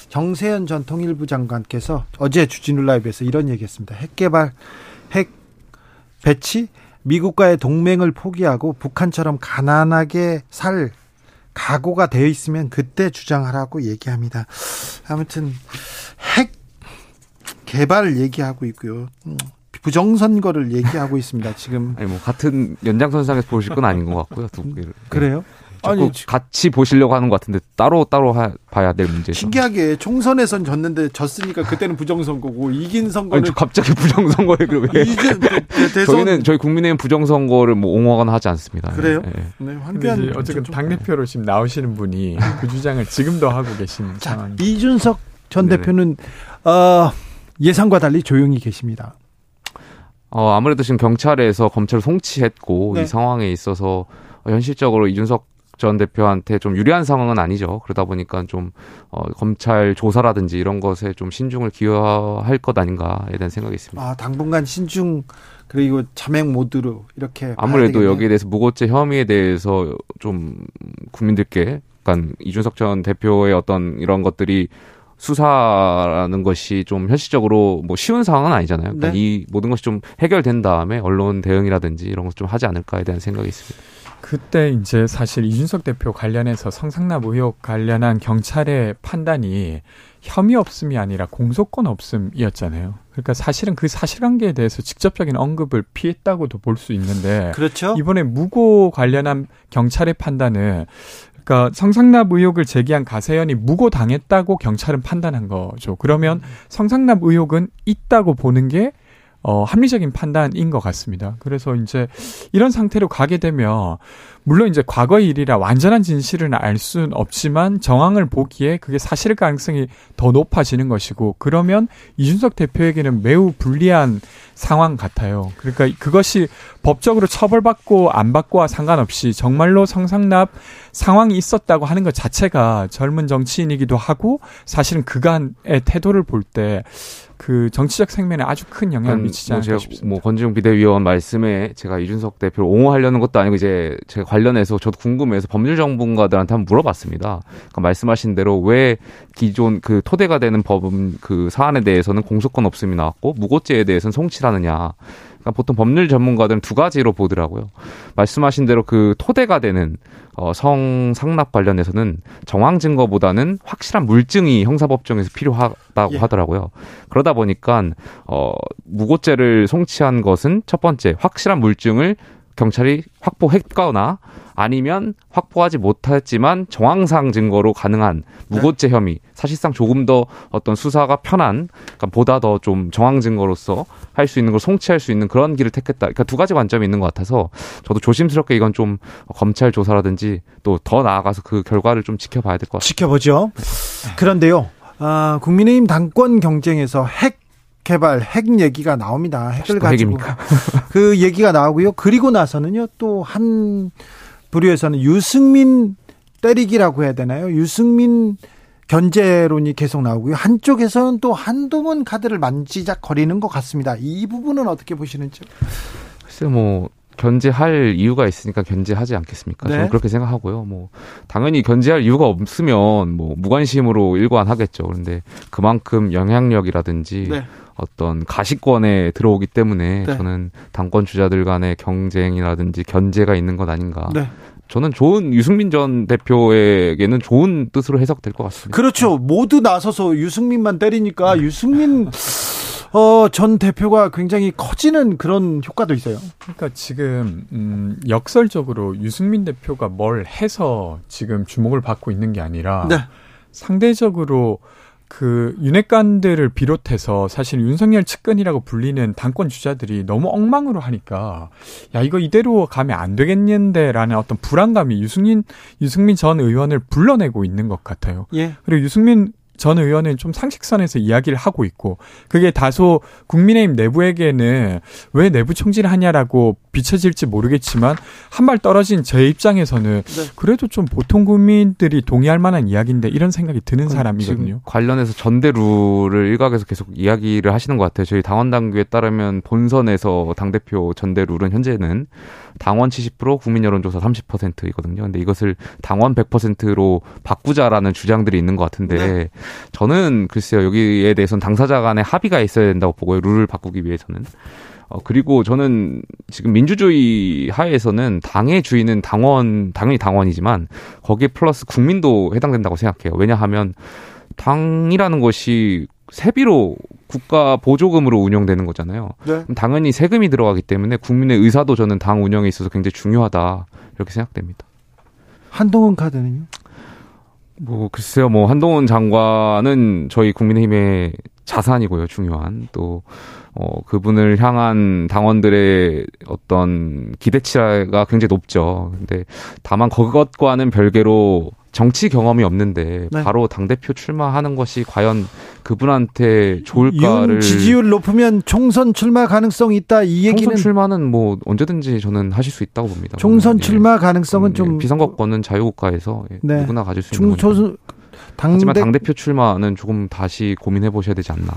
정세현 전 통일부 장관께서 어제 주진우 라이브에서 이런 얘기했습니다. 핵 개발, 핵 배치, 미국과의 동맹을 포기하고 북한처럼 가난하게 살 각오가 되어 있으면 그때 주장하라고 얘기합니다. 아무튼 핵 개발 얘기하고 있고요. 음, 부정선거를 얘기하고 있습니다. 지금 아니 뭐 같은 연장선상에서 보실 건 아닌 것 같고요. 두 개를. 그래요? 아니 같이 보시려고 하는 것 같은데 따로 따로 하, 봐야 될 문제죠. 신기하게 총선에선 졌는데 졌으니까 그때는 부정선거고 이긴 선거는 아니, 갑자기 부정선거에 그러면 이제 대선... 저희는 저희 국민의힘 부정선거를 뭐 옹호하거나 하지 않습니다. 그래요? 네, 네 황교안 어쨌든 당 대표로 지금 나오시는 분이 그 주장을 지금도 하고 계신 상황. 이준석 전 네네. 대표는 어, 예상과 달리 조용히 계십니다. 어, 아무래도 지금 경찰에서 검찰을 송치했고 네. 이 상황에 있어서 현실적으로 이준석 전 대표한테 좀 유리한 상황은 아니죠. 그러다 보니까 좀 어, 검찰 조사라든지 이런 것에 좀 신중을 기여할 것 아닌가에 대한 생각이 있습니다. 아, 당분간 신중 그리고 자맹 모드로 이렇게 아무래도 여기에 대해서 무고죄 혐의에 대해서 좀 국민들께 그러니까 이준석 전 대표의 어떤 이런 것들이 수사라는 것이 좀 현실적으로 뭐 쉬운 상황은 아니잖아요. 그러니까 네. 이 모든 것이 좀 해결된 다음에 언론 대응이라든지 이런 것 좀 하지 않을까에 대한 생각이 있습니다. 그때 이제 사실 이준석 대표 관련해서 성상납 의혹 관련한 경찰의 판단이 혐의 없음이 아니라 공소권 없음이었잖아요. 그러니까 사실은 그 사실관계에 대해서 직접적인 언급을 피했다고도 볼 수 있는데 그렇죠? 이번에 무고 관련한 경찰의 판단은 그러니까 성상납 의혹을 제기한 가세현이 무고 당했다고 경찰은 판단한 거죠. 그러면 성상납 의혹은 있다고 보는 게 어, 합리적인 판단인 것 같습니다. 그래서 이제 이런 상태로 가게 되면 물론 이제 과거의 일이라 완전한 진실은 알 수는 없지만 정황을 보기에 그게 사실 가능성이 더 높아지는 것이고 그러면 이준석 대표에게는 매우 불리한 상황 같아요. 그러니까 그것이 법적으로 처벌받고 안 받고와 상관없이 정말로 성상납 상황이 있었다고 하는 것 자체가 젊은 정치인이기도 하고 사실은 그간의 태도를 볼 때 그 정치적 생명에 아주 큰 영향을 미치지 뭐 않을까 뭐 싶습니다. 뭐 권지웅 비대위원 말씀에 제가 이준석 대표를 옹호하려는 것도 아니고 이제 제가 관련해서 저도 궁금해서 법률 전문가들한테 한번 물어봤습니다. 그러니까 말씀하신 대로 왜 기존 그 토대가 되는 법은 그 사안에 대해서는 공소권 없음이 나왔고 무고죄에 대해서는 송치라느냐. 그러니까 보통 법률 전문가들은 두 가지로 보더라고요. 말씀하신 대로 그 토대가 되는 어, 성 상납 관련해서는 정황 증거보다는 확실한 물증이 형사법정에서 필요하다고 예. 하더라고요. 그러다 보니까 어, 무고죄를 송치한 것은 첫 번째 확실한 물증을 경찰이 확보했거나 아니면 확보하지 못했지만 정황상 증거로 가능한 무고죄 네. 혐의 사실상 조금 더 어떤 수사가 편한 그러니까 보다 더 좀 정황 증거로서 할 수 있는 걸 송치할 수 있는 그런 길을 택했다. 그러니까 두 가지 관점이 있는 것 같아서 저도 조심스럽게 이건 좀 검찰 조사라든지 또 더 나아가서 그 결과를 좀 지켜봐야 될 것 같습니다. 지켜보죠. 그런데요. 아, 국민의힘 당권 경쟁에서 핵 개발 핵 얘기가 나옵니다. 핵을 가지고 핵입니까? 그 얘기가 나오고요. 그리고 나서는요 또 한 부류에서는 유승민 때리기라고 해야 되나요? 유승민 견제론이 계속 나오고요. 한쪽에서는 또 한동훈 카드를 만지작거리는 것 같습니다. 이 부분은 어떻게 보시는지요? 글쎄 뭐 견제할 이유가 있으니까 견제하지 않겠습니까? 네. 저는 그렇게 생각하고요. 뭐 당연히 견제할 이유가 없으면 뭐 무관심으로 일관하겠죠. 그런데 그만큼 영향력이라든지 네. 어떤 가시권에 들어오기 때문에 네. 저는 당권 주자들 간의 경쟁이라든지 견제가 있는 것 아닌가. 네. 저는 좋은 유승민 전 대표에게는 좋은 뜻으로 해석될 것 같습니다. 그렇죠. 모두 나서서 유승민만 때리니까 네. 유승민 어, 전 대표가 굉장히 커지는 그런 효과도 있어요. 그러니까 지금 음, 역설적으로 유승민 대표가 뭘 해서 지금 주목을 받고 있는 게 아니라 네. 상대적으로 그 윤핵관들을 비롯해서 사실 윤석열 측근이라고 불리는 당권 주자들이 너무 엉망으로 하니까 야 이거 이대로 가면 안 되겠는데라는 어떤 불안감이 유승민 유승민 전 의원을 불러내고 있는 것 같아요. 예. 그리고 유승민 전 의원은 좀 상식선에서 이야기를 하고 있고 그게 다소 국민의힘 내부에게는 왜 내부 총질을 하냐라고 비춰질지 모르겠지만 한 발 떨어진 제 입장에서는 네. 그래도 좀 보통 국민들이 동의할 만한 이야기인데 이런 생각이 드는 사람이거든요. 관련해서 전대루를 일각에서 계속 이야기를 하시는 것 같아요. 저희 당원 당규에 따르면 본선에서 당 대표 전대룰은 현재는 당원 70% 국민 여론조사 30%이거든요. 근데 이것을 당원 100%로 바꾸자라는 주장들이 있는 것 같은데 네. 저는 글쎄요 여기에 대해서는 당사자 간의 합의가 있어야 된다고 보고요. 룰을 바꾸기 위해서는. 어, 그리고 저는 지금 민주주의 하에서는 당의 주인은 당원, 당연히 당원이지만 거기에 플러스 국민도 해당된다고 생각해요. 왜냐하면 당이라는 것이 세비로 국가 보조금으로 운영되는 거잖아요. 네. 당연히 세금이 들어가기 때문에 국민의 의사도 저는 당 운영에 있어서 굉장히 중요하다 이렇게 생각됩니다. 한동훈 카드는요? 뭐 글쎄요, 뭐 한동훈 장관은 저희 국민의힘의 자산이고요, 중요한 또 어, 그분을 향한 당원들의 어떤 기대치가 굉장히 높죠. 근데 다만 그것과는 별개로 정치 경험이 없는데 네. 바로 당 대표 출마하는 것이 과연 그분한테 좋을까를 지지율 높으면 총선 출마 가능성이 있다 이 얘기는 총선 출마는 뭐 언제든지 저는 하실 수 있다고 봅니다. 총선 예. 출마 가능성은 음, 좀 비선거권은 자유국가에서 예, 네. 누구나 가질 수 있는 거니까. 당대... 하지만 당 대표 출마는 조금 다시 고민해 보셔야 되지 않나.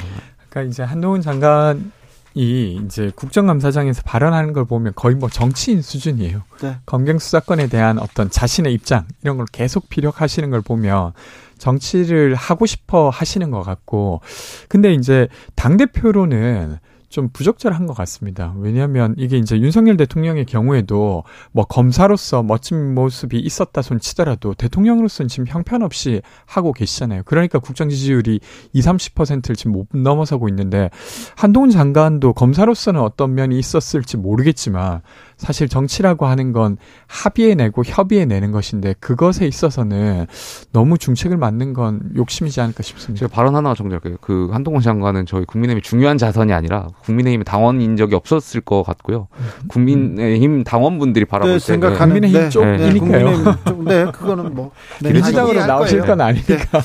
그러니까 이제 한동훈 장관 이 이제 국정감사장에서 발언하는 걸 보면 거의 뭐 정치인 수준이에요. 네. 검경 수사권에 대한 어떤 자신의 입장 이런 걸 계속 피력하시는 걸 보면 정치를 하고 싶어 하시는 것 같고 근데 이제 당 대표로는 좀 부적절한 것 같습니다. 왜냐하면 이게 이제 윤석열 대통령의 경우에도 뭐 검사로서 멋진 모습이 있었다 손 치더라도 대통령으로서는 지금 형편없이 하고 계시잖아요. 그러니까 국정 지지율이 20, 30%를 지금 못 넘어서고 있는데 한동훈 장관도 검사로서는 어떤 면이 있었을지 모르겠지만 사실 정치라고 하는 건 합의해내고 협의해내는 것인데 그것에 있어서는 너무 중책을 맞는 건 욕심이지 않을까 싶습니다. 제가 발언 하나 정리할게요. 그 한동훈 장관은 저희 국민의힘이 중요한 자산이 아니라 국민의힘 당원인 적이 없었을 것 같고요. 국민의힘 당원분들이 바라볼 때 네, 국민의힘 네. 쪽이니까요. 네, 쪽, 네, 그거는 뭐 네, 민주당으로 나오실 건 아니니까. 네.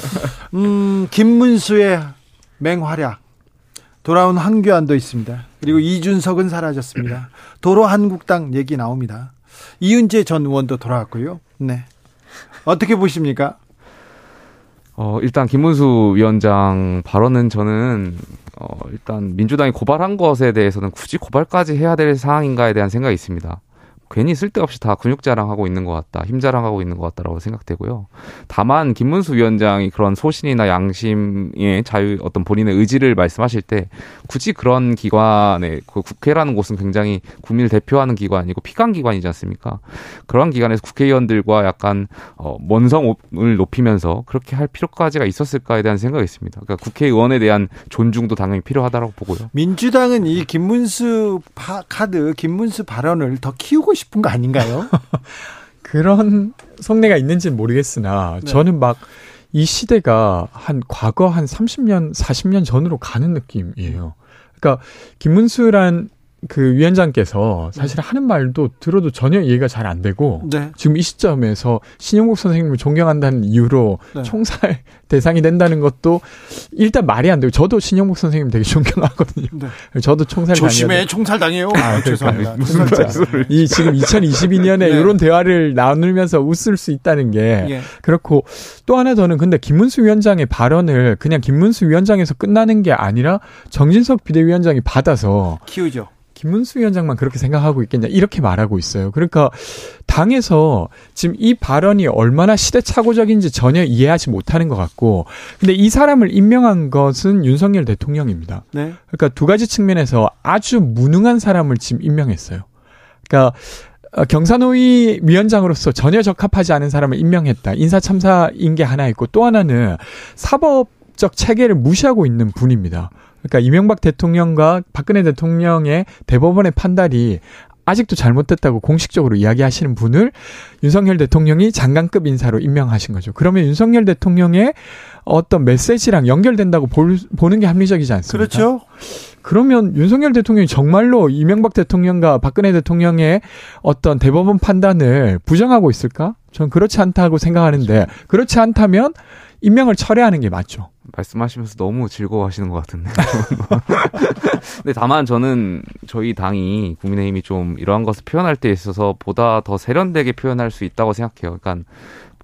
음, 김문수의 맹활약. 돌아온 한교안도 있습니다. 그리고 이준석은 사라졌습니다. 도로 한국당 얘기 나옵니다. 이은재 전 의원도 돌아왔고요. 네. 어떻게 보십니까? 어, 일단 김문수 위원장 발언은 저는 어, 일단 민주당이 고발한 것에 대해서는 굳이 고발까지 해야 될 사항인가에 대한 생각이 있습니다. 괜히 쓸데없이 다 근육 자랑하고 있는 것 같다, 힘 자랑하고 있는 것 같다라고 생각되고요. 다만 김문수 위원장이 그런 소신이나 양심의 자유, 어떤 본인의 의지를 말씀하실 때 굳이 그런 기관에 그 국회라는 곳은 굉장히 국민을 대표하는 기관이고 피감 기관이지 않습니까? 그런 기관에서 국회의원들과 약간 어, 원성을 높이면서 그렇게 할 필요까지가 있었을까에 대한 생각이 있습니다. 그러니까 국회의원에 대한 존중도 당연히 필요하다고 보고요. 민주당은 이 김문수 파, 카드, 김문수 발언을 더 키우고 싶은 거 아닌가요? 그런 속내가 있는지는 모르겠으나 네. 저는 막 이 시대가 한 과거 한 30년, 40년 전으로 가는 느낌이에요. 그러니까 김문수란 그 위원장께서 사실 네. 하는 말도 들어도 전혀 이해가 잘 안 되고 네. 지금 이 시점에서 신영국 선생님을 존경한다는 이유로 네. 총살 대상이 된다는 것도 일단 말이 안 되고 저도 신영국 선생님 되게 존경하거든요. 네. 저도 총살 조심해 총살 당해요. 아, 아 죄송합니다. 무슨 말씀을 이 지금 2022년에 이런 대화를 나누면서 웃을 수 있다는 게 예. 그렇고 또 하나 저는 근데 김문수 위원장의 발언을 그냥 김문수 위원장에서 끝나는 게 아니라 정진석 비대위원장이 받아서 키우죠. 김문수 위원장만 그렇게 생각하고 있겠냐 이렇게 말하고 있어요. 그러니까 당에서 지금 이 발언이 얼마나 시대착오적인지 전혀 이해하지 못하는 것 같고 근데 이 사람을 임명한 것은 윤석열 대통령입니다. 네. 그러니까 두 가지 측면에서 아주 무능한 사람을 지금 임명했어요. 그러니까 어, 경사노위 위원장으로서 전혀 적합하지 않은 사람을 임명했다. 인사 참사인 게 하나 있고 또 하나는 사법 적 체계를 무시하고 있는 분입니다. 그러니까 이명박 대통령과 박근혜 대통령의 대법원의 판단이 아직도 잘못됐다고 공식적으로 이야기하시는 분을 윤석열 대통령이 장관급 인사로 임명하신 거죠. 그러면 윤석열 대통령의 어떤 메시지랑 연결된다고 볼, 보는 게 합리적이지 않습니까? 그렇죠. 그러면 윤석열 대통령이 정말로 이명박 대통령과 박근혜 대통령의 어떤 대법원 판단을 부정하고 있을까? 저는 그렇지 않다고 생각하는데 그렇지 않다면 임명을 철회하는 게 맞죠. 말씀하시면서 너무 즐거워하시는 것 같은데. 근데 다만 저는 저희 당이 국민의힘이 좀 이러한 것을 표현할 때 있어서 보다 더 세련되게 표현할 수 있다고 생각해요. 그러니까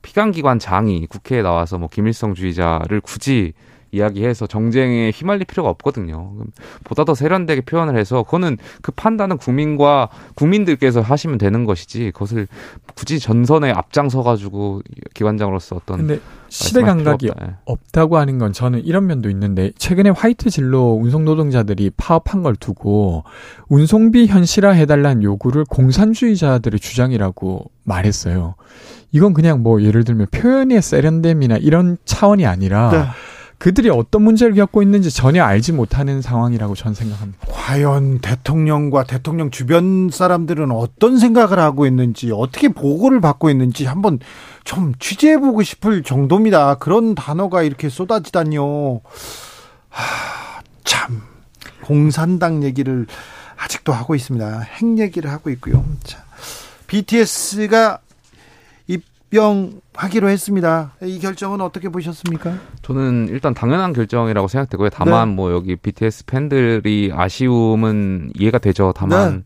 피감기관 장이 국회에 나와서 뭐 김일성주의자를 굳이 이야기해서 정쟁에 휘말릴 필요가 없거든요. 보다 더 세련되게 표현을 해서 그거는 그 판단은 국민과 국민들께서 하시면 되는 것이지 그것을 굳이 전선에 앞장서 가지고 기관장으로서 어떤 근데 시대 감각이 없다고 하는 건 저는 이런 면도 있는데 최근에 화이트 진로 운송 노동자들이 파업한 걸 두고 운송비 현실화 해달라는 요구를 공산주의자들의 주장이라고 말했어요. 이건 그냥 뭐 예를 들면 표현의 세련됨이나 이런 차원이 아니라 네. 그들이 어떤 문제를 겪고 있는지 전혀 알지 못하는 상황이라고 저는 생각합니다. 과연 대통령과 대통령 주변 사람들은 어떤 생각을 하고 있는지 어떻게 보고를 받고 있는지 한번 좀 취재해 보고 싶을 정도입니다. 그런 단어가 이렇게 쏟아지다니요. 하, 참 공산당 얘기를 아직도 하고 있습니다. 핵 얘기를 하고 있고요. 자, BTS가 입병하기로 했습니다. 이 결정은 어떻게 보셨습니까? 저는 일단 당연한 결정이라고 생각되고요. 다만 네. 뭐 여기 BTS 팬들이 아쉬움은 이해가 되죠. 다만 네.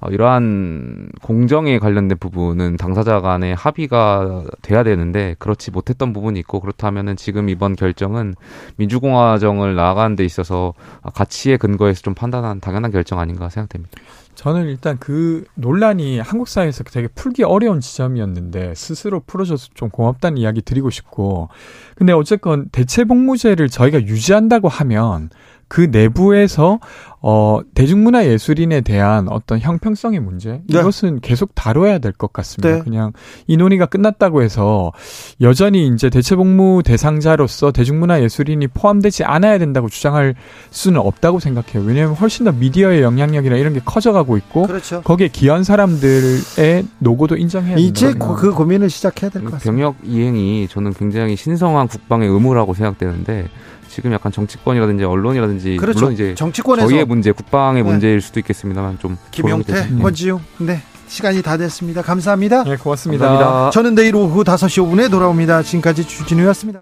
어, 이러한 공정에 관련된 부분은 당사자 간의 합의가 돼야 되는데 그렇지 못했던 부분이 있고 그렇다면은 지금 이번 결정은 민주공화정을 나아가는 데 있어서 가치의 근거에서 좀 판단한 당연한 결정 아닌가 생각됩니다. 저는 일단 그 논란이 한국 사회에서 되게 풀기 어려운 지점이었는데 스스로 풀어줘서 좀 고맙다는 이야기 드리고 싶고. 근데 어쨌건 대체 복무제를 저희가 유지한다고 하면 그 내부에서 어, 대중문화 예술인에 대한 어떤 형평성의 문제 네. 이것은 계속 다뤄야 될 것 같습니다. 네. 그냥 이 논의가 끝났다고 해서 여전히 이제 대체복무 대상자로서 대중문화 예술인이 포함되지 않아야 된다고 주장할 수는 없다고 생각해요. 왜냐하면 훨씬 더 미디어의 영향력이나 이런 게 커져가고 있고 그렇죠. 거기에 기여한 사람들의 노고도 인정해야 된다. 이제 그, 그 고민을 시작해야 될 것 같습니다. 병역 이행이 저는 굉장히 신성한 국방의 의무라고 생각되는데 지금 약간 정치권이라든지 언론이라든지 그렇죠. 물론 이제 정치권에서 저희의 문제, 국방의 네. 문제일 수도 있겠습니다만 좀 김용태, 권지용, 네 시간이 다 됐습니다. 감사합니다. 네, 고맙습니다. 감사합니다. 저는 내일 오후 5시 5분에 돌아옵니다. 지금까지 주진우였습니다.